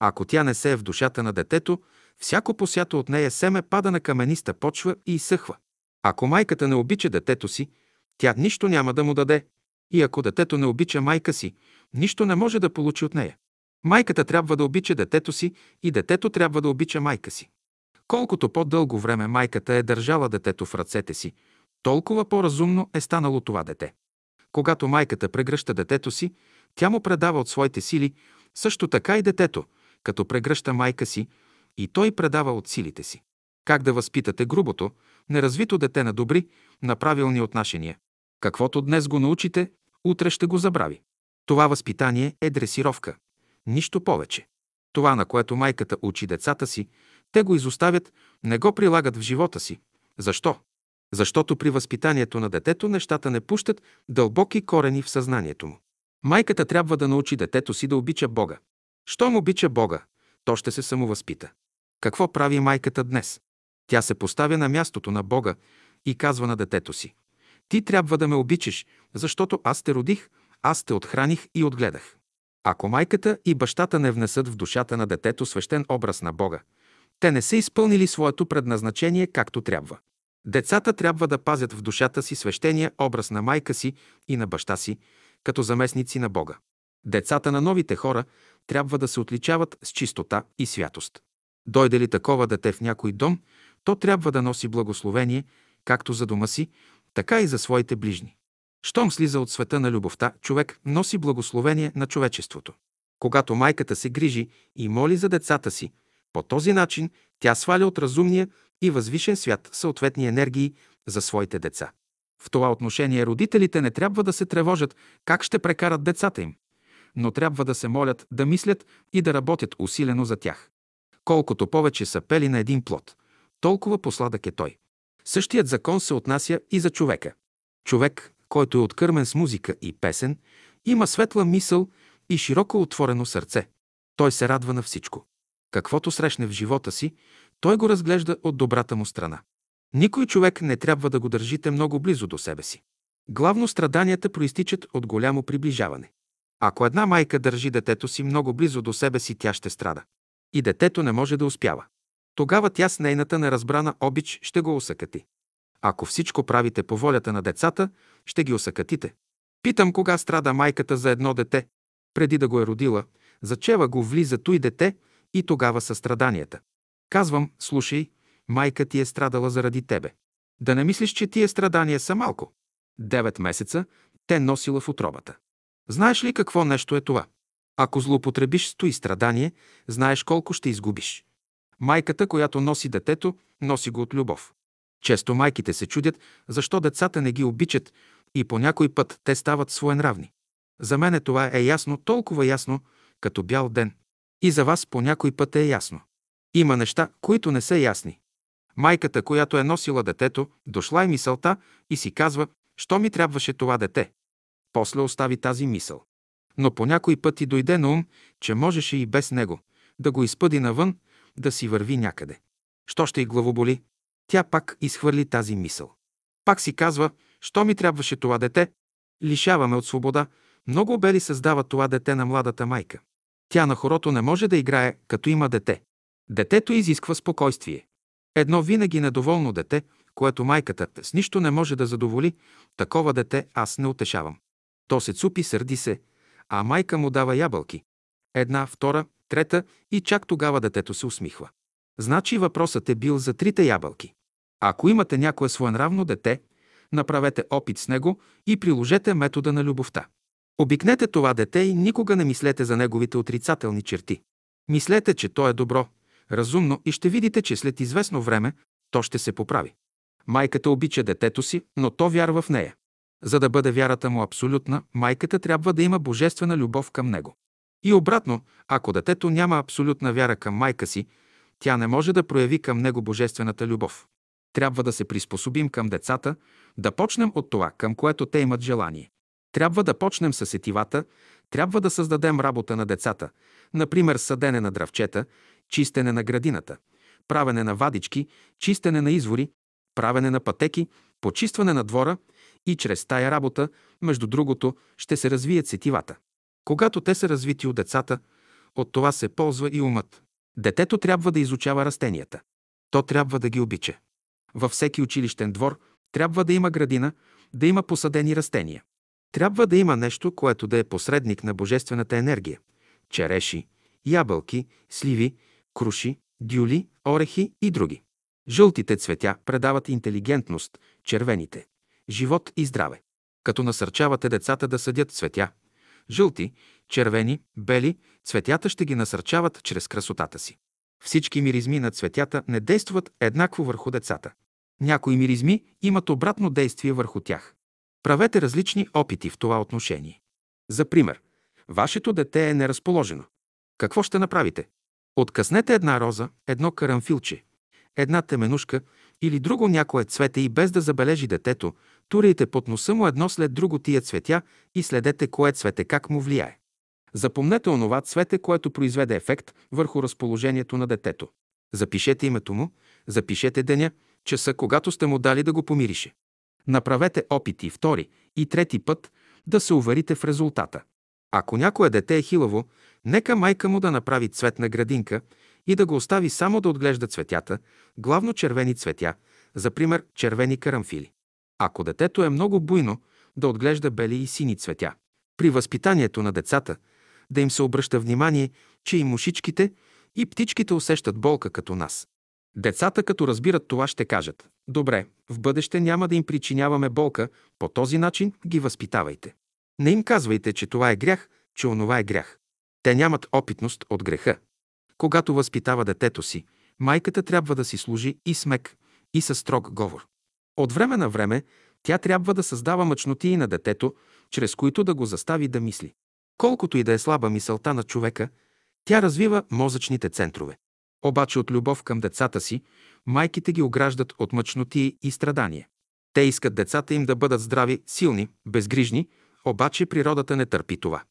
Ако тя не се е в душата на детето, всяко посято от нея семе пада на камениста почва и изсъхва. Ако майката не обича детето си, тя нищо няма да му даде. И ако детето не обича майка си, нищо не може да получи от нея. Майката трябва да обича детето си и детето трябва да обича майка си. Колкото по-дълго време майката е държала детето в ръцете си, толкова по-разумно е станало това дете. Когато майката прегръща детето си, тя му предава от своите сили, също така и детето, като прегръща майка си, и той предава от силите си. Как да възпитате грубото, неразвито дете на добри, на правилни отношения? Каквото днес го научите, утре ще го забрави. Това възпитание е дресировка. Нищо повече. Това, на което майката учи децата си, те го изоставят, не го прилагат в живота си. Защо? Защото при възпитанието на детето нещата не пущат дълбоки корени в съзнанието му. Майката трябва да научи детето си да обича Бога. Щом обича Бога, то ще се самовъзпита. Какво прави майката днес? Тя се поставя на мястото на Бога и казва на детето си. Ти трябва да ме обичаш, защото аз те родих, аз те отхраних и отгледах. Ако майката и бащата не внесат в душата на детето свещен образ на Бога, те не са изпълнили своето предназначение както трябва. Децата трябва да пазят в душата си свещения образ на майка си и на баща си, като заместници на Бога. Децата на новите хора трябва да се отличават с чистота и святост. Дойде ли такова дете в някой дом, то трябва да носи благословение, както за дома си, така и за своите ближни. Щом слиза от света на любовта, човек носи благословение на човечеството. Когато майката се грижи и моли за децата си, по този начин тя сваля от разумния и възвишен свят съответни енергии за своите деца. В това отношение родителите не трябва да се тревожат как ще прекарат децата им, но трябва да се молят, да мислят и да работят усилено за тях. Колкото повече са пели на един плод, толкова посладък е той. Същият закон се отнася и за човека. Човек, който е откърмен с музика и песен, има светла мисъл и широко отворено сърце. Той се радва на всичко. Каквото срещне в живота си, той го разглежда от добрата му страна. Никой човек не трябва да го държите много близо до себе си. Главно страданията проистичат от голямо приближаване. Ако една майка държи детето си много близо до себе си, тя ще страда. И детето не може да успява. Тогава тя с нейната неразбрана обич ще го усъкати. Ако всичко правите по волята на децата, ще ги усъкатите. Питам кога страда майката за едно дете. Преди да го е родила, зачева го влиза той дете и тогава са страданията. Казвам, слушай, майка ти е страдала заради тебе. Да не мислиш, че тия страдания са малко. Девет месеца те носила в отробата. Знаеш ли какво нещо е това? Ако злоупотребиш с и страдание, знаеш колко ще изгубиш. Майката, която носи детето, носи го от любов. Често майките се чудят, защо децата не ги обичат и по някой път те стават своенравни. За мен това е ясно, толкова ясно, като бял ден. И за вас по някой път е ясно. Има неща, които не са ясни. Майката, която е носила детето, дошла и мисълта и си казва, що ми трябваше това дете. После остави тази мисъл. Но по някой път и дойде на ум, че можеше и без него да го изпъди навън, да си върви някъде. Що ще й главоболи? Тя пак изхвърли тази мисъл. Пак си казва, що ми трябваше това дете? Лишаваме от свобода. Много бели създава това дете на младата майка. Тя на хорото не може да играе, като има дете. Детето изисква спокойствие. Едно винаги недоволно дете, което майката с нищо не може да задоволи, такова дете аз не утешавам. То се цупи, сърди се, а майка му дава ябълки. Една, втора, трета и чак тогава детето се усмихва. Значи въпросът е бил за трите ябълки. Ако имате някое своенравно дете, направете опит с него и приложете метода на любовта. Обикнете това дете и никога не мислете за неговите отрицателни черти. Мислете, че то е добро, разумно и ще видите, че след известно време то ще се поправи. Майката обича детето си, но то вярва в нея. За да бъде вярата му абсолютна, майката трябва да има божествена любов към него. И обратно, ако детето няма абсолютна вяра към майка си, тя не може да прояви към него божествената любов. Трябва да се приспособим към децата, да почнем от това, към което те имат желание. Трябва да почнем с сетивата, трябва да създадем работа на децата, например съдене на дравчета, чистене на градината, правене на вадички, чистене на извори, правене на пътеки, почистване на двора и чрез тая работа, между другото, ще се развият сетивата. Когато те са развити от децата, от това се ползва и умът. Детето трябва да изучава растенията. То трябва да ги обича. Във всеки училищен двор трябва да има градина, да има посадени растения. Трябва да има нещо, което да е посредник на божествената енергия. Череши, ябълки, сливи, круши, дюли, орехи и други. Жълтите цветя предават интелигентност, червените – живот и здраве. Като насърчавате децата да съдят цветя, жълти, червени, бели, цветята ще ги насърчават чрез красотата си. Всички миризми на цветята не действат еднакво върху децата. Някои миризми имат обратно действие върху тях. Правете различни опити в това отношение. За пример, вашето дете е неразположено. Какво ще направите? Откъснете една роза, едно карамфилче, една теменушка или друго някое цвете и без да забележи детето, туряйте под носа му едно след друго тия цветя и следете кое цвете как му влияе. Запомнете онова цвете, което произведе ефект върху разположението на детето. Запишете името му, запишете деня, часа, когато сте му дали да го помирише. Направете опити втори и трети път да се уверите в резултата. Ако някое дете е хилаво, нека майка му да направи цветна градинка и да го остави само да отглежда цветята, главно червени цветя, за пример червени карамфили. Ако детето е много буйно, да отглежда бели и сини цветя. При възпитанието на децата да им се обръща внимание, че и мушичките, и птичките усещат болка като нас. Децата, като разбират това, ще кажат «Добре, в бъдеще няма да им причиняваме болка, по този начин ги възпитавайте». Не им казвайте, че това е грях, че онова е грях. Те нямат опитност от греха. Когато възпитава детето си, майката трябва да си служи и смек, и със строг говор. От време на време тя трябва да създава мъчноти на детето, чрез които да го застави да мисли. Колкото и да е слаба мисълта на човека, тя развива мозъчните центрове. Обаче от любов към децата си, майките ги ограждат от мъчноти и страдания. Те искат децата им да бъдат здрави, силни, безгрижни, обаче природата не търпи това.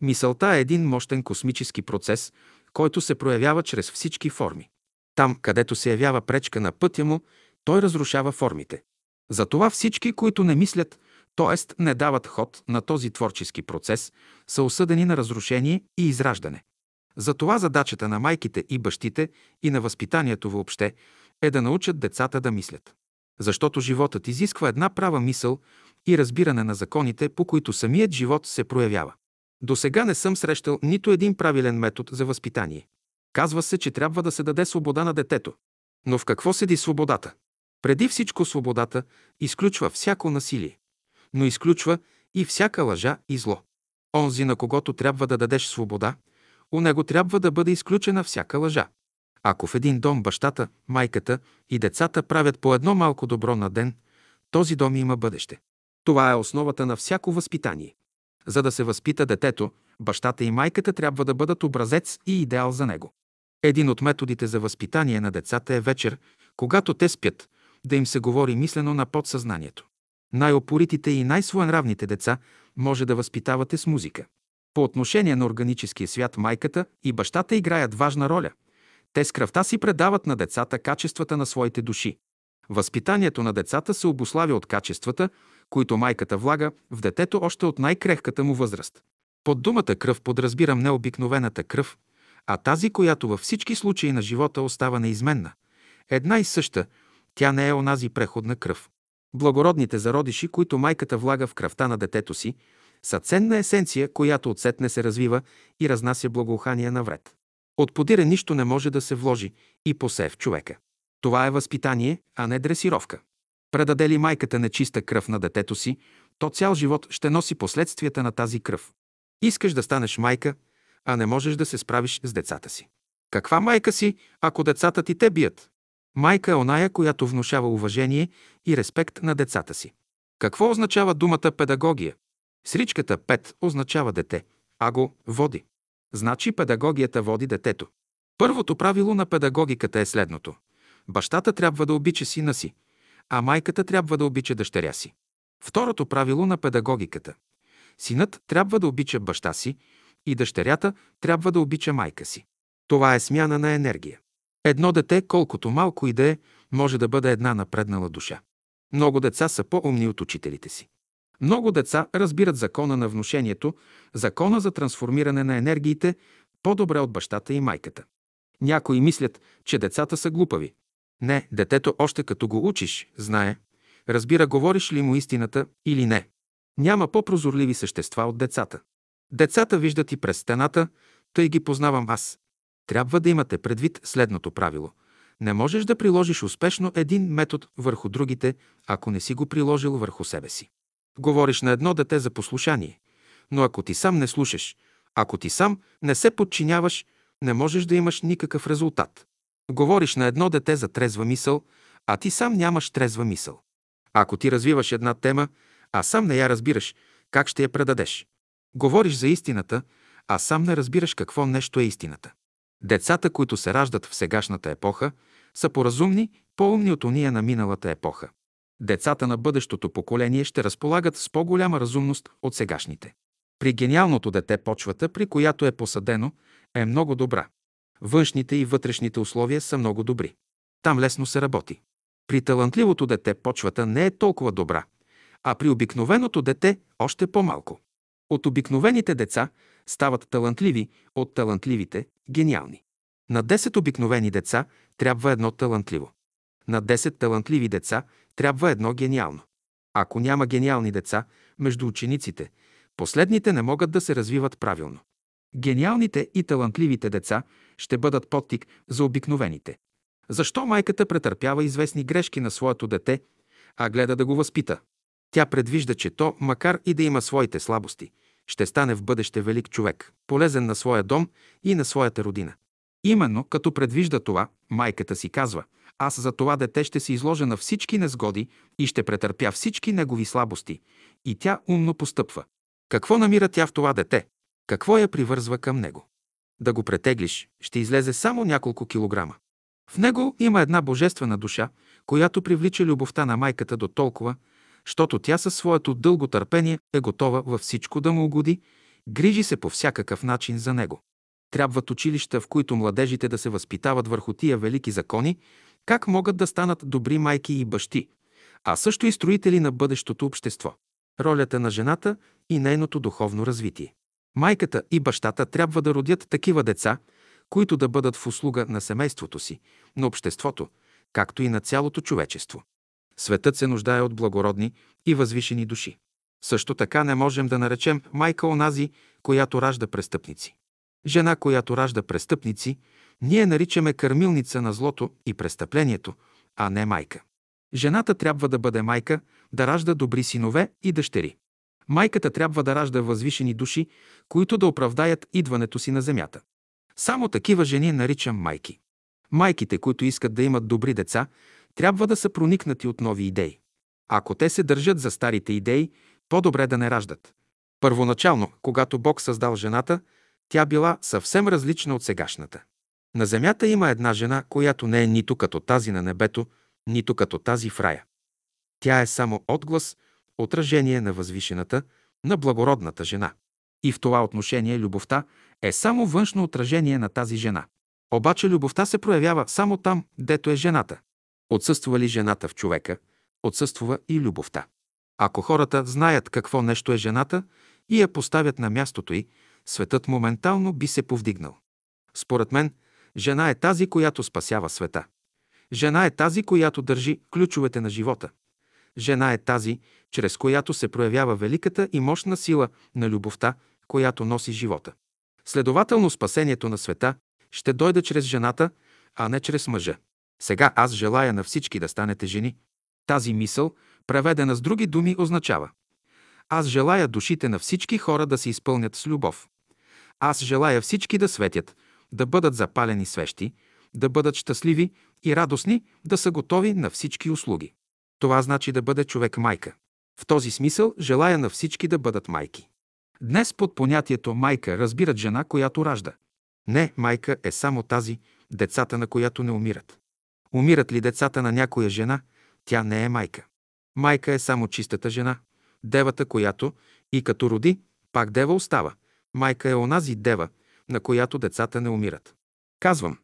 Мисълта е един мощен космически процес, който се проявява чрез всички форми. Там, където се явява пречка на пътя му, той разрушава формите. Затова всички, които не мислят, т.е. не дават ход на този творчески процес, са осъдени на разрушение и израждане. Затова задачата на майките и бащите и на възпитанието въобще е да научат децата да мислят. Защото животът изисква една права мисъл и разбиране на законите, по които самият живот се проявява. До сега не съм срещал нито един правилен метод за възпитание. Казва се, че трябва да се даде свобода на детето. Но в какво седи свободата? Преди всичко свободата изключва всяко насилие, но изключва и всяка лъжа и зло. Онзи, на когото трябва да дадеш свобода, у него трябва да бъде изключена всяка лъжа. Ако в един дом бащата, майката и децата правят по едно малко добро на ден, този дом има бъдеще. Това е основата на всяко възпитание. За да се възпита детето, бащата и майката трябва да бъдат образец и идеал за него. Един от методите за възпитание на децата е вечер, когато те спят, да им се говори мислено на подсъзнанието. Най-опоритите и най-своенравните деца може да възпитавате с музика. По отношение на органическия свят майката и бащата играят важна роля. Те с кръвта си предават на децата качествата на своите души. Възпитанието на децата се обославя от качествата, които майката влага в детето още от най-крехката му възраст. Под думата кръв подразбирам не обикновената кръв, а тази, която във всички случаи на живота остава неизменна. Една и съща, тя не е онази преходна кръв. Благородните зародиши, които майката влага в кръвта на детето си, са ценна есенция, която отсетне се развива и разнася благоухание навред. От подире нищо не може да се вложи и посе в човека. Това е възпитание, а не дресировка. Предаде ли майката нечиста кръв на детето си, то цял живот ще носи последствията на тази кръв. Искаш да станеш майка, а не можеш да се справиш с децата си. Каква майка си, ако децата ти те бият? Майка е оная, която внушава уважение и респект на децата си. Какво означава думата педагогия? Сричката пет означава дете, а го води. Значи педагогията води детето. Първото правило на педагогиката е следното. Бащата трябва да обича сина си, а майката трябва да обича дъщеря си. Второто правило на педагогиката. Синът трябва да обича баща си и дъщерята трябва да обича майка си. Това е смяна на енергия. Едно дете, колкото малко и да е, може да бъде една напреднала душа. Много деца са по-умни от учителите си. Много деца разбират закона на внушението, закона за трансформиране на енергиите по-добре от бащата и майката. Някои мислят, че децата са глупави. Не, детето още като го учиш, знае. Разбира говориш ли му истината или не. Няма по-прозорливи същества от децата. Децата виждат и през стената, тъй ги познавам аз. Трябва да имате предвид следното правило. Не можеш да приложиш успешно един метод върху другите, ако не си го приложил върху себе си. Говориш на едно дете за послушание, но ако ти сам не слушаш, ако ти сам не се подчиняваш, не можеш да имаш никакъв резултат. Говориш на едно дете за трезва мисъл, а ти сам нямаш трезва мисъл. Ако ти развиваш една тема, а сам не я разбираш, как ще я предадеш? Говориш за истината, а сам не разбираш какво нещо е истината. Децата, които се раждат в сегашната епоха, са поразумни, по-умни от уния на миналата епоха. Децата на бъдещото поколение ще разполагат с по-голяма разумност от сегашните. При гениалното дете почвата, при която е посадено, е много добра. Външните и вътрешните условия са много добри. Там лесно се работи. При талантливото дете почвата не е толкова добра, а при обикновеното дете още по-малко. От обикновените деца стават талантливи, от талантливите – гениални. На 10 обикновени деца трябва едно талантливо. На 10 талантливи деца трябва едно гениално. Ако няма гениални деца между учениците, последните не могат да се развиват правилно. Гениалните и талантливите деца ще бъдат подтик за обикновените. Защо майката претърпява известни грешки на своето дете, а гледа да го възпита? Тя предвижда, че то, макар и да има своите слабости, ще стане в бъдеще велик човек, полезен на своя дом и на своята родина. Именно като предвижда това, майката си казва, аз за това дете ще се изложа на всички незгоди и ще претърпя всички негови слабости. И тя умно постъпва. Какво намира тя в това дете? Какво я привързва към него? Да го претеглиш, ще излезе само няколко килограма. В него има една божествена душа, която привлича любовта на майката до толкова, щото тя със своето дълго търпение е готова във всичко да му угоди, грижи се по всякакъв начин за него. Трябват училища, в които младежите да се възпитават върху тия велики закони, как могат да станат добри майки и бащи, а също и строители на бъдещото общество. ролята на жената и нейното духовно развитие. Майката и бащата трябва да родят такива деца, които да бъдат в услуга на семейството си, на обществото, както и на цялото човечество. Светът се нуждае от благородни и възвишени души. Също така не можем да наречем майка онази, която ражда престъпници. Жена, която ражда престъпници, ние наричаме кърмилница на злото и престъплението, а не майка. Жената трябва да бъде майка, да ражда добри синове и дъщери. Майката трябва да ражда възвишени души, които да оправдаят идването си на земята. Само такива жени наричам майки. Майките, които искат да имат добри деца, трябва да са проникнати от нови идеи. Ако те се държат за старите идеи, по-добре да не раждат. Първоначално, когато Бог създал жената, тя била съвсем различна от сегашната. На земята има една жена, която не е нито като тази на небето, нито като тази в рая. Тя е само отглас, отражение на възвишената, на благородната жена. И в това отношение любовта е само външно отражение на тази жена. Обаче любовта се проявява само там, дето е жената. Отсъства ли жената в човека, отсъства и любовта. Ако хората знаят какво нещо е жената и я поставят на мястото й, светът моментално би се повдигнал. Според мен, жена е тази, която спасява света. Жена е тази, която държи ключовете на живота. Жена е тази, чрез която се проявява великата и мощна сила на любовта, която носи живота. Следователно, спасението на света ще дойде чрез жената, а не чрез мъжа. Сега аз желая на всички да станете жени. Тази мисъл, преведена с други думи, означава Аз желая душите на всички хора да се изпълнят с любов. Аз желая всички да светят, да бъдат запалени свещи, да бъдат щастливи и радостни, да са готови на всички услуги. Това значи да бъде човек майка. В този смисъл желая на всички да бъдат майки. Днес под понятието майка разбират жена, която ражда. Не, майка е само тази, децата на която не умират. Умират ли децата на някоя жена, тя не е майка. Майка е само чистата жена, девата, която и като роди, пак дева остава. Майка е онази дева, на която децата не умират. Казвам,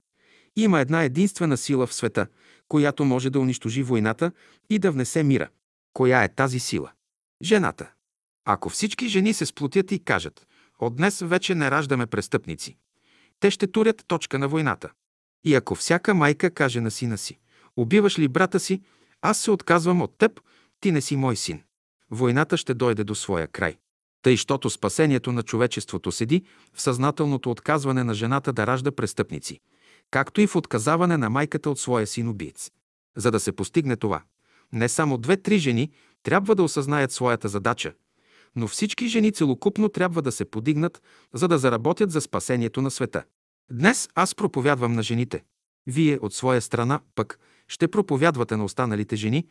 има една единствена сила в света, която може да унищожи войната и да внесе мира. Коя е тази сила? Жената. Ако всички жени се сплотят и кажат, от днес вече не раждаме престъпници, те ще турят точка на войната. И ако всяка майка каже на сина си, убиваш ли брата си, аз се отказвам от теб, ти не си мой син. Войната ще дойде до своя край. Тъй, щото спасението на човечеството седи в съзнателното отказване на жената да ражда престъпници, както и в отказаване на майката от своя син убиец. За да се постигне това, не само две-три жени трябва да осъзнаят своята задача, но всички жени целокупно трябва да се подигнат, за да заработят за спасението на света. Днес аз проповядвам на жените. Вие от своя страна пък ще проповядвате на останалите жени,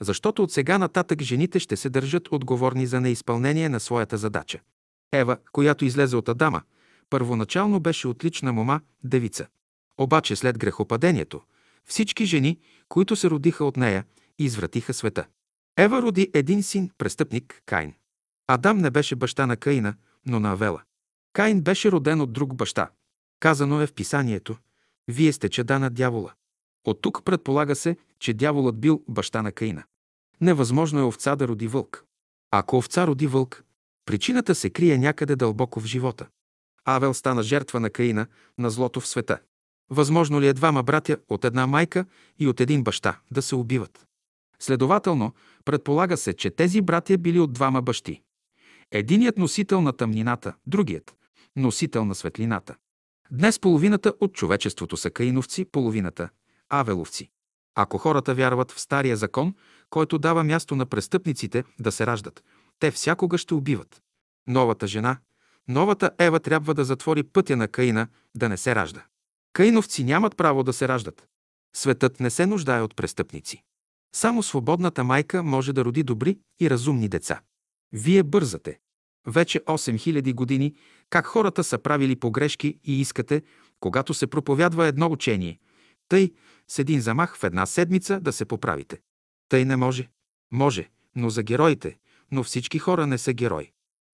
защото от сега нататък жените ще се държат отговорни за неизпълнение на своята задача. Ева, която излезе от Адама, първоначално беше отлична мома, девица. Обаче след грехопадението, всички жени, които се родиха от нея, извратиха света. Ева роди един син, престъпник Кайн. Адам не беше баща на Каина, но на Авела. Каин беше роден от друг баща. Казано е в писанието «Вие сте чеда на дявола». От тук предполага се, че дяволът бил баща на Каина. Невъзможно е овца да роди вълк. Ако овца роди вълк, причината се крие някъде дълбоко в живота. Авел стана жертва на Каина, на злото в света. Възможно ли е двама братя от една майка и от един баща да се убиват? Следователно, предполага се, че тези братя били от двама бащи. Единият носител на тъмнината, другият – носител на светлината. Днес половината от човечеството са каиновци, половината – авеловци. Ако хората вярват в стария закон, който дава място на престъпниците да се раждат, те всякога ще убиват. Новата жена, новата Ева трябва да затвори пътя на Каина да не се ражда. Каиновци нямат право да се раждат. Светът не се нуждае от престъпници. Само свободната майка може да роди добри и разумни деца. Вие бързате. Вече 8000 години как хората са правили погрешки и искате, когато се проповядва едно учение, тъй с един замах в една седмица да се поправите. Тъй не може. Може, но за героите, но всички хора не са герои.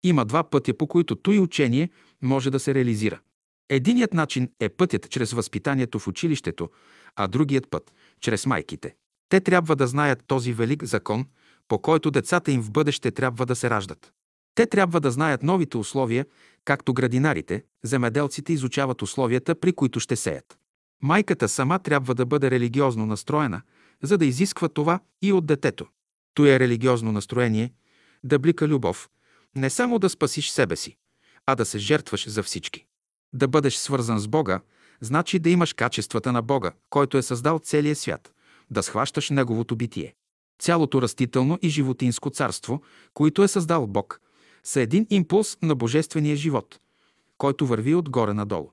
Има два пътя, по които той учение може да се реализира. Единият начин е пътят чрез възпитанието в училището, а другият път – чрез майките. Те трябва да знаят този велик закон, по който децата им в бъдеще трябва да се раждат. Те трябва да знаят новите условия, както градинарите, земеделците изучават условията, при които ще сеят. Майката сама трябва да бъде религиозно настроена, за да изисква това и от детето. То е религиозно настроение, да блика любов, не само да спасиш себе си, а да се жертваш за всички. Да бъдеш свързан с Бога, значи да имаш качествата на Бога, който е създал целия свят, да схващаш Неговото битие. Цялото растително и животинско царство, които е създал Бог, са един импулс на божествения живот, който върви отгоре надолу.